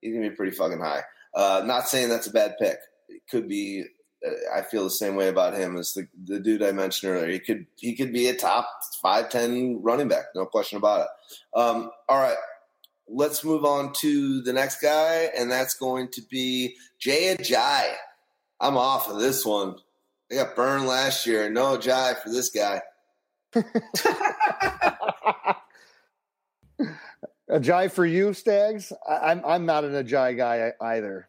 he's to be pretty fucking high. Uh, not saying that's a bad pick. It could be. Uh, I feel the same way about him as the, the dude I mentioned earlier. He could he could be a top five ten running back, no question about it. Um, all right, let's move on to the next guy, and that's going to be Jay Ajayi. I'm off of this one. They got burned last year. No jive for this guy. [laughs] Ajayi for you, Staggs? I, am I'm not an Ajayi guy either.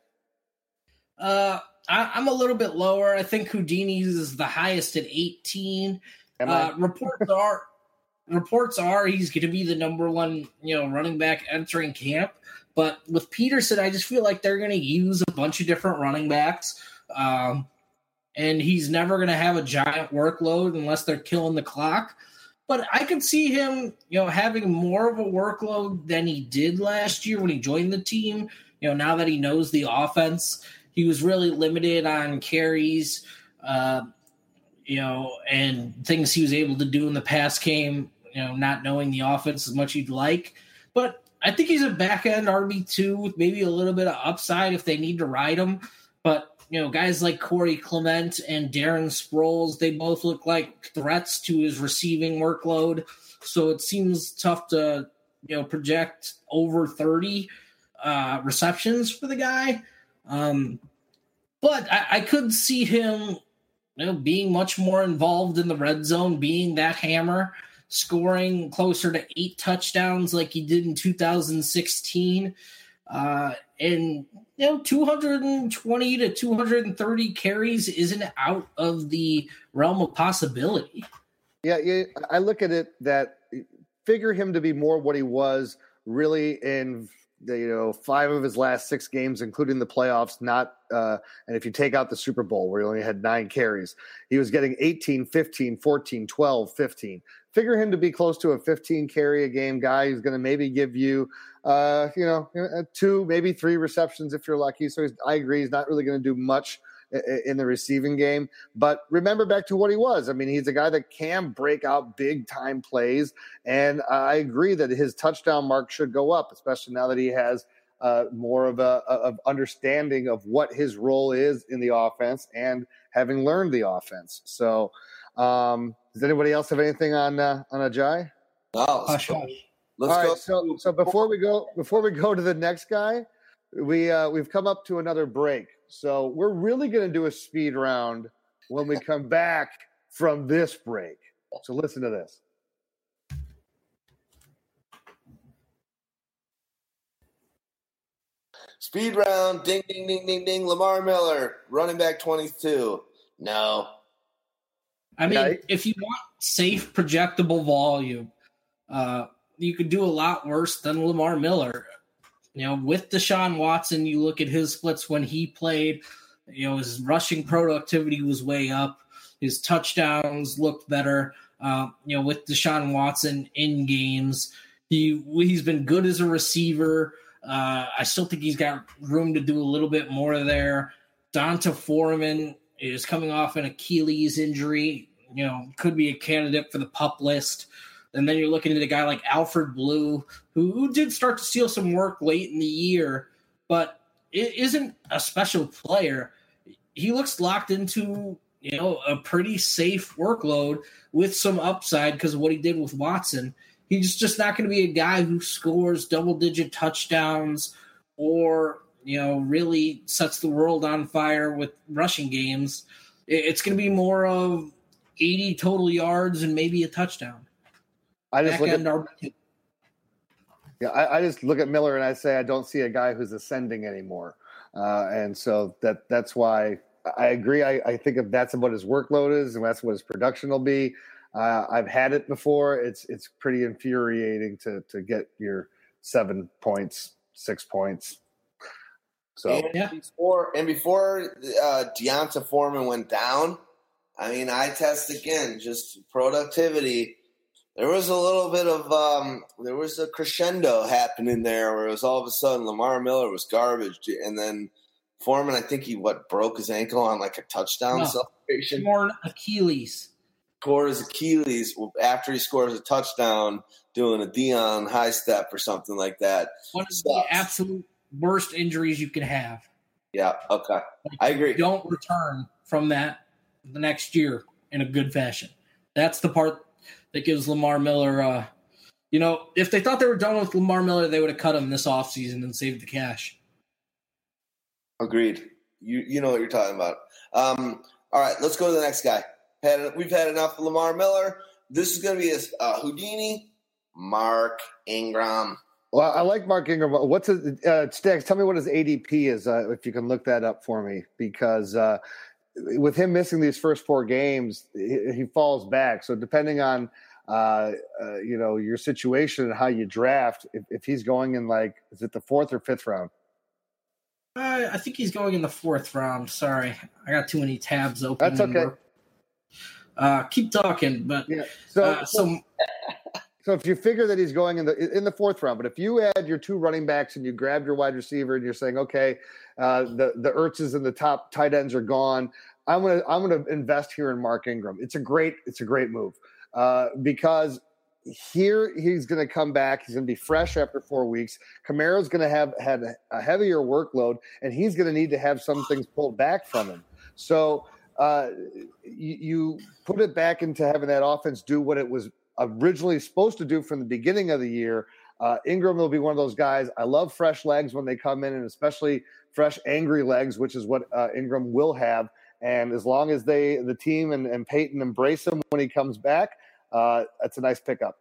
Uh, I, am a little bit lower. I think Houdini's is the highest at 18. Uh, reports are reports are he's going to be the number one, you know, running back entering camp. But with Peterson, I just feel like they're going to use a bunch of different running backs. Um, and he's never going to have a giant workload unless they're killing the clock. But I could see him, you know, having more of a workload than he did last year when he joined the team. You know, now that he knows the offense, he was really limited on carries, uh, you know, and things he was able to do in the past game. You know, not knowing the offense as much he'd like, but I think he's a back end RB two with maybe a little bit of upside if they need to ride him. But you know, guys like Corey Clement and Darren Sproles, they both look like threats to his receiving workload. so it seems tough to you know project over 30 uh, receptions for the guy. Um, but I, I could see him you know, being much more involved in the red zone, being that hammer, scoring closer to eight touchdowns like he did in 2016. Uh, and you know, 220 to 230 carries isn't out of the realm of possibility. Yeah, yeah, I look at it that figure him to be more what he was really in the, you know five of his last six games, including the playoffs. Not uh, and if you take out the Super Bowl where he only had nine carries, he was getting 18, 15, 14, 12, 15. Figure him to be close to a 15 carry a game guy who's going to maybe give you, uh, you know, two, maybe three receptions if you're lucky. So I agree, he's not really going to do much in the receiving game. But remember back to what he was. I mean, he's a guy that can break out big time plays. And I agree that his touchdown mark should go up, especially now that he has uh, more of a of understanding of what his role is in the offense and having learned the offense. So, um, does anybody else have anything on uh, on Ajayi? No. Hush, hush. Let's All go. right, so so before we go before we go to the next guy, we uh, we've come up to another break. So we're really going to do a speed round when we come back from this break. So listen to this. Speed round. Ding, ding, ding, ding, ding. Lamar Miller, running back 22. No. I mean, Yeah. if you want safe, projectable volume, uh, you could do a lot worse than Lamar Miller. You know, with Deshaun Watson, you look at his splits when he played, you know, his rushing productivity was way up. His touchdowns looked better. Uh, you know, with Deshaun Watson in games, he he's been good as a receiver. Uh, I still think he's got room to do a little bit more there. D'Onta Foreman is coming off an Achilles injury. You know, could be a candidate for the pup list. And then you're looking at a guy like Alfred Blue, who, did start to steal some work late in the year, but it isn't a special player. He looks locked into you know a pretty safe workload with some upside because of what he did with Watson. He's just not going to be a guy who scores double digit touchdowns or you know really sets the world on fire with rushing games. It's going to be more of 80 total yards and maybe a touchdown. I just Back look at our yeah, I, I just look at Miller and I say I don't see a guy who's ascending anymore, uh, and so that that's why I agree. I, I think if that's what his workload is and that's what his production will be. Uh, I've had it before. It's it's pretty infuriating to to get your seven points, six points. So and Yeah. before and before uh, D'Onta Foreman went down, I mean, I test again, just productivity. There was a little bit of um, there was a crescendo happening there, where it was all of a sudden Lamar Miller was garbage, and then Foreman, I think he what broke his ankle on like a touchdown No. celebration, torn Achilles. tore his Achilles after he scores a touchdown, doing a Deion high step or something like that. One of the absolute worst injuries you could have. Yeah, okay, I agree. Don't return from that the next year in a good fashion. That's the part that gives Lamar Miller. Uh, you know, if they thought they were done with Lamar Miller, they would have cut him this offseason and saved the cash. Agreed. You you know what you're talking about. Um, all right, let's go to the next guy. Had we've had enough of Lamar Miller. This is going to be a uh, Houdini, Mark Ingram. Well, I like Mark Ingram. What's his, uh, Stags? Tell me what his ADP is, uh, if you can look that up for me, because uh, with him missing these first four games, he, he falls back. So depending on uh, uh, you know your situation and how you draft, if, if he's going in like, is it the fourth or fifth round? Uh, I think he's going in the fourth round. Sorry, I got too many tabs open. That's okay. Uh, keep talking, but Yeah. So, uh, so So if you figure that he's going in the in the fourth round, but if you add your two running backs and you grab your wide receiver and you're saying, okay, uh, the the Ertzes and the top tight ends are gone, I'm gonna I'm gonna invest here in Mark Ingram. It's a great it's a great move uh, because here he's going to come back. He's going to be fresh after four weeks. Kamara's going to have had a heavier workload, and he's going to need to have some things pulled back from him. So uh, you, you put it back into having that offense do what it was originally supposed to do from the beginning of the year. Uh, Ingram will be one of those guys. I love fresh legs when they come in, and especially fresh, angry legs, which is what uh, Ingram will have. And as long as they, the team and, and Payton embrace him when he comes back, uh, that's a nice pickup.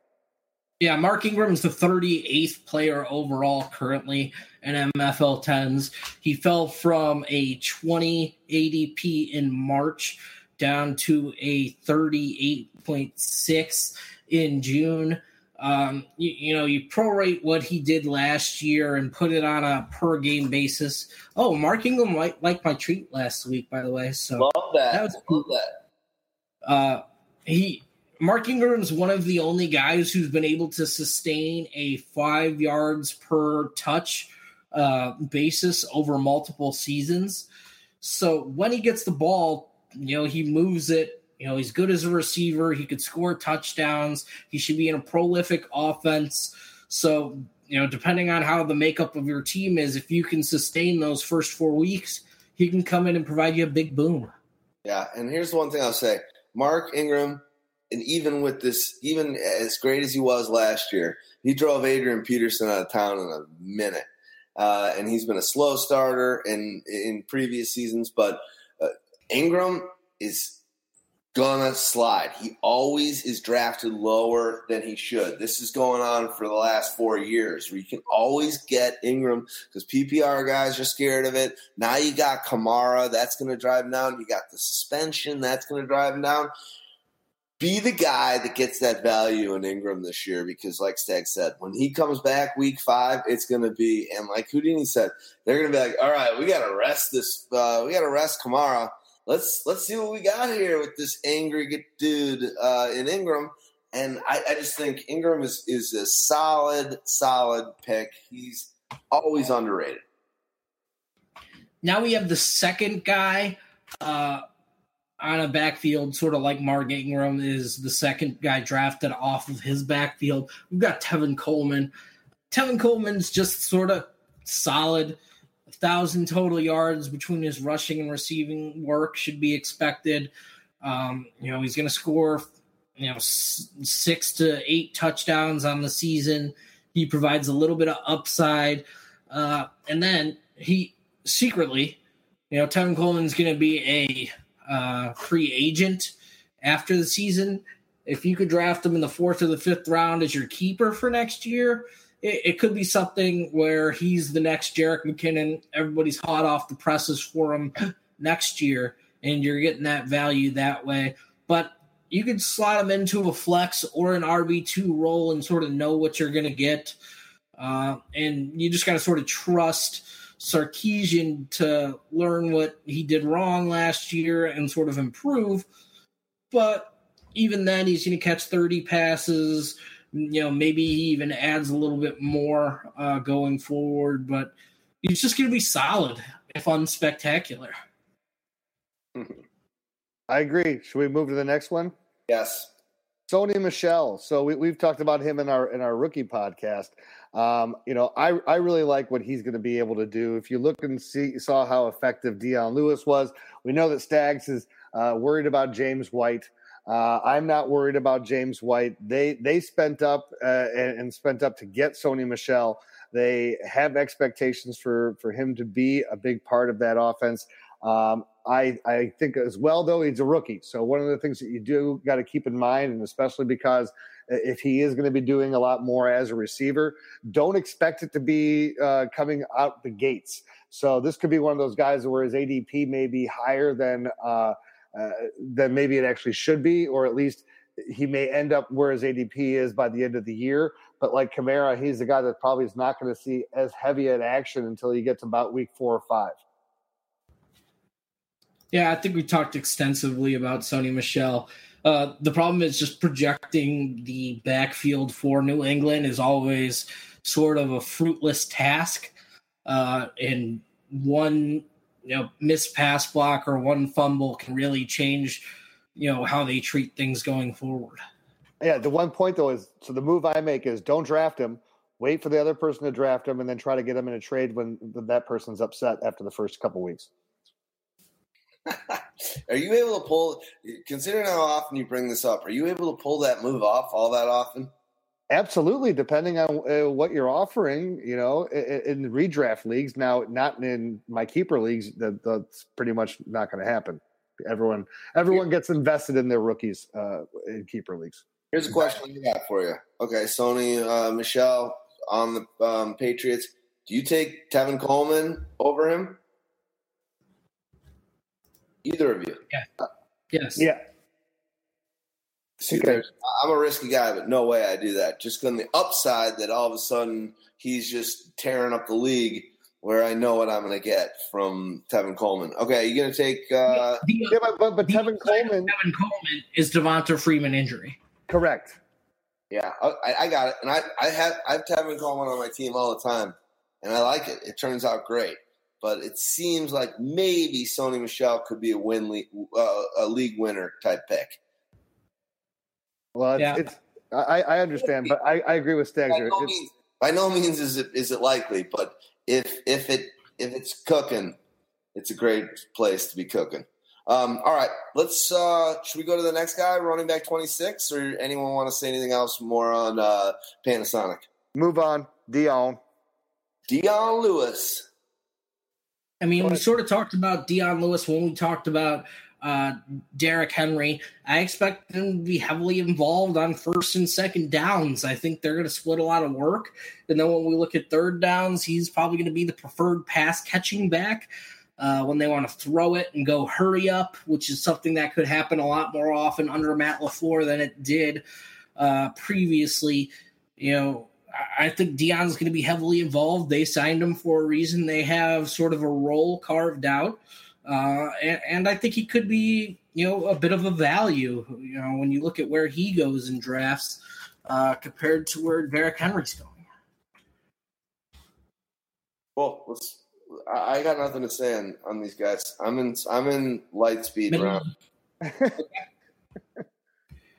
Yeah, Mark Ingram is the 38th player overall currently in MFL 10s. He fell from a 20 ADP in March down to a 38.6 in June. Um, you, you, know, you prorate what he did last year and put it on a per game basis. Oh, Mark Ingram liked like my treat last week, by the way. So love that. that was cool. That. Uh, he Mark Ingram's one of the only guys who's been able to sustain a five yards per touch uh, basis over multiple seasons. So when he gets the ball, you know, he moves it. You know, he's good as a receiver. He could score touchdowns. He should be in a prolific offense. So, you know, depending on how the makeup of your team is, if you can sustain those first four weeks, he can come in and provide you a big boom. Yeah. And here's one thing I'll say Mark Ingram and even with this, even as great as he was last year, he drove Adrian Peterson out of town in a minute. Uh, and he's been a slow starter in in previous seasons, but uh, Ingram is gonna slide. He always is drafted lower than he should. This is going on for the last four years where you can always get Ingram because PPR guys are scared of it. Now you got Kamara, that's gonna drive him down. You got the suspension, that's gonna drive him down be the guy that gets that value in Ingram this year because, like Stag said, when he comes back week five, it's going to be, and like Houdini said, they're going to be like, all right, we got to rest this, uh, we got to rest Kamara. Let's let's see what we got here with this angry dude uh, in Ingram. And I, I just think Ingram is is a solid, solid pick. He's always underrated. Now we have the second guy. Uh, on a backfield, sort of like Mark Ingram is the second guy drafted off of his backfield. We've got Tevin Coleman. Tevin Coleman's just sort of solid. Thousand total yards between his rushing and receiving work should be expected. Um, you know, he's going to score, you know, s- six to eight touchdowns on the season. He provides a little bit of upside. Uh, and then he secretly, you know, Tevin Coleman's going to be a uh, free agent after the season. If you could draft him in the fourth or the fifth round as your keeper for next year, it, it could be something where he's the next Jerick McKinnon. Everybody's hot off the presses for him [gasps] next year, and you're getting that value that way. But you could slot him into a flex or an RB2 role and sort of know what you're going to get. Uh, and you just got to sort of trust – Sarkisian to learn what he did wrong last year and sort of improve. But even then, he's going to catch 30 passes. You know, maybe he even adds a little bit more uh, going forward, but he's just going to be solid, if unspectacular. I agree. Should we move to the next one? Yes. Sony Michel. So we, have talked about him in our in our rookie podcast. Um, you know, I, I really like what he's going to be able to do. If you look and see saw how effective Dion Lewis was, we know that Stags is uh, worried about James White. Uh, I'm not worried about James White. They they spent up uh, and, and, spent up to get Sony Michel. They have expectations for for him to be a big part of that offense. Um, I I think as well though he's a rookie, so one of the things that you do got to keep in mind, and especially because if he is going to be doing a lot more as a receiver, don't expect it to be uh, coming out the gates. So this could be one of those guys where his ADP may be higher than uh, than maybe it actually should be, or at least he may end up where his ADP is by the end of the year. But like Kamara, he's the guy that probably is not going to see as heavy an action until he gets about week four or five. Yeah, I think we talked extensively about Sony Michel. Uh, the problem is just projecting the backfield for New England is always sort of a fruitless task. Uh, and one you know missed pass block or one fumble can really change you know how they treat things going forward. Yeah, the one point though is so the move I make is don't draft him, wait for the other person to draft him, and then try to get him in a trade when that person's upset after the first couple weeks. [laughs] Are you able to pull? Considering how often you bring this up, are you able to pull that move off all that often? Absolutely, depending on uh, what you're offering, you know, in, in redraft leagues. Now, not in my keeper leagues, that, that's pretty much not going to happen. Everyone, everyone gets invested in their rookies uh, in keeper leagues. Here's a question I got for you. Okay, Sony uh, Michel on the um, Patriots. Do you take Tevin Coleman over him? Either of you? Yeah. Yes. Yeah. See, okay. I'm a risky guy, but no way I do that. Just on the upside that all of a sudden he's just tearing up the league where I know what I'm going to get from Tevin Coleman. Okay, you're going to take. Uh, the, yeah, but, but, but Tevin Coleman. Tevin Coleman is Devonta Freeman injury. Correct. Yeah, I, I, got it, and I I have I have Tevin Coleman on my team all the time, and I like it. It turns out great, but it seems like maybe Sony Michel could be a win league, uh, a league winner type pick. Well, it's, yeah. it's I, I understand, but I, I agree with Stags. By, no means, by no means is it is it likely, but if if it if it's cooking, it's a great place to be cooking. Um, all right, let's. Uh, should we go to the next guy, running back twenty six, or anyone want to say anything else more on uh, Panasonic? Move on, Dion. Dion Lewis. I mean, we sort of talked about Dion Lewis when we talked about uh, Derrick Henry. I expect them to be heavily involved on first and second downs. I think they're going to split a lot of work. And then when we look at third downs, he's probably going to be the preferred pass catching back. Uh, when they want to throw it and go hurry up, which is something that could happen a lot more often under Matt LaFleur than it did uh, previously. You know, I think Dion's going to be heavily involved. They signed him for a reason. They have sort of a role carved out. Uh, and, and, I think he could be, you know, a bit of a value. You know, when you look at where he goes in drafts uh, compared to where Derrick Henry's going. Well, let's. I got nothing to say on, on these guys. I'm in. I'm in light speed round. [laughs]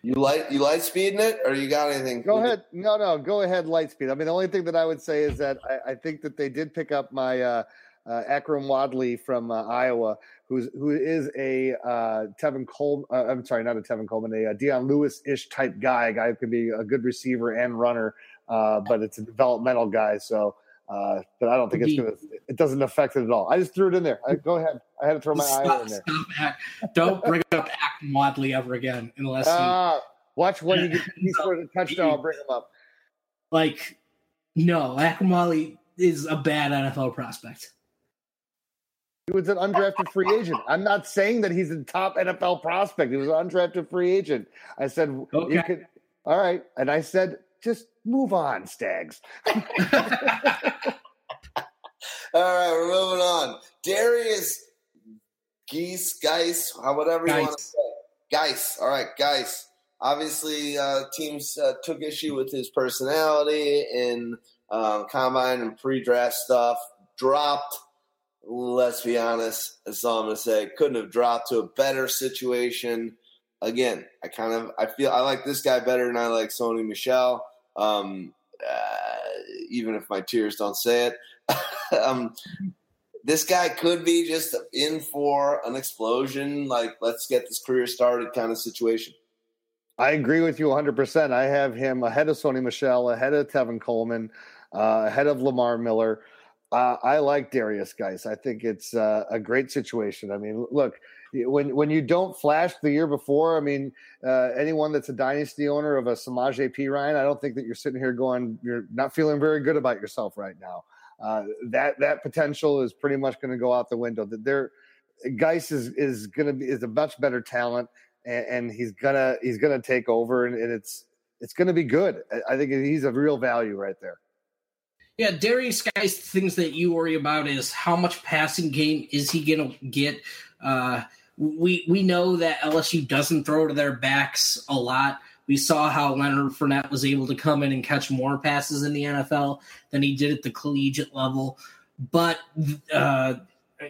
you light you light speeding it, or you got anything? Go ahead. No, no, go ahead. Light speed. I mean, the only thing that I would say is that I, I think that they did pick up my. Uh, uh, Akrum Wadley from uh, Iowa, who's who is a uh, Tevin Coleman. Uh, I'm sorry, not a Tevin Coleman, a, a Dion Lewis ish type guy. A guy who can be a good receiver and runner, uh, but it's a developmental guy. So, uh, but I don't think it's gonna. It doesn't affect it at all. I just threw it in there. I, go ahead. I had to throw my stop, Iowa in there. Stop, don't bring up Akrum Wadley ever again unless. Uh, watch when he gets he [laughs] scores a touchdown. I'll bring him up. Like, no, Akrum Wadley is a bad NFL prospect. He was an undrafted free agent. I'm not saying that he's a top NFL prospect. He was an undrafted free agent. I said, okay. you could, all right. And I said, just move on, Stags. [laughs] all right, we're moving on. Derrius Geese, Guice, whatever you Guice. want to say. Guice. All right, Guice. Obviously, uh, teams uh, took issue with his personality in um, combine and pre-draft stuff. Dropped let's be honest, to say. Couldn't have dropped to a better situation. Again, I kind of I feel I like this guy better than I like Sony Michel. Um, uh, even if my tears don't say it. [laughs] um, this guy could be just in for an explosion, like let's get this career started kind of situation. I agree with you 100%. I have him ahead of Sony Michel, ahead of Tevin Coleman, uh, ahead of Lamar Miller. Uh, I like Darius, guys. I think it's uh, a great situation. I mean, look, when when you don't flash the year before, I mean, uh, anyone that's a dynasty owner of a Samaje Perine, I don't think that you're sitting here going, you're not feeling very good about yourself right now. Uh, that that potential is pretty much going to go out the window. That there, Guice is is going to be is a much better talent, and, and he's gonna he's gonna take over, and, and it's it's going to be good. I think he's a real value right there. Yeah, Derrius Guice things that you worry about is how much passing game is he going to get? Uh, we we know that LSU doesn't throw to their backs a lot. We saw how Leonard Fournette was able to come in and catch more passes in the NFL than he did at the collegiate level. But uh,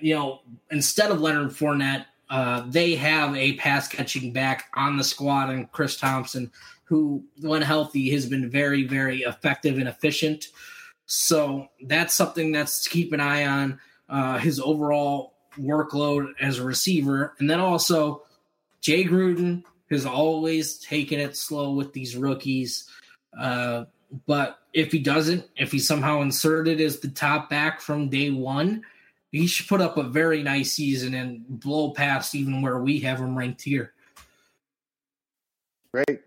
you know, instead of Leonard Fournette, uh, they have a pass catching back on the squad, and Chris Thompson, who, when healthy, has been very, very effective and efficient. So that's something that's to keep an eye on. Uh, his overall workload as a receiver. And then also, Jay Gruden has always taken it slow with these rookies. Uh, but if he doesn't, if he somehow inserted as the top back from day one, he should put up a very nice season and blow past even where we have him ranked here. Great.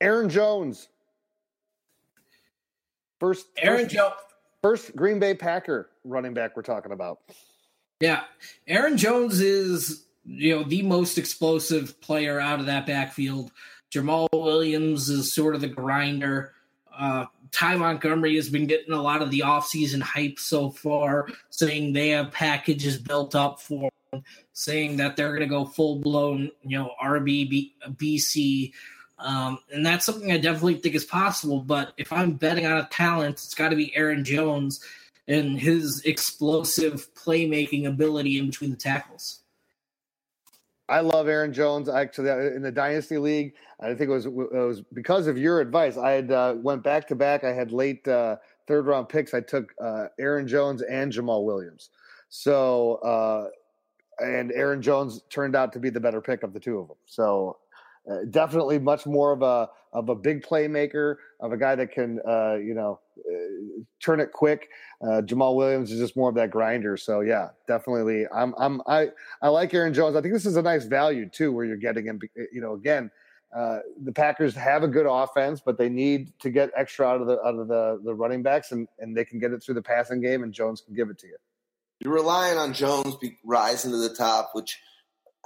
Aaron Jones. First Aaron Jones. First Green Bay Packer running back we're talking about. Yeah. Aaron Jones is, you know, the most explosive player out of that backfield. Jamaal Williams is sort of the grinder. Uh, Ty Montgomery has been getting a lot of the offseason hype so far, saying they have packages built up for him, saying that they're going to go full blown, you know, RB, BC. Um, and that's something I definitely think is possible. But if I'm betting on a talent, it's got to be Aaron Jones and his explosive playmaking ability in between the tackles. I love Aaron Jones. Actually, in the dynasty league, I think it was it was because of your advice. I had uh, went back to back. I had late uh, third round picks. I took uh, Aaron Jones and Jamaal Williams. So, uh, and Aaron Jones turned out to be the better pick of the two of them. So, uh, definitely much more of a of a big playmaker, of a guy that can uh, you know uh, turn it quick. Uh, Jamaal Williams is just more of that grinder. So yeah, definitely. I'm I'm I I like Aaron Jones. I think this is a nice value too, where you're getting him. You know, again. Uh, the Packers have a good offense, but they need to get extra out of the out of the, the running backs, and, and they can get it through the passing game, and Jones can give it to you. You're relying on Jones be rising to the top, which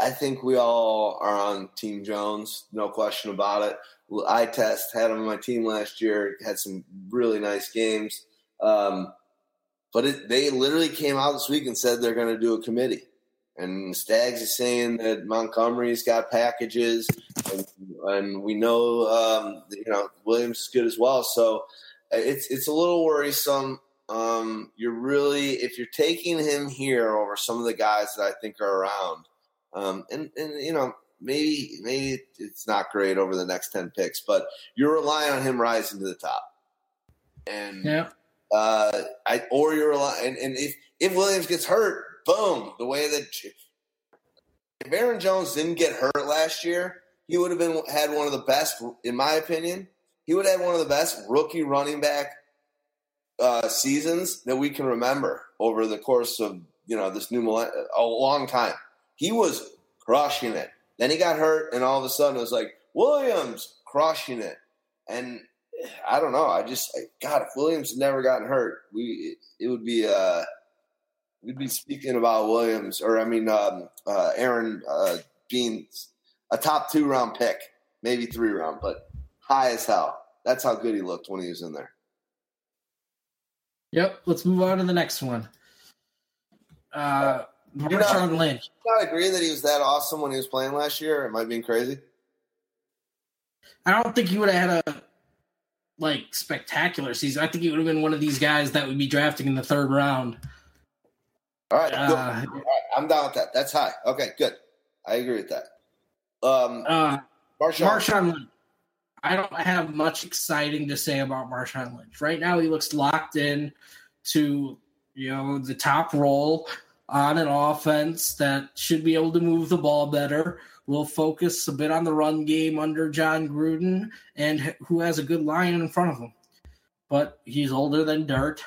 I think we all are on Team Jones, no question about it. I test had him on my team last year, had some really nice games. Um, but it, they literally came out this week and said they're going to do a committee. And Stags is saying that Montgomery's got packages, and, and we know um, you know Williams is good as well. So it's it's a little worrisome. Um, you're really if you're taking him here over some of the guys that I think are around um, and and you know maybe maybe it's not great over the next ten picks, but you're relying on him rising to the top. And yeah. Uh, I or you're relying and, and if if Williams gets hurt, boom, the way that if Aaron Jones didn't get hurt last year, he would have been had one of the best, in my opinion. He would have had one of the best rookie running back uh, seasons that we can remember over the course of you know this new millenn- a long time. He was crushing it. Then he got hurt, and all of a sudden it was like Williams crushing it. And I don't know. I just God, if Williams had never gotten hurt, we it would be uh we'd be speaking about Williams or I mean um, uh, Aaron uh, being a top two round pick, maybe three round, but high as hell. That's how good he looked when he was in there. Yep. Let's move on to the next one. Uh, Marshawn Lynch. Not agree that he was that awesome when he was playing last year. Am I being crazy? I don't think he would have had a like spectacular season. I think he would have been one of these guys that would be drafting in the third round. All right, uh, All right I'm down with that. That's high. Okay, good. I agree with that. Um, uh, Marshawn. Marshawn Lynch. I don't have much exciting to say about Marshawn Lynch. Right now, he looks locked in to you know the top role on an offense that should be able to move the ball better. We'll focus a bit on the run game under Jon Gruden and who has a good line in front of him. But he's older than dirt.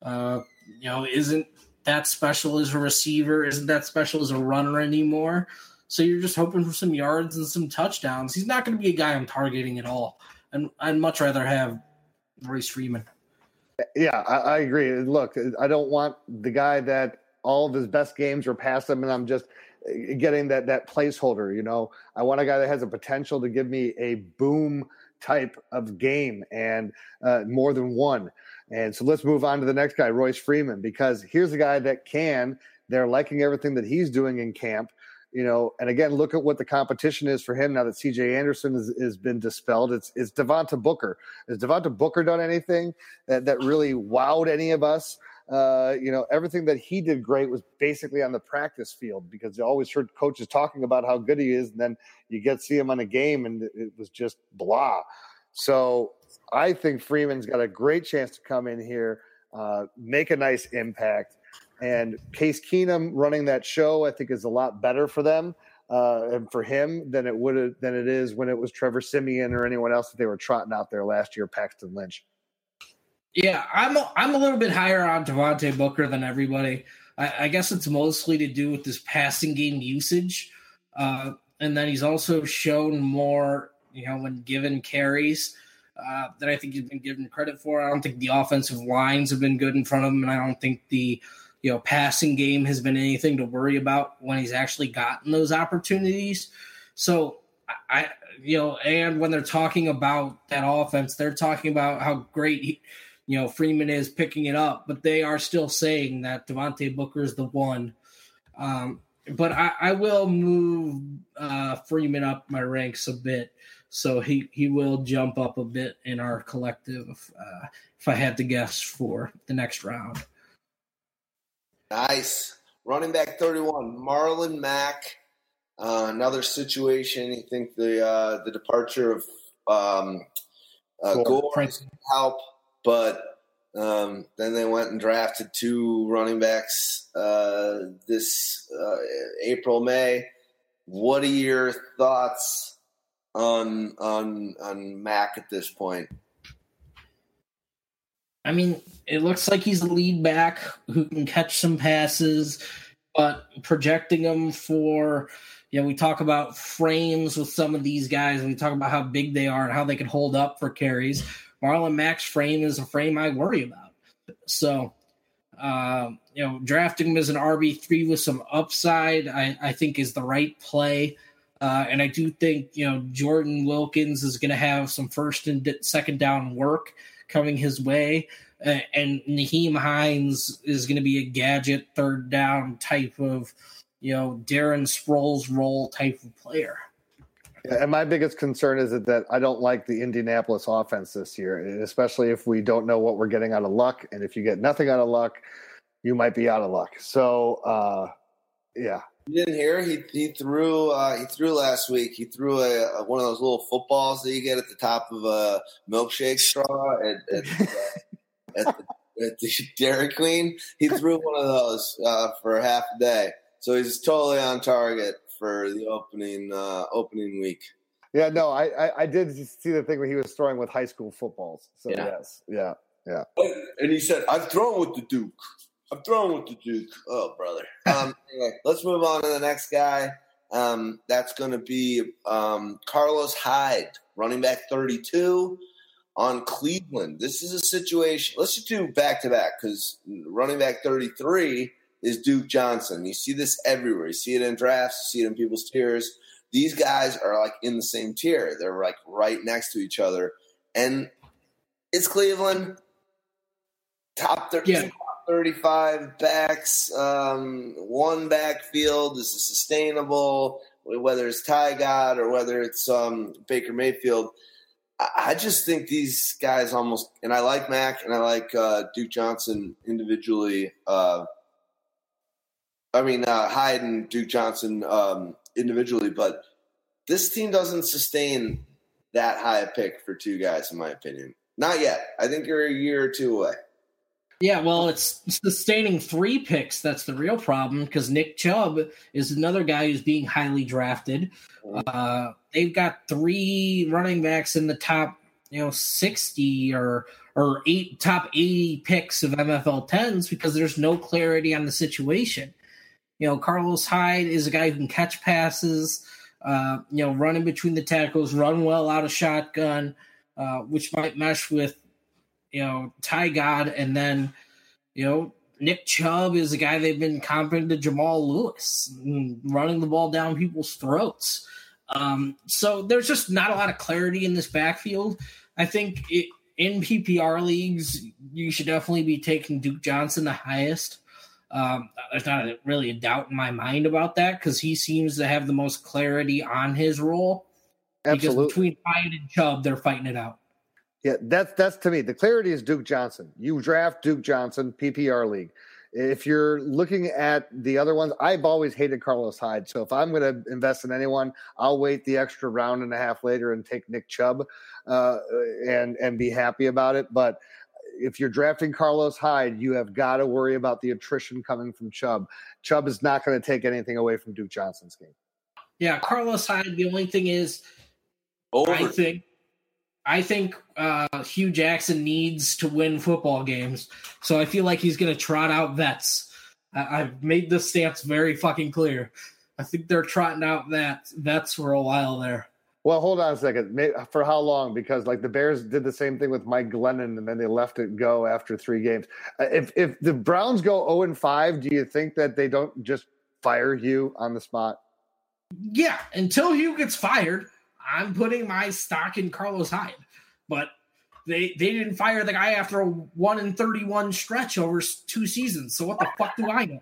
Uh, you know, isn't that special as a receiver, isn't that special as a runner anymore. So you're just hoping for some yards and some touchdowns. He's not going to be a guy I'm targeting at all. And I'd much rather have Royce Freeman. Yeah, I, I agree. Look, I don't want the guy that all of his best games were past him, and I'm just eh, getting that that placeholder. You know, I want a guy that has a potential to give me a boom type of game and uh, more than one. And so let's move on to the next guy, Royce Freeman, because here's a guy that can. They're liking everything that he's doing in camp. You know, and again, look at what the competition is for him now that CJ Anderson has, has been dispelled. It's it's Devontae Booker. Has Devontae Booker done anything that, that really wowed any of us? Uh, you know, everything that he did great was basically on the practice field because you always heard coaches talking about how good he is, and then you get see him on a game, and it was just blah. So I think Freeman's got a great chance to come in here, uh, make a nice impact. And Case Keenum running that show, I think, is a lot better for them uh, and for him than it would than it is when it was Trevor Siemian or anyone else that they were trotting out there last year, Paxton Lynch. Yeah, I'm a, I'm a little bit higher on Devontae Booker than everybody. I, I, guess it's mostly to do with this passing game usage, uh, and then he's also shown more, you know, when given carries uh, that I think he's been given credit for. I don't think the offensive lines have been good in front of him, and I don't think the you know passing game has been anything to worry about when he's actually gotten those opportunities. So I, you know, and when they're talking about that offense, they're talking about how great he, you know Freeman is picking it up, but they are still saying that Devontae Booker is the one. Um, but I, I will move uh, Freeman up my ranks a bit, so he he will jump up a bit in our collective. Uh, if I had to guess for the next round. Nice running back thirty-one, Marlon Mack. Uh, another situation. You think the uh, the departure of um, uh, Gore help but um, then they went and drafted two running backs uh, this uh, April, May. What are your thoughts on on on Mack at this point? I mean, it looks like he's a lead back who can catch some passes, but projecting him for, you know, we talk about frames with some of these guys, and we talk about how big they are and how they can hold up for carries. Marlon Mack's frame is a frame I worry about. So, uh, you know, drafting him as an RB three with some upside, I, I think is the right play. Uh, and I do think you know Jordan Wilkins is going to have some first and second down work coming his way, uh, and Nyheim Hines is going to be a gadget third down type of you know Darren Sproles role type of player. And my biggest concern is that, I don't like the Indianapolis offense this year, especially if we don't know what we're getting out of luck. And if you get nothing out of luck, you might be out of luck. So, uh, yeah. You didn't hear he he threw uh, he threw last week. He threw a, a, one of those little footballs that you get at the top of a milkshake straw at, at, uh, at, the, at the [laughs] Dairy Queen. He threw one of those uh, for half a day, so he's totally on target for the opening uh, opening week. Yeah, no, I, I, I did see the thing where he was throwing with high school footballs. So yeah. yes, yeah, yeah. And he said, "I've thrown with the Duke. I've thrown with the Duke." Oh, brother. Um, [laughs] anyway, let's move on to the next guy. Um, that's going to be um, Carlos Hyde, running back 32 on Cleveland. This is a situation. Let's just do back to back because running back 33 is Duke Johnson. You see this everywhere. You see it in drafts, you see it in people's tiers. These guys are like in the same tier. They're like right next to each other. And it's Cleveland. Top, 30, yeah. top 35 backs, um, one backfield. This is sustainable, whether it's Tyrod or whether it's um, Baker Mayfield. I just think these guys almost, and I like Mac and I like uh, Duke Johnson individually. Uh, I mean, uh, Hyde and Duke Johnson um, individually, but this team doesn't sustain that high a pick for two guys, in my opinion. Not yet. I think you're a year or two away. Yeah, well, it's sustaining three picks. That's the real problem because Nick Chubb is another guy who's being highly drafted. Mm-hmm. Uh, they've got three running backs in the top, you know, sixty or or eight top eighty picks of NFL tens because there's no clarity on the situation. You know, Carlos Hyde is a guy who can catch passes, uh, you know, running between the tackles, run well out of shotgun, uh, which might mesh with, you know, Tyrod. And then, you know, Nick Chubb is a guy they've been comparing to Jamal Lewis, running the ball down people's throats. Um, so there's just not a lot of clarity in this backfield. I think it, in PPR leagues, you should definitely be taking Duke Johnson the highest. Um, there's not a, really a doubt in my mind about that because he seems to have the most clarity on his role. Absolutely. Because between Hyde and Chubb, they're fighting it out. Yeah, that's that's to me. The clarity is Duke Johnson. You draft Duke Johnson, PPR league. If you're looking at the other ones, I've always hated Carlos Hyde. So if I'm going to invest in anyone, I'll wait the extra round and a half later and take Nick Chubb uh, and and be happy about it. But if you're drafting Carlos Hyde, you have got to worry about the attrition coming from Chubb. Chubb is not going to take anything away from Duke Johnson's game. Yeah, Carlos Hyde. The only thing is, Over. I think, I think uh, Hue Jackson needs to win football games. So I feel like he's going to trot out vets. I- I've made this stance very fucking clear. I think they're trotting out that vets for a while there. Well, hold on a second. For how long? Because like the Bears did the same thing with Mike Glennon, and then they left it go after three games. Uh, if if the Browns go zero and five, do you think that they don't just fire Hue on the spot? Yeah, until Hue gets fired, I'm putting my stock in Carlos Hyde. But they they didn't fire the guy after a one and thirty one stretch over two seasons. So what the fuck do I know?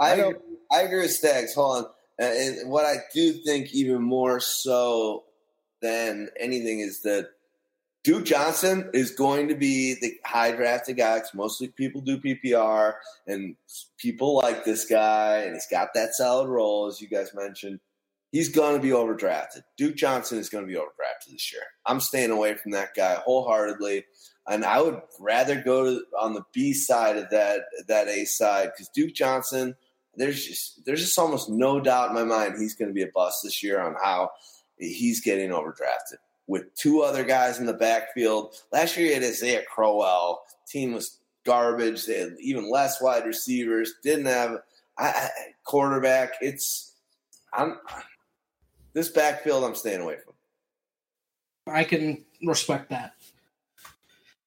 I agree, I agree with Stags. Hold on. And what I do think even more so than anything is that Duke Johnson is going to be the high drafted guy because mostly people do PPR and people like this guy and he's got that solid role, as you guys mentioned. He's going to be overdrafted. Duke Johnson is going to be overdrafted this year. I'm staying away from that guy wholeheartedly. And I would rather go to, on the B side of that that A side because Duke Johnson, there's just there's just almost no doubt in my mind he's going to be a bust this year on how he's getting overdrafted with two other guys in the backfield. Last year he had Isaiah Crowell. Team was garbage. They had even less wide receivers. Didn't have a quarterback. It's I'm this backfield. I'm staying away from. I can respect that.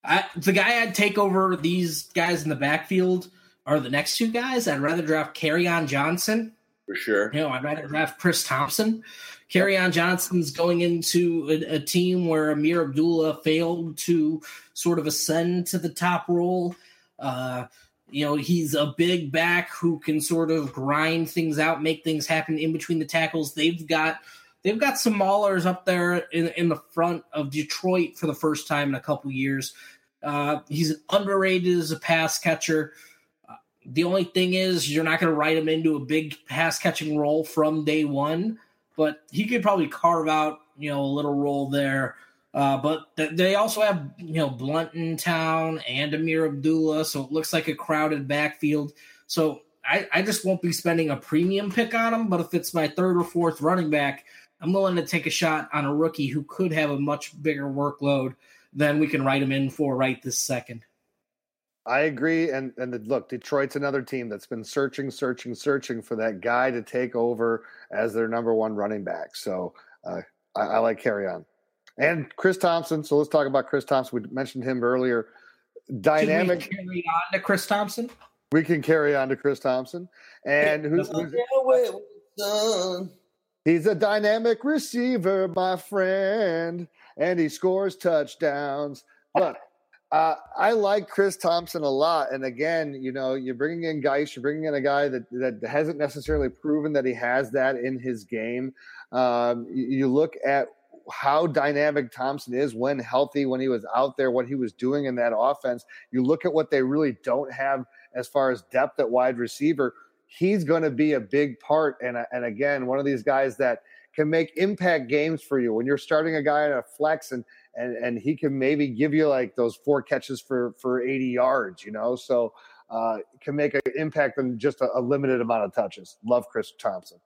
I, the guy I'd take over these guys in the backfield are the next two guys. I'd rather draft Kerryon Johnson. For sure. You know, I'd rather draft Chris Thompson Kerryon Johnson's going into a, a, team where Ameer Abdullah failed to sort of ascend to the top role. Uh, you know, he's a big back who can sort of grind things out, make things happen in between the tackles. They've got they've got some maulers up there in, in the front of Detroit for the first time in a couple years. Uh, he's underrated as a pass catcher. The only thing is, you're not going to write him into a big pass catching role from day one but he could probably carve out you know a little role there. Uh, but th- they also have you know Blount in town and Ameer Abdullah, so it looks like a crowded backfield. So I, I just won't be spending a premium pick on him. But if it's my third or fourth running back, I'm willing to take a shot on a rookie who could have a much bigger workload than we can write him in for right this second. I agree, and and look, Detroit's another team that's been searching, searching, searching for that guy to take over as their number one running back. So uh, I, I, like on, and Chris Thompson. So let's talk about Chris Thompson. We mentioned him earlier. Dynamic. Carry on to Chris Thompson. We can carry on to Chris Thompson, and who's, who's he's a dynamic receiver, my friend, and he scores touchdowns. Look. Uh, I like Chris Thompson a lot, and again, you know, you're bringing in Guice, you're bringing in a guy that that hasn't necessarily proven that he has that in his game. Um, you, you look at how dynamic Thompson is when healthy, when he was out there, what he was doing in that offense. You look at what they really don't have as far as depth at wide receiver. He's going to be a big part, and and again, one of these guys that can make impact games for you when you're starting a guy in a flex and and and he can maybe give you like those four catches for for 80 yards, you know. So uh, can make an impact in just a, a limited amount of touches. Love Chris Thompson.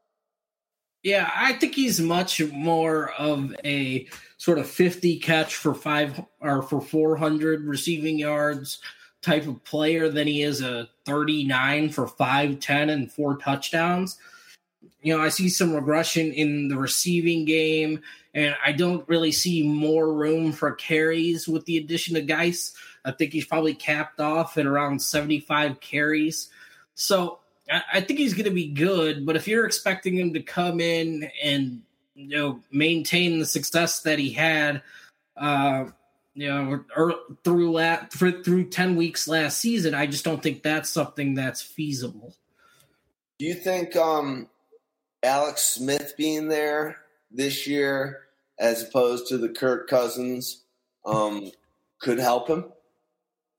Yeah, I think he's much more of a sort of 50 catch for five or for 400 receiving yards type of player than he is a 39 for 5, 10, and four touchdowns. You know, I see some regression in the receiving game and I don't really see more room for carries with the addition of Guice. I think he's probably capped off at around 75 carries. So I, think he's going to be good, but if you're expecting him to come in and you know maintain the success that he had, uh, you know, or through la- through 10 weeks last season, I just don't think that's something that's feasible. Do you think um, Alex Smith being there this year as opposed to the Kirk Cousins um, could help him?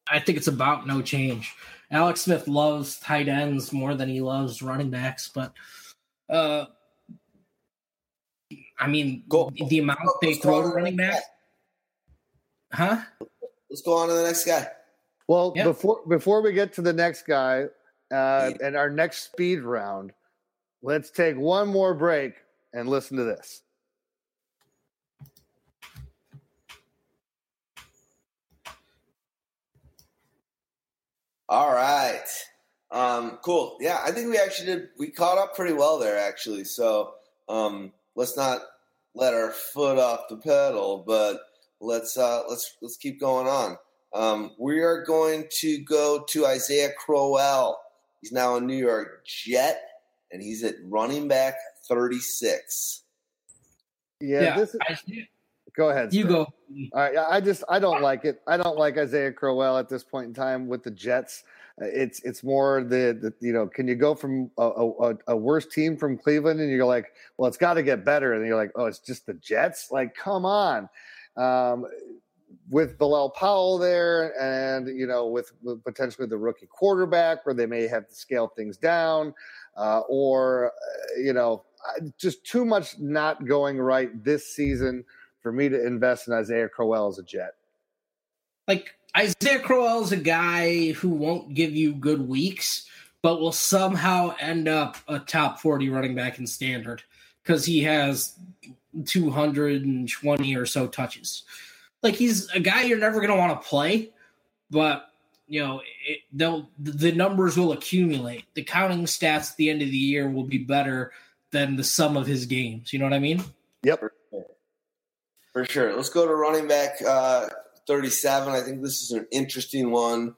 I think it's about no change. Alex Smith loves tight ends more than he loves running backs, but uh, I mean, go, the amount go, they throw to running backs. Huh? Let's go on to the next guy. Well, yep. before before we get to the next guy uh, and our next speed round, let's take one more break and listen to this. All right. Um, cool. Yeah, I think we actually did. We caught up pretty well there, actually. So um, let's not let our foot off the pedal, but let's uh, let's let's keep going on. Um, we are going to go to Isaiah Crowell. He's now a New York Jet, and he's at running back thirty six. Yeah, yeah is, I, go ahead. You go. All right. I just I don't like it. I don't like Isaiah Crowell at this point in time with the Jets. It's it's more the, the you know can you go from a, a, a worse team from Cleveland and you're like well it's got to get better and you're like oh it's just the Jets like come on. Um, with Bilal Powell there, and you know, with, with, potentially the rookie quarterback, where they may have to scale things down, uh, or uh, you know, just too much not going right this season for me to invest in Isaiah Crowell as a Jet. Like Isaiah Crowell is a guy who won't give you good weeks, but will somehow end up a top 40 running back in standard because he has 220 or so touches. Like he's a guy you're never going to want to play, but you know it, they'll the numbers will accumulate. The counting stats at the end of the year will be better than the sum of his games. You know what I mean? Yep. For sure. Let's go to running back uh, 37. I think this is an interesting one.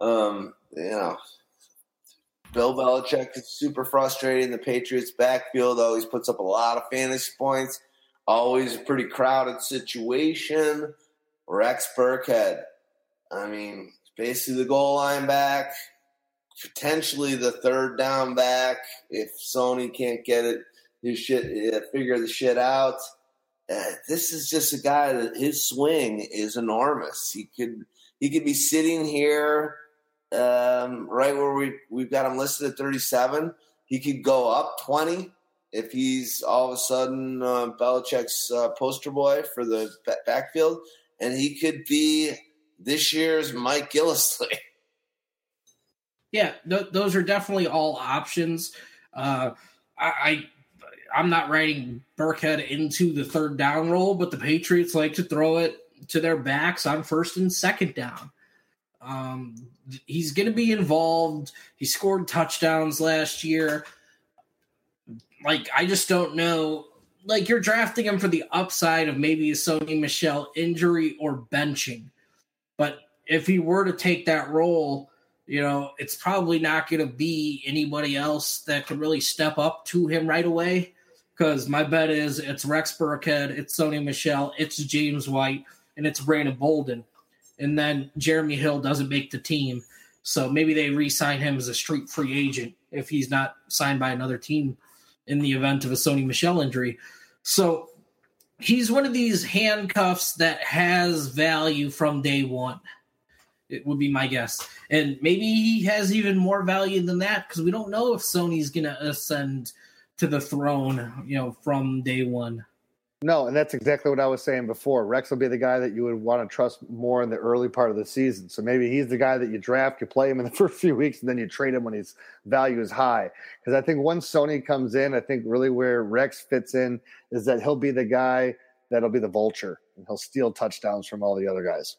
Um, you know, Bill Belichick is super frustrating. The Patriots backfield always puts up a lot of fantasy points. Always a pretty crowded situation. Rex Burkhead. I mean, basically the goal line back, potentially the third down back if Sony can't get it, his shit, uh, figure the shit out uh, this is just a guy that his swing is enormous. He could he could be sitting here um, right where we we've got him listed at 37. He could go up 20 if he's all of a sudden uh, Belichick's uh, poster boy for the backfield, and he could be this year's Mike Gillislee. [laughs] Yeah, th- those are definitely all options. Uh, I, I'm not writing Burkhead into the third down role, but the Patriots like to throw it to their backs on first and second down. Um, he's going to be involved. He scored touchdowns last year. Like, I just don't know. Like, you're drafting him for the upside of maybe a Sony Michel injury or benching. If he were to take that role, you know, it's probably not going to be anybody else that could really step up to him right away because my bet is it's Rex Burkhead, it's Sony Michel, it's James White, and it's Brandon Bolden. And then Jeremy Hill doesn't make the team. So maybe they re sign him as a street free agent if he's not signed by another team in the event of a Sony Michel injury. So he's one of these handcuffs that has value from day one. It would be my guess. And maybe he has even more value than that because we don't know if Sony's going to ascend to the throne, you know, from day one. No, and that's exactly what I was saying before. Rex will be the guy that you would want to trust more in the early part of the season. So maybe he's the guy that you draft, you play him in the [laughs] first few weeks, and then you trade him when his value is high. Because I think once Sony comes in, I think really where Rex fits in is that he'll be the guy that'll be the vulture and he'll steal touchdowns from all the other guys.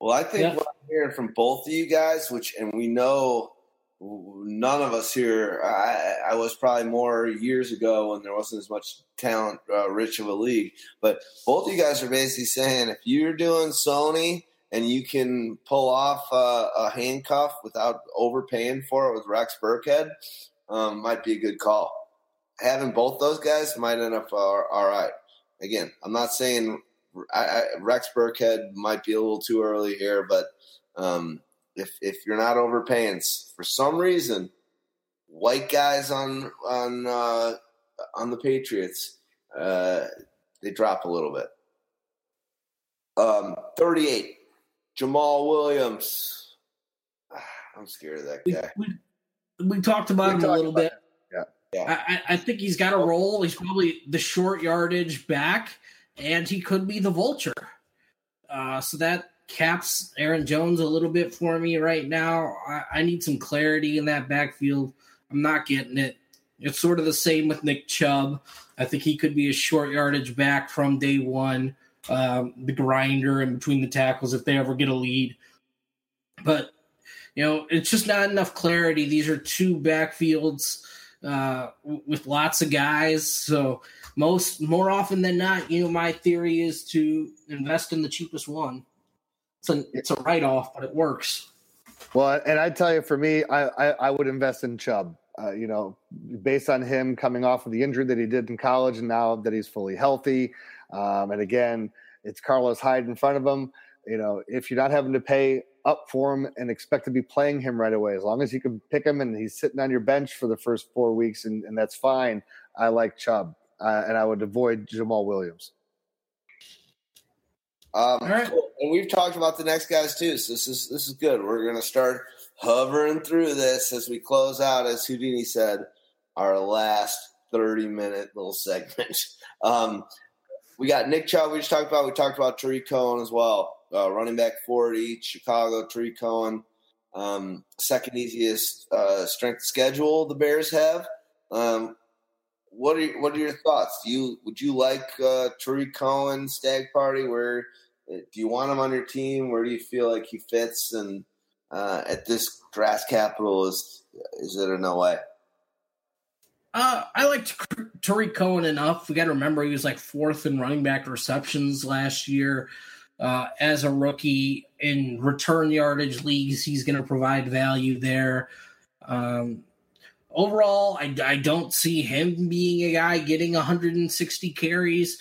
Well, I think yeah. what I'm hearing from both of you guys, which and we know none of us here. I, I, was probably more years ago when there wasn't as much talent, uh, rich of a league. But both of you guys are basically saying if you're doing Sony and you can pull off uh, a handcuff without overpaying for it with Rex Burkhead, um, might be a good call. Having both those guys might end up uh, all right. Again, I'm not saying I, I, Rex Burkhead might be a little too early here, but um, if if you're not overpaying for some reason, white guys on on uh, on the Patriots uh, they drop a little bit. Um, 38, Jamaal Williams. I'm scared of that guy. We, we, we talked about we him talked a little bit. Yeah. yeah. I, I think he's got a role. He's probably the short yardage back, and he could be the vulture. Uh, so that caps Aaron Jones a little bit for me right now. I, I need some clarity in that backfield. I'm not getting it. It's sort of the same with Nick Chubb. I think he could be a short yardage back from day one, um, the grinder in between the tackles if they ever get a lead. But, you know, it's just not enough clarity. These are two backfields uh, with lots of guys. So, most more often than not, you know, my theory is to invest in the cheapest one. It's a it's a write off, but it works. Well, and I tell you, for me, I I, I would invest in Chubb. Uh, you know, based on him coming off of the injury that he did in college, and now that he's fully healthy, um, and again, it's Carlos Hyde in front of him. You know, if you're not having to pay up for him and expect to be playing him right away, as long as you can pick him and he's sitting on your bench for the first four weeks, and, and that's fine. I like Chubb, uh, and I would avoid Jamaal Williams. Um, right. cool. And we've talked about the next guys too, so this is this is good. We're going to start hovering through this as we close out, as Houdini said, our last thirty minute little [laughs] segment. Um, we got Nick Chubb. We just talked about. We talked about Tarik Cohen as well, uh, running back forty, Chicago. Tarik Cohen, um, second easiest uh, strength schedule the Bears have. Um, what are what are your thoughts? Do you would you like uh, Tarik Cohen Stagg Party? Where do you want him on your team? Where do you feel like he fits? And uh, at this draft capital, is is it a no way? Uh, I liked Tarik Cohen enough. We got to remember he was like fourth in running back receptions last year. Uh, as a rookie in return yardage leagues, he's going to provide value there. Um, overall, I, I don't see him being a guy getting 160 carries.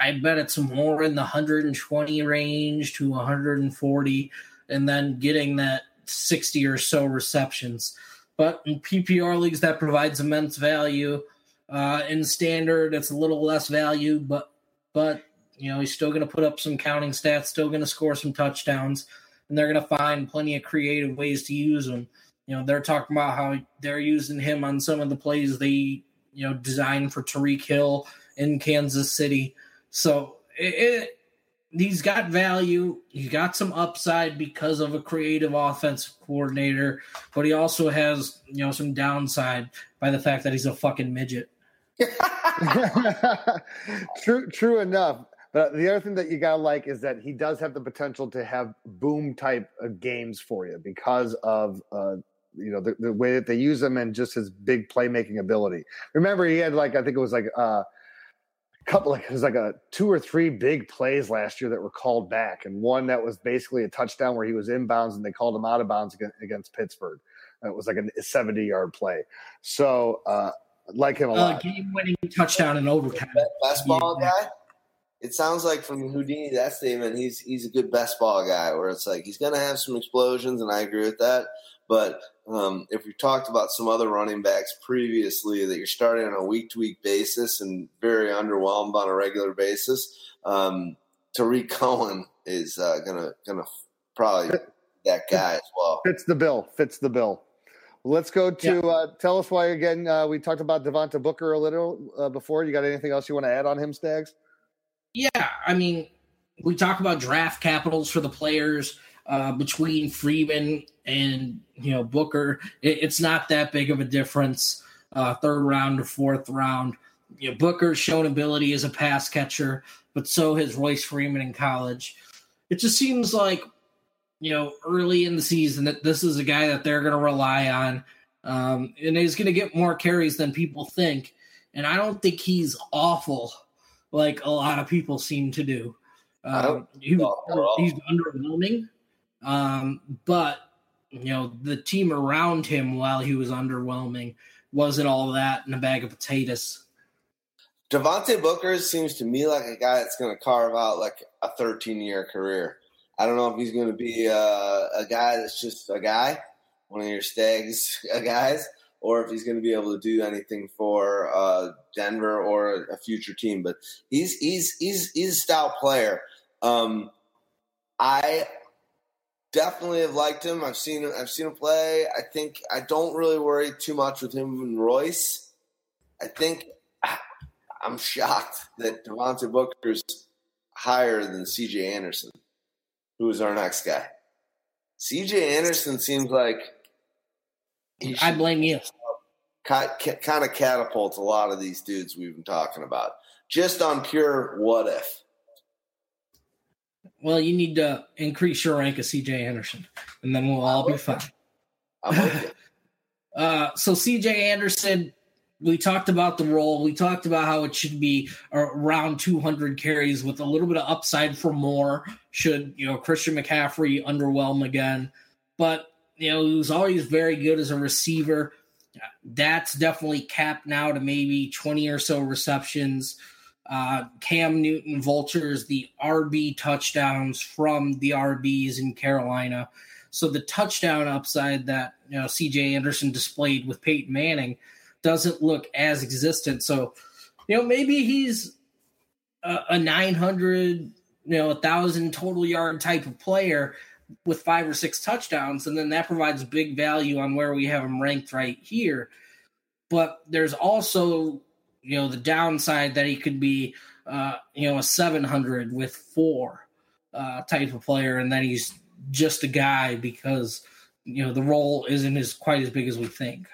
I bet it's more in the 120 range to 140, and then getting that 60 or so receptions. But in PPR leagues, that provides immense value. Uh, in standard, it's a little less value, but but you know he's still going to put up some counting stats, still going to score some touchdowns, and they're going to find plenty of creative ways to use him. You know, they're talking about how they're using him on some of the plays they, you know, designed for Tyreek Hill in Kansas City. So it, it, he's got value. He's got some upside because of a creative offensive coordinator, but he also has, you know, some downside by the fact that he's a fucking midget. [laughs] true, true enough. But the other thing that you gotta like is that he does have the potential to have boom type games for you because of uh, you know the, the, way that they use him and just his big playmaking ability. Remember, he had like I think it was like uh, a couple like it was like a two or three big plays last year that were called back, and one that was basically a touchdown where he was inbounds and they called him out of bounds against, against Pittsburgh. It was like a 70 yard play. So uh, like him a uh, lot. Game winning touchdown in overtime. Best ball yeah. guy. It sounds like from Houdini that statement, he's he's a good best ball guy. Where it's like he's going to have some explosions, and I agree with that. But um, if we talked about some other running backs previously that you're starting on a week to week basis and very underwhelmed on a regular basis, um, Tarik [laughs] Cohen is uh, gonna gonna probably that guy as well. Fits the bill. Fits the bill. Let's go to yeah. uh, tell us why again. Uh, we talked about Devontae Booker a little uh, before. You got anything else you want to add on him, Staggs? Yeah, I mean, we talk about draft capitals for the players uh, between Freeman and you know Booker. It, it's not that big of a difference. Uh, third round or fourth round. You know, Booker's shown ability as a pass catcher, but so has Royce Freeman in college. It just seems like you know early in the season that this is a guy that they're going to rely on, um, and he's going to get more carries than people think. And I don't think he's awful like a lot of people seem to do. Um, he, he's underwhelming, um, but you know the team around him while he was underwhelming wasn't all that in a bag of potatoes. Devontae Booker seems to me like a guy that's going to carve out like a 13 year career. I don't know if he's going to be a, a guy that's just a guy, one of your Staggs [laughs] guys, or if he's going to be able to do anything for uh, Denver or a future team. But he's he's he's he's a stout player. Um, I definitely have liked him. I've seen him. I've seen him play. I think I don't really worry too much with him and Royce. I think [sighs] I'm shocked that Devontae Booker's higher than C.J. Anderson. who's our next guy? CJ Anderson seems like I blame you. kind of catapults a lot of these dudes we've been talking about just on pure what if. Well, you need to increase your rank of CJ Anderson, and then we'll all be fine. I'm with you. [laughs] Uh, so CJ Anderson, we talked about the role. We talked about how it should be around 200 carries with a little bit of upside for more. Should you know Christian McCaffrey underwhelm again? But you know he was always very good as a receiver. That's definitely capped now to maybe 20 or so receptions. Uh, Cam Newton vultures the RB touchdowns from the RBs in Carolina. So the touchdown upside that you know CJ Anderson displayed with Peyton Manning doesn't look as existent. So you know maybe he's a, a 900 you know a thousand total yard type of player with five or six touchdowns, and then that provides big value on where we have him ranked right here. But there's also you know the downside that he could be uh, you know a 700 with four uh, type of player, and that he's just a guy because you know the role isn't as quite as big as we think.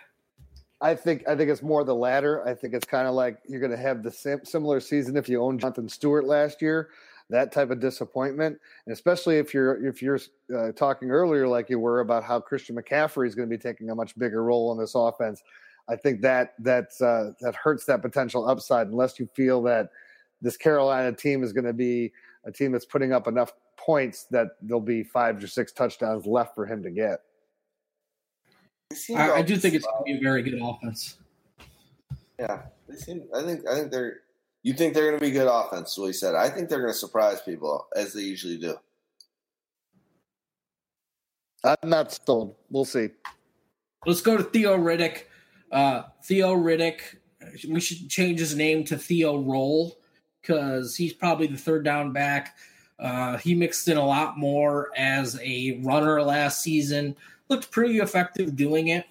I think I think it's more the latter. I think it's kind of like you're going to have the sim- similar season if you own Jonathan Stewart last year. That type of disappointment, and especially if you're if you're uh, talking earlier like you were about how Christian McCaffrey is going to be taking a much bigger role in this offense. I think that that uh, that hurts that potential upside unless you feel that this Carolina team is going to be a team that's putting up enough points that there'll be five or six touchdowns left for him to get. I, I do think it's going to be a very good offense. Yeah, they seem. I think. I think they're. You think they're going to be good offense? What he said. I think they're going to surprise people as they usually do. I'm not sold. We'll see. Let's go to Theo Riddick. Uh, Theo Riddick. We should change his name to Theo Roll because he's probably the third down back. Uh, he mixed in a lot more as a runner last season. Looked pretty effective doing it.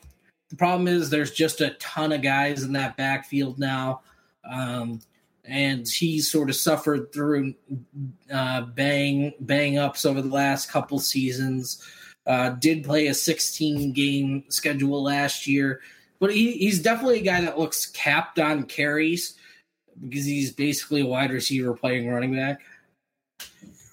The problem is there's just a ton of guys in that backfield now. Um, and he sort of suffered through uh, bang bang ups over the last couple seasons. Uh, did play a 16 game schedule last year, but he, he's definitely a guy that looks capped on carries because he's basically a wide receiver playing running back.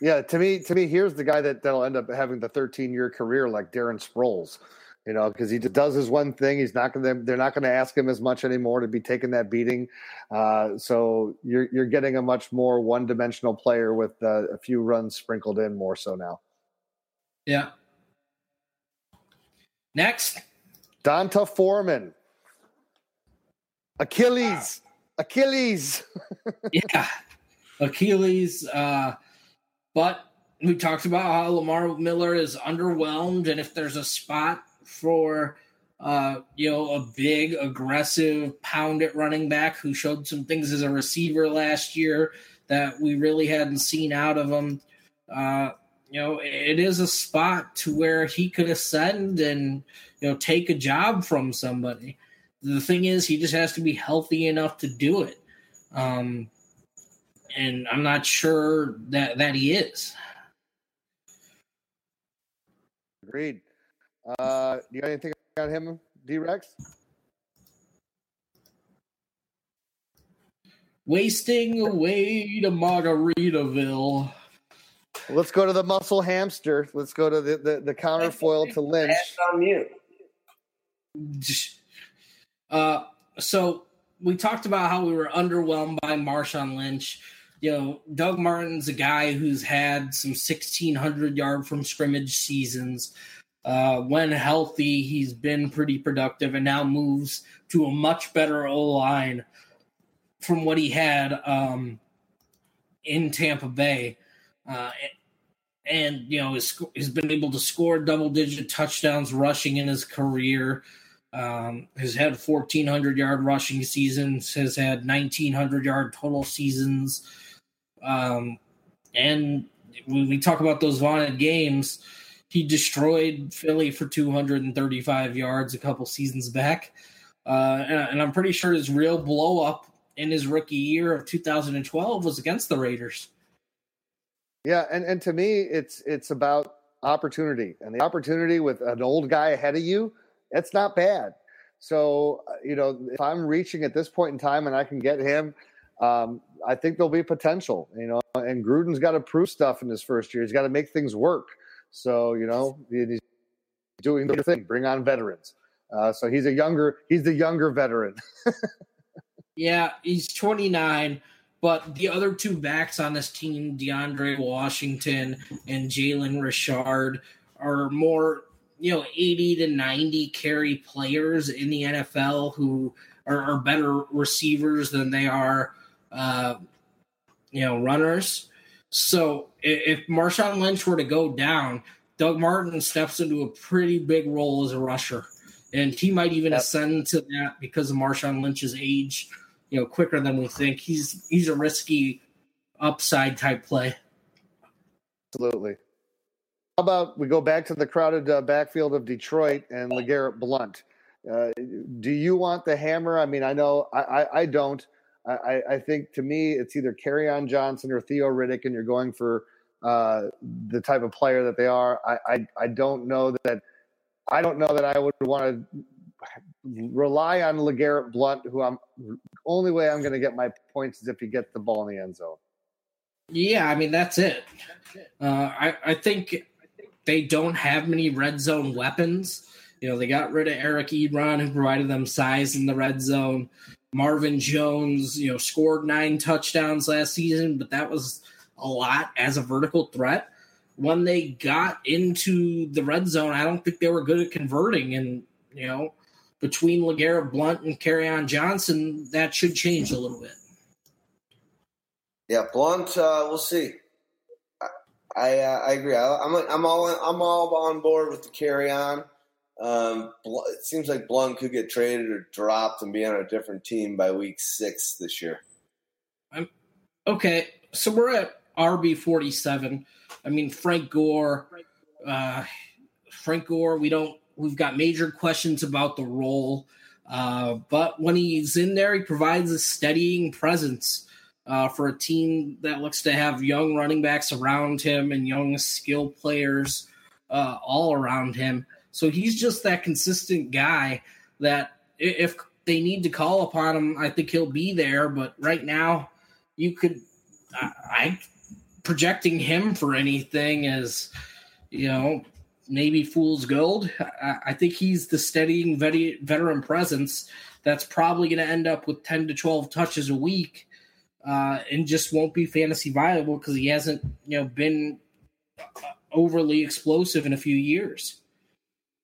Yeah, to me, to me, here's the guy that that'll end up having the 13 year career like Darren Sproles, you know, because he just does his one thing. He's not going to, they're not going to ask him as much anymore to be taking that beating. Uh, so you're you're getting a much more one dimensional player with uh, a few runs sprinkled in more so now. Yeah. Next, D'Onta Foreman, Achilles, Achilles. [laughs] yeah, Achilles. Uh, but we talked about how Lamar Miller is underwhelmed, and if there's a spot for uh, you know a big, aggressive, pound it running back who showed some things as a receiver last year that we really hadn't seen out of him. Uh, you know, it is a spot to where he could ascend and you know take a job from somebody. The thing is, he just has to be healthy enough to do it. Um, and I'm not sure that that he is. Agreed. Uh, you got anything about him, D Rex? Wasting away to Margaritaville. Let's go to the muscle hamster. Let's go to the, the, the counterfoil to Lynch. on mute. Uh, so we talked about how we were underwhelmed by Marshawn Lynch. You know, Doug Martin's a guy who's had some 1,600 yard from scrimmage seasons. Uh, when healthy, he's been pretty productive and now moves to a much better O line from what he had um, in Tampa Bay. Uh, and, you know, he's, he's been able to score double digit touchdowns rushing in his career. Um, has had 1,400 yard rushing seasons, has had 1,900 yard total seasons. Um, and when we talk about those vaunted games, he destroyed Philly for 235 yards a couple seasons back. Uh, and, and, I'm pretty sure his real blow up in his rookie year of 2012 was against the Raiders. Yeah, and and to me, it's it's about opportunity, and the opportunity with an old guy ahead of you, it's not bad. So uh, you know, if I'm reaching at this point in time and I can get him, um, I think there'll be potential. You know, and Gruden's got to prove stuff in his first year. He's got to make things work. So you know, he's doing the thing. Bring on veterans. Uh, so he's a younger, he's the younger veteran. [laughs] yeah, he's 29. But the other two backs on this team, DeAndre Washington and Jalen Richard, are more, you know, 80 to 90 carry players in the NFL who are, are better receivers than they are, uh, you know, runners. So if Marshawn Lynch were to go down, Doug Martin steps into a pretty big role as a rusher. And he might even yep. ascend to that because of Marshawn Lynch's age you know quicker than we think. He's he's a risky upside type play. Absolutely. How about we go back to the crowded uh, backfield of Detroit and LeGarrette Blount? Uh, do you want the hammer? I mean, I know I, I, I don't. I, I, think to me it's either Kerryon Johnson or Theo Riddick, and you're going for uh, the type of player that they are. I, I, I don't know that I don't know that I would want to rely on LeGarrette Blount, who I'm only way I'm going to get my points is if he gets the ball in the end zone. Yeah, I mean that's it. Uh, I I think they don't have many red zone weapons. You know, they got rid of Eric Ebron, who provided them size in the red zone. Marvin Jones, you know, scored nine touchdowns last season, but that was a lot as a vertical threat. When they got into the red zone, I don't think they were good at converting. And, you know, between LeGarrette Blount and Kerryon Johnson, that should change a little bit. Yeah, Blount, uh, we'll see. I uh, I agree. I, am I'm, all I'm all on board with the Kerryon. Um, it seems like Blount could get traded or dropped and be on a different team by week six this year. I'm, okay, so we're at RB forty seven. I mean Frank Gore. Uh, Frank Gore, we don't We've got major questions about the role. Uh, but when he's in there, he provides a steadying presence uh, for a team that looks to have young running backs around him and young skill players uh, all around him. So he's just that consistent guy that if they need to call upon him, I think he'll be there. But right now, you could, I, I projecting him for anything is, you know, maybe fool's gold. I, I think he's the steadying vet- veteran presence that's probably going to end up with 10 to 12 touches a week uh, and just won't be fantasy viable because he hasn't you know been overly explosive in a few years.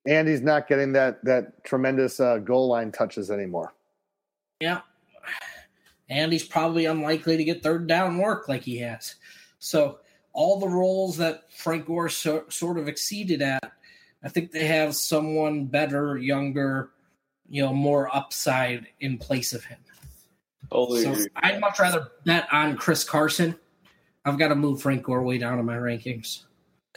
And he's not getting that that tremendous uh, goal line touches anymore. Yeah, and he's probably unlikely to get third down work like he has. So all the roles that Frank Gore so, sort of exceeded at, I think they have someone better, younger, you know, more upside in place of him. Totally so I'd much rather bet on Chris Carson. I've got to move Frank Gore way down in my rankings.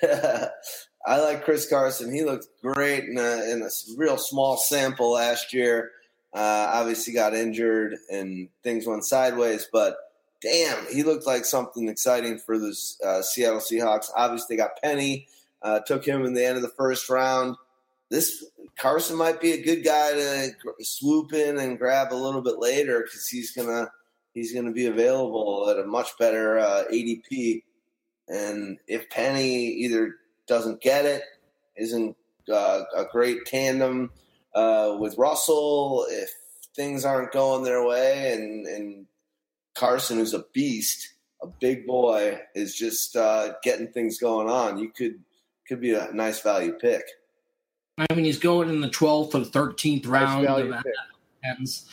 [laughs] I like Chris Carson. He looked great in a, in a real small sample last year. Uh, obviously, got injured and things went sideways, but damn, he looked like something exciting for the uh, Seattle Seahawks. Obviously, they got Penny, uh, took him in the end of the first round. This Carson might be a good guy to swoop in and grab a little bit later because he's gonna he's gonna be available at a much better uh, ADP. And if Penny either doesn't get it, isn't uh, a great tandem uh, with Russell, if things aren't going their way and and Carson, who's a beast, a big boy, is just uh, getting things going on. You could could be a nice value pick. I mean, he's going in the twelfth or thirteenth round. Nice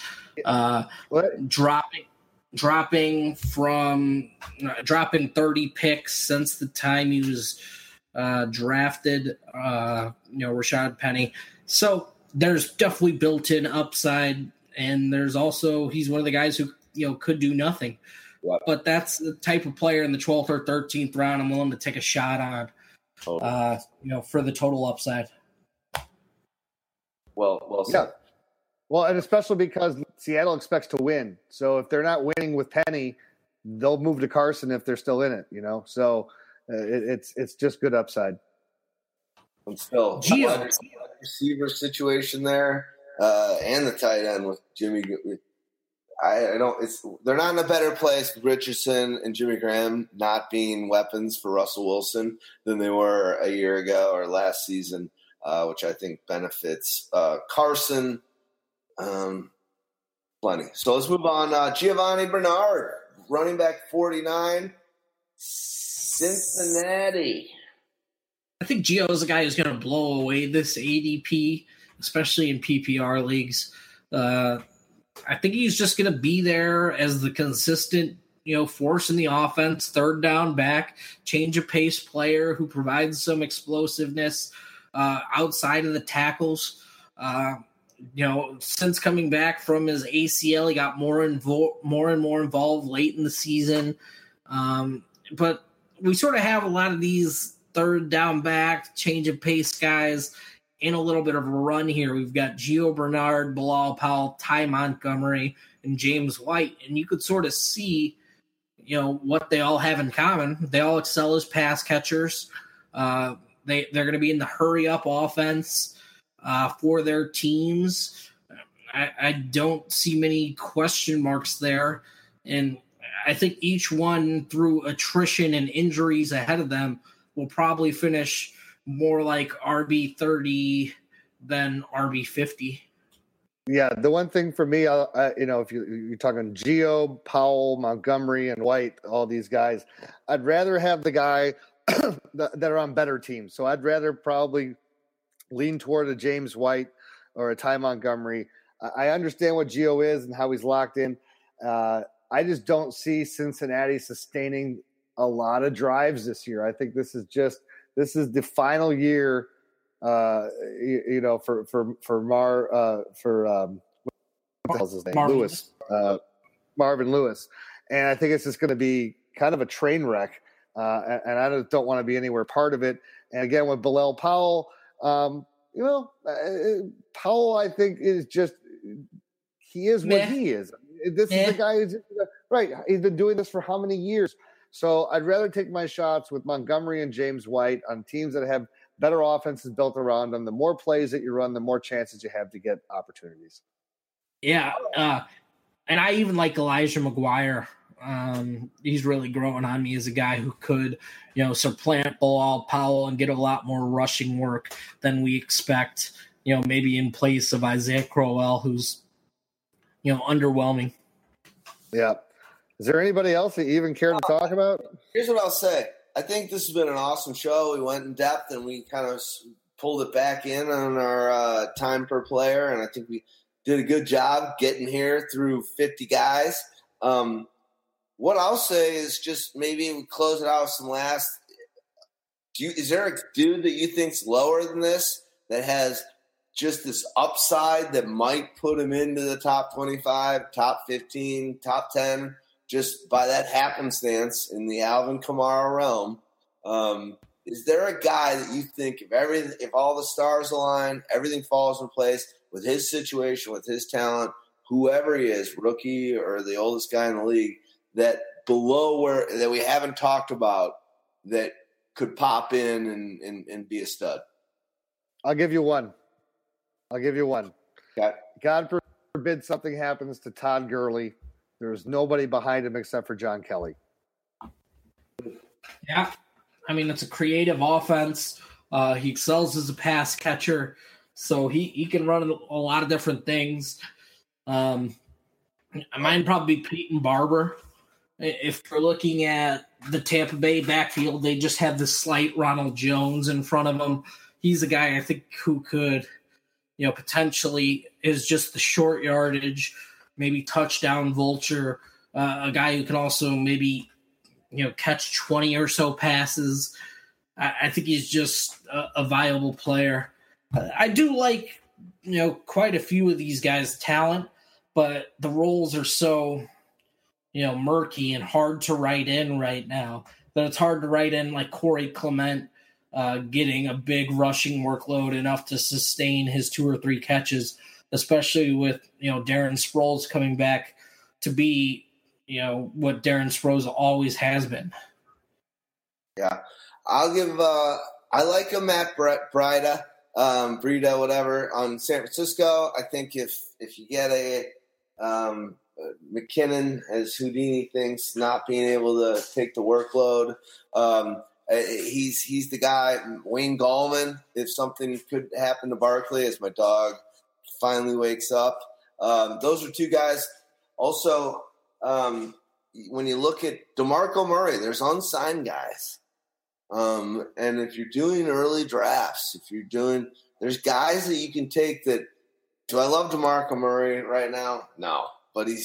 uh, dropping dropping from uh, dropping 30 picks since the time he was uh, drafted uh, you know Rashaad Penny so there's definitely built-in upside and there's also he's one of the guys who you know could do nothing. But that's the type of player in the 12th or 13th round I'm willing to take a shot on. Totally. Uh, you know, for the total upside. Well, well said. Yeah. Well, and especially because Seattle expects to win. So if they're not winning with Penny, they'll move to Carson if they're still in it, you know. So uh, it, it's it's just good upside. And still, Gio. receiver situation there, uh, and the tight end with Jimmy. I, I don't. It's they're not in a better place with Richardson and Jimmy Graham not being weapons for Russell Wilson than they were a year ago or last season, uh, which I think benefits uh, Carson um, plenty. So let's move on. Uh, Giovanni Bernard, running back forty nine, Cincinnati. I think Gio is a guy who's going to blow away this ADP, especially in PPR leagues. Uh, I think he's just going to be there as the consistent, you know, force in the offense, third down back, change of pace player who provides some explosiveness uh, outside of the tackles. Uh, you know, since coming back from his ACL, he got more invo- more and more involved late in the season. Um, but we sort of have a lot of these third down back, change of pace guys in a little bit of a run here. We've got Gio Bernard, Bilal Powell, Ty Montgomery, and James White. And you could sort of see, you know, what they all have in common. They all excel as pass catchers. Uh, they, they're going to be in the hurry up offense uh, for their teams. I, I don't see many question marks there. And I think each one, through attrition and injuries ahead of them, will probably finish more like RB thirty than RB fifty. Yeah, the one thing for me, uh, uh, you know, if you, you're talking Gio, Powell, Montgomery, and White, all these guys, I'd rather have the guy [coughs] that, that are on better teams. So I'd rather probably lean toward a James White or a Ty Montgomery. I understand what Gio is and how he's locked in. Uh, I just don't see Cincinnati sustaining a lot of drives this year. I think this is just this is the final year, uh, you, you know, for for for Mar uh, for um, what the hell's his name, Marvin. Lewis, uh, Marvin Lewis, and I think it's just going to be kind of a train wreck, and, and I don't want to be anywhere part of it. And again, with Bilal Powell, um, you know, uh, Powell, I think is just he is what he is. This is the guy who's right. He's been doing this for how many years? So I'd rather take my shots with Montgomery and James White on teams that have better offenses built around them. The more plays that you run, the more chances you have to get opportunities. Yeah, uh, and I even like Elijah McGuire. Um, he's really growing on me as a guy who could, you know, supplant Bilal Powell and get a lot more rushing work than we expect. You know, maybe in place of Isaiah Crowell, who's, you know, underwhelming. Yeah. Is there anybody else that you even care to talk about? Here's what I'll say. I think this has been an awesome show. We went in depth and we kind of pulled it back in on our uh, time per player, and I think we did a good job getting here through 50 guys. Um, what I'll say is just maybe we close it out with some last. Do you, is there a dude that you think's lower than this that has just this upside that might put him into the top 25, top 15, top 10? just by that happenstance in the Alvin Kamara realm. Um, is there a guy that you think if everything, if all the stars align, everything falls in place with his situation, with his talent, whoever he is, rookie or the oldest guy in the league, that below where that we haven't talked about that could pop in and, and, and be a stud? I'll give you one. I'll give you one. Okay. God forbid something happens to Todd Gurley. There's nobody behind him except for John Kelly. Yeah, I mean it's a creative offense. Uh, he excels as a pass catcher, so he he can run a lot of different things. Um, mine probably be Peyton Barber. If we're looking at the Tampa Bay backfield, they just have the slight Ronald Jones in front of him. He's a guy I think who could, you know, potentially is just the short yardage, maybe touchdown vulture, uh, a guy who can also maybe you know catch 20 or so passes i, I think he's just a, a viable player Uh, i do like you know quite a few of these guys talent but the roles are so you know murky and hard to write in right now that it's hard to write in like corey clement uh, getting a big rushing workload enough to sustain his two or three catches especially with you know darren sproles coming back to be you know what Darren Sproles always has been. Yeah. I'll give. Uh, I like a Matt Breida, um, Breida, whatever, on San Francisco. I think if if you get a um, McKinnon, as Houdini thinks, not being able to take the workload. Um, he's he's the guy. Wayne Gallman. If something could happen to Barkley, as my dog finally wakes up, um, those are two guys. Also, um, when you look at Demarco Murray, there's unsigned guys. Um, and if you're doing early drafts, if you're doing, there's guys that you can take. That do I love Demarco Murray right now? No, but he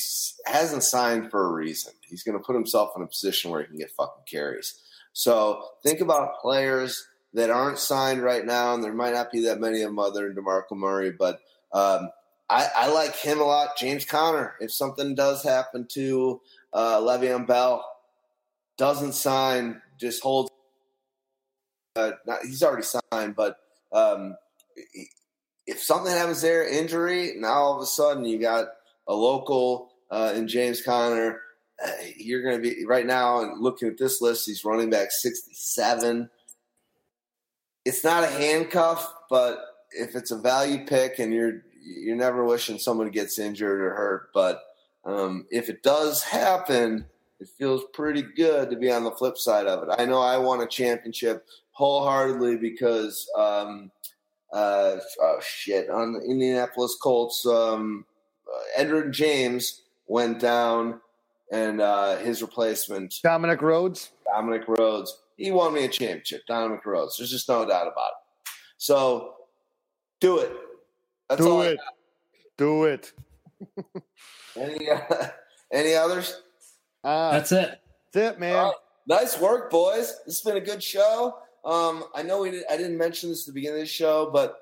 hasn't signed for a reason. He's going to put himself in a position where he can get fucking carries. So think about players that aren't signed right now, and there might not be that many of them other than DeMarco Murray, but um, I, I, like him a lot. James Conner, if something does happen to uh, Le'Veon Bell, doesn't sign, just holds. Uh, not, he's already signed, but um, if something happens there, injury, now all of a sudden you got a local uh, in James Conner you're going to be right now and looking at this list. He's running back 67. It's not a handcuff, but if it's a value pick and you're you're never wishing someone gets injured or hurt, but um, if it does happen, it feels pretty good to be on the flip side of it. I know I won a championship wholeheartedly because um, uh, oh shit on the Indianapolis Colts. Um, uh, Edgerrin James went down and uh, his replacement, Dominic Rhodes. Dominic Rhodes. He won me a championship, Dominic Rhodes. There's just no doubt about it. So do it. That's do it. Do it. [laughs] any uh, any others? Uh, that's it. That's it, man. nice work, boys. This has been a good show. Um, I know we did, I didn't mention this at the beginning of the show, but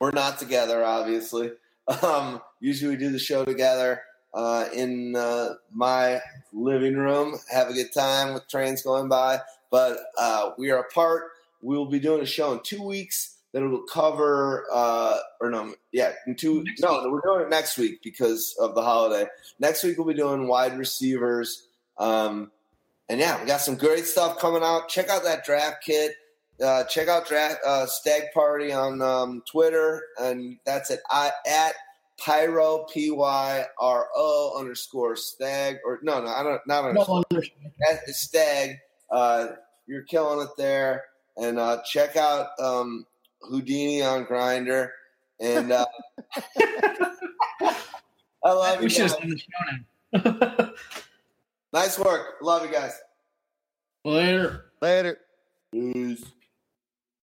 we're not together, obviously. Um, usually we do the show together uh, in uh, my living room, have a good time with trains going by. But uh, we are apart. We will be doing a show in two weeks that will cover, uh, or no, yeah, in two. Next no, week. we're doing it next week because of the holiday. Next week we'll be doing wide receivers. Um, and yeah, we got some great stuff coming out. Check out that draft kit. Uh, check out draft uh, Stagg Party on um, Twitter, and that's at I, at Pyro P Y R O underscore stag or no no I don't not underscore no, that is stag. Uh, you're killing it there, and uh, check out um, Houdini on Grinder, And uh, [laughs] I love we you. Should guys. Have [laughs] nice work. Love you guys. Later. Later. Peace.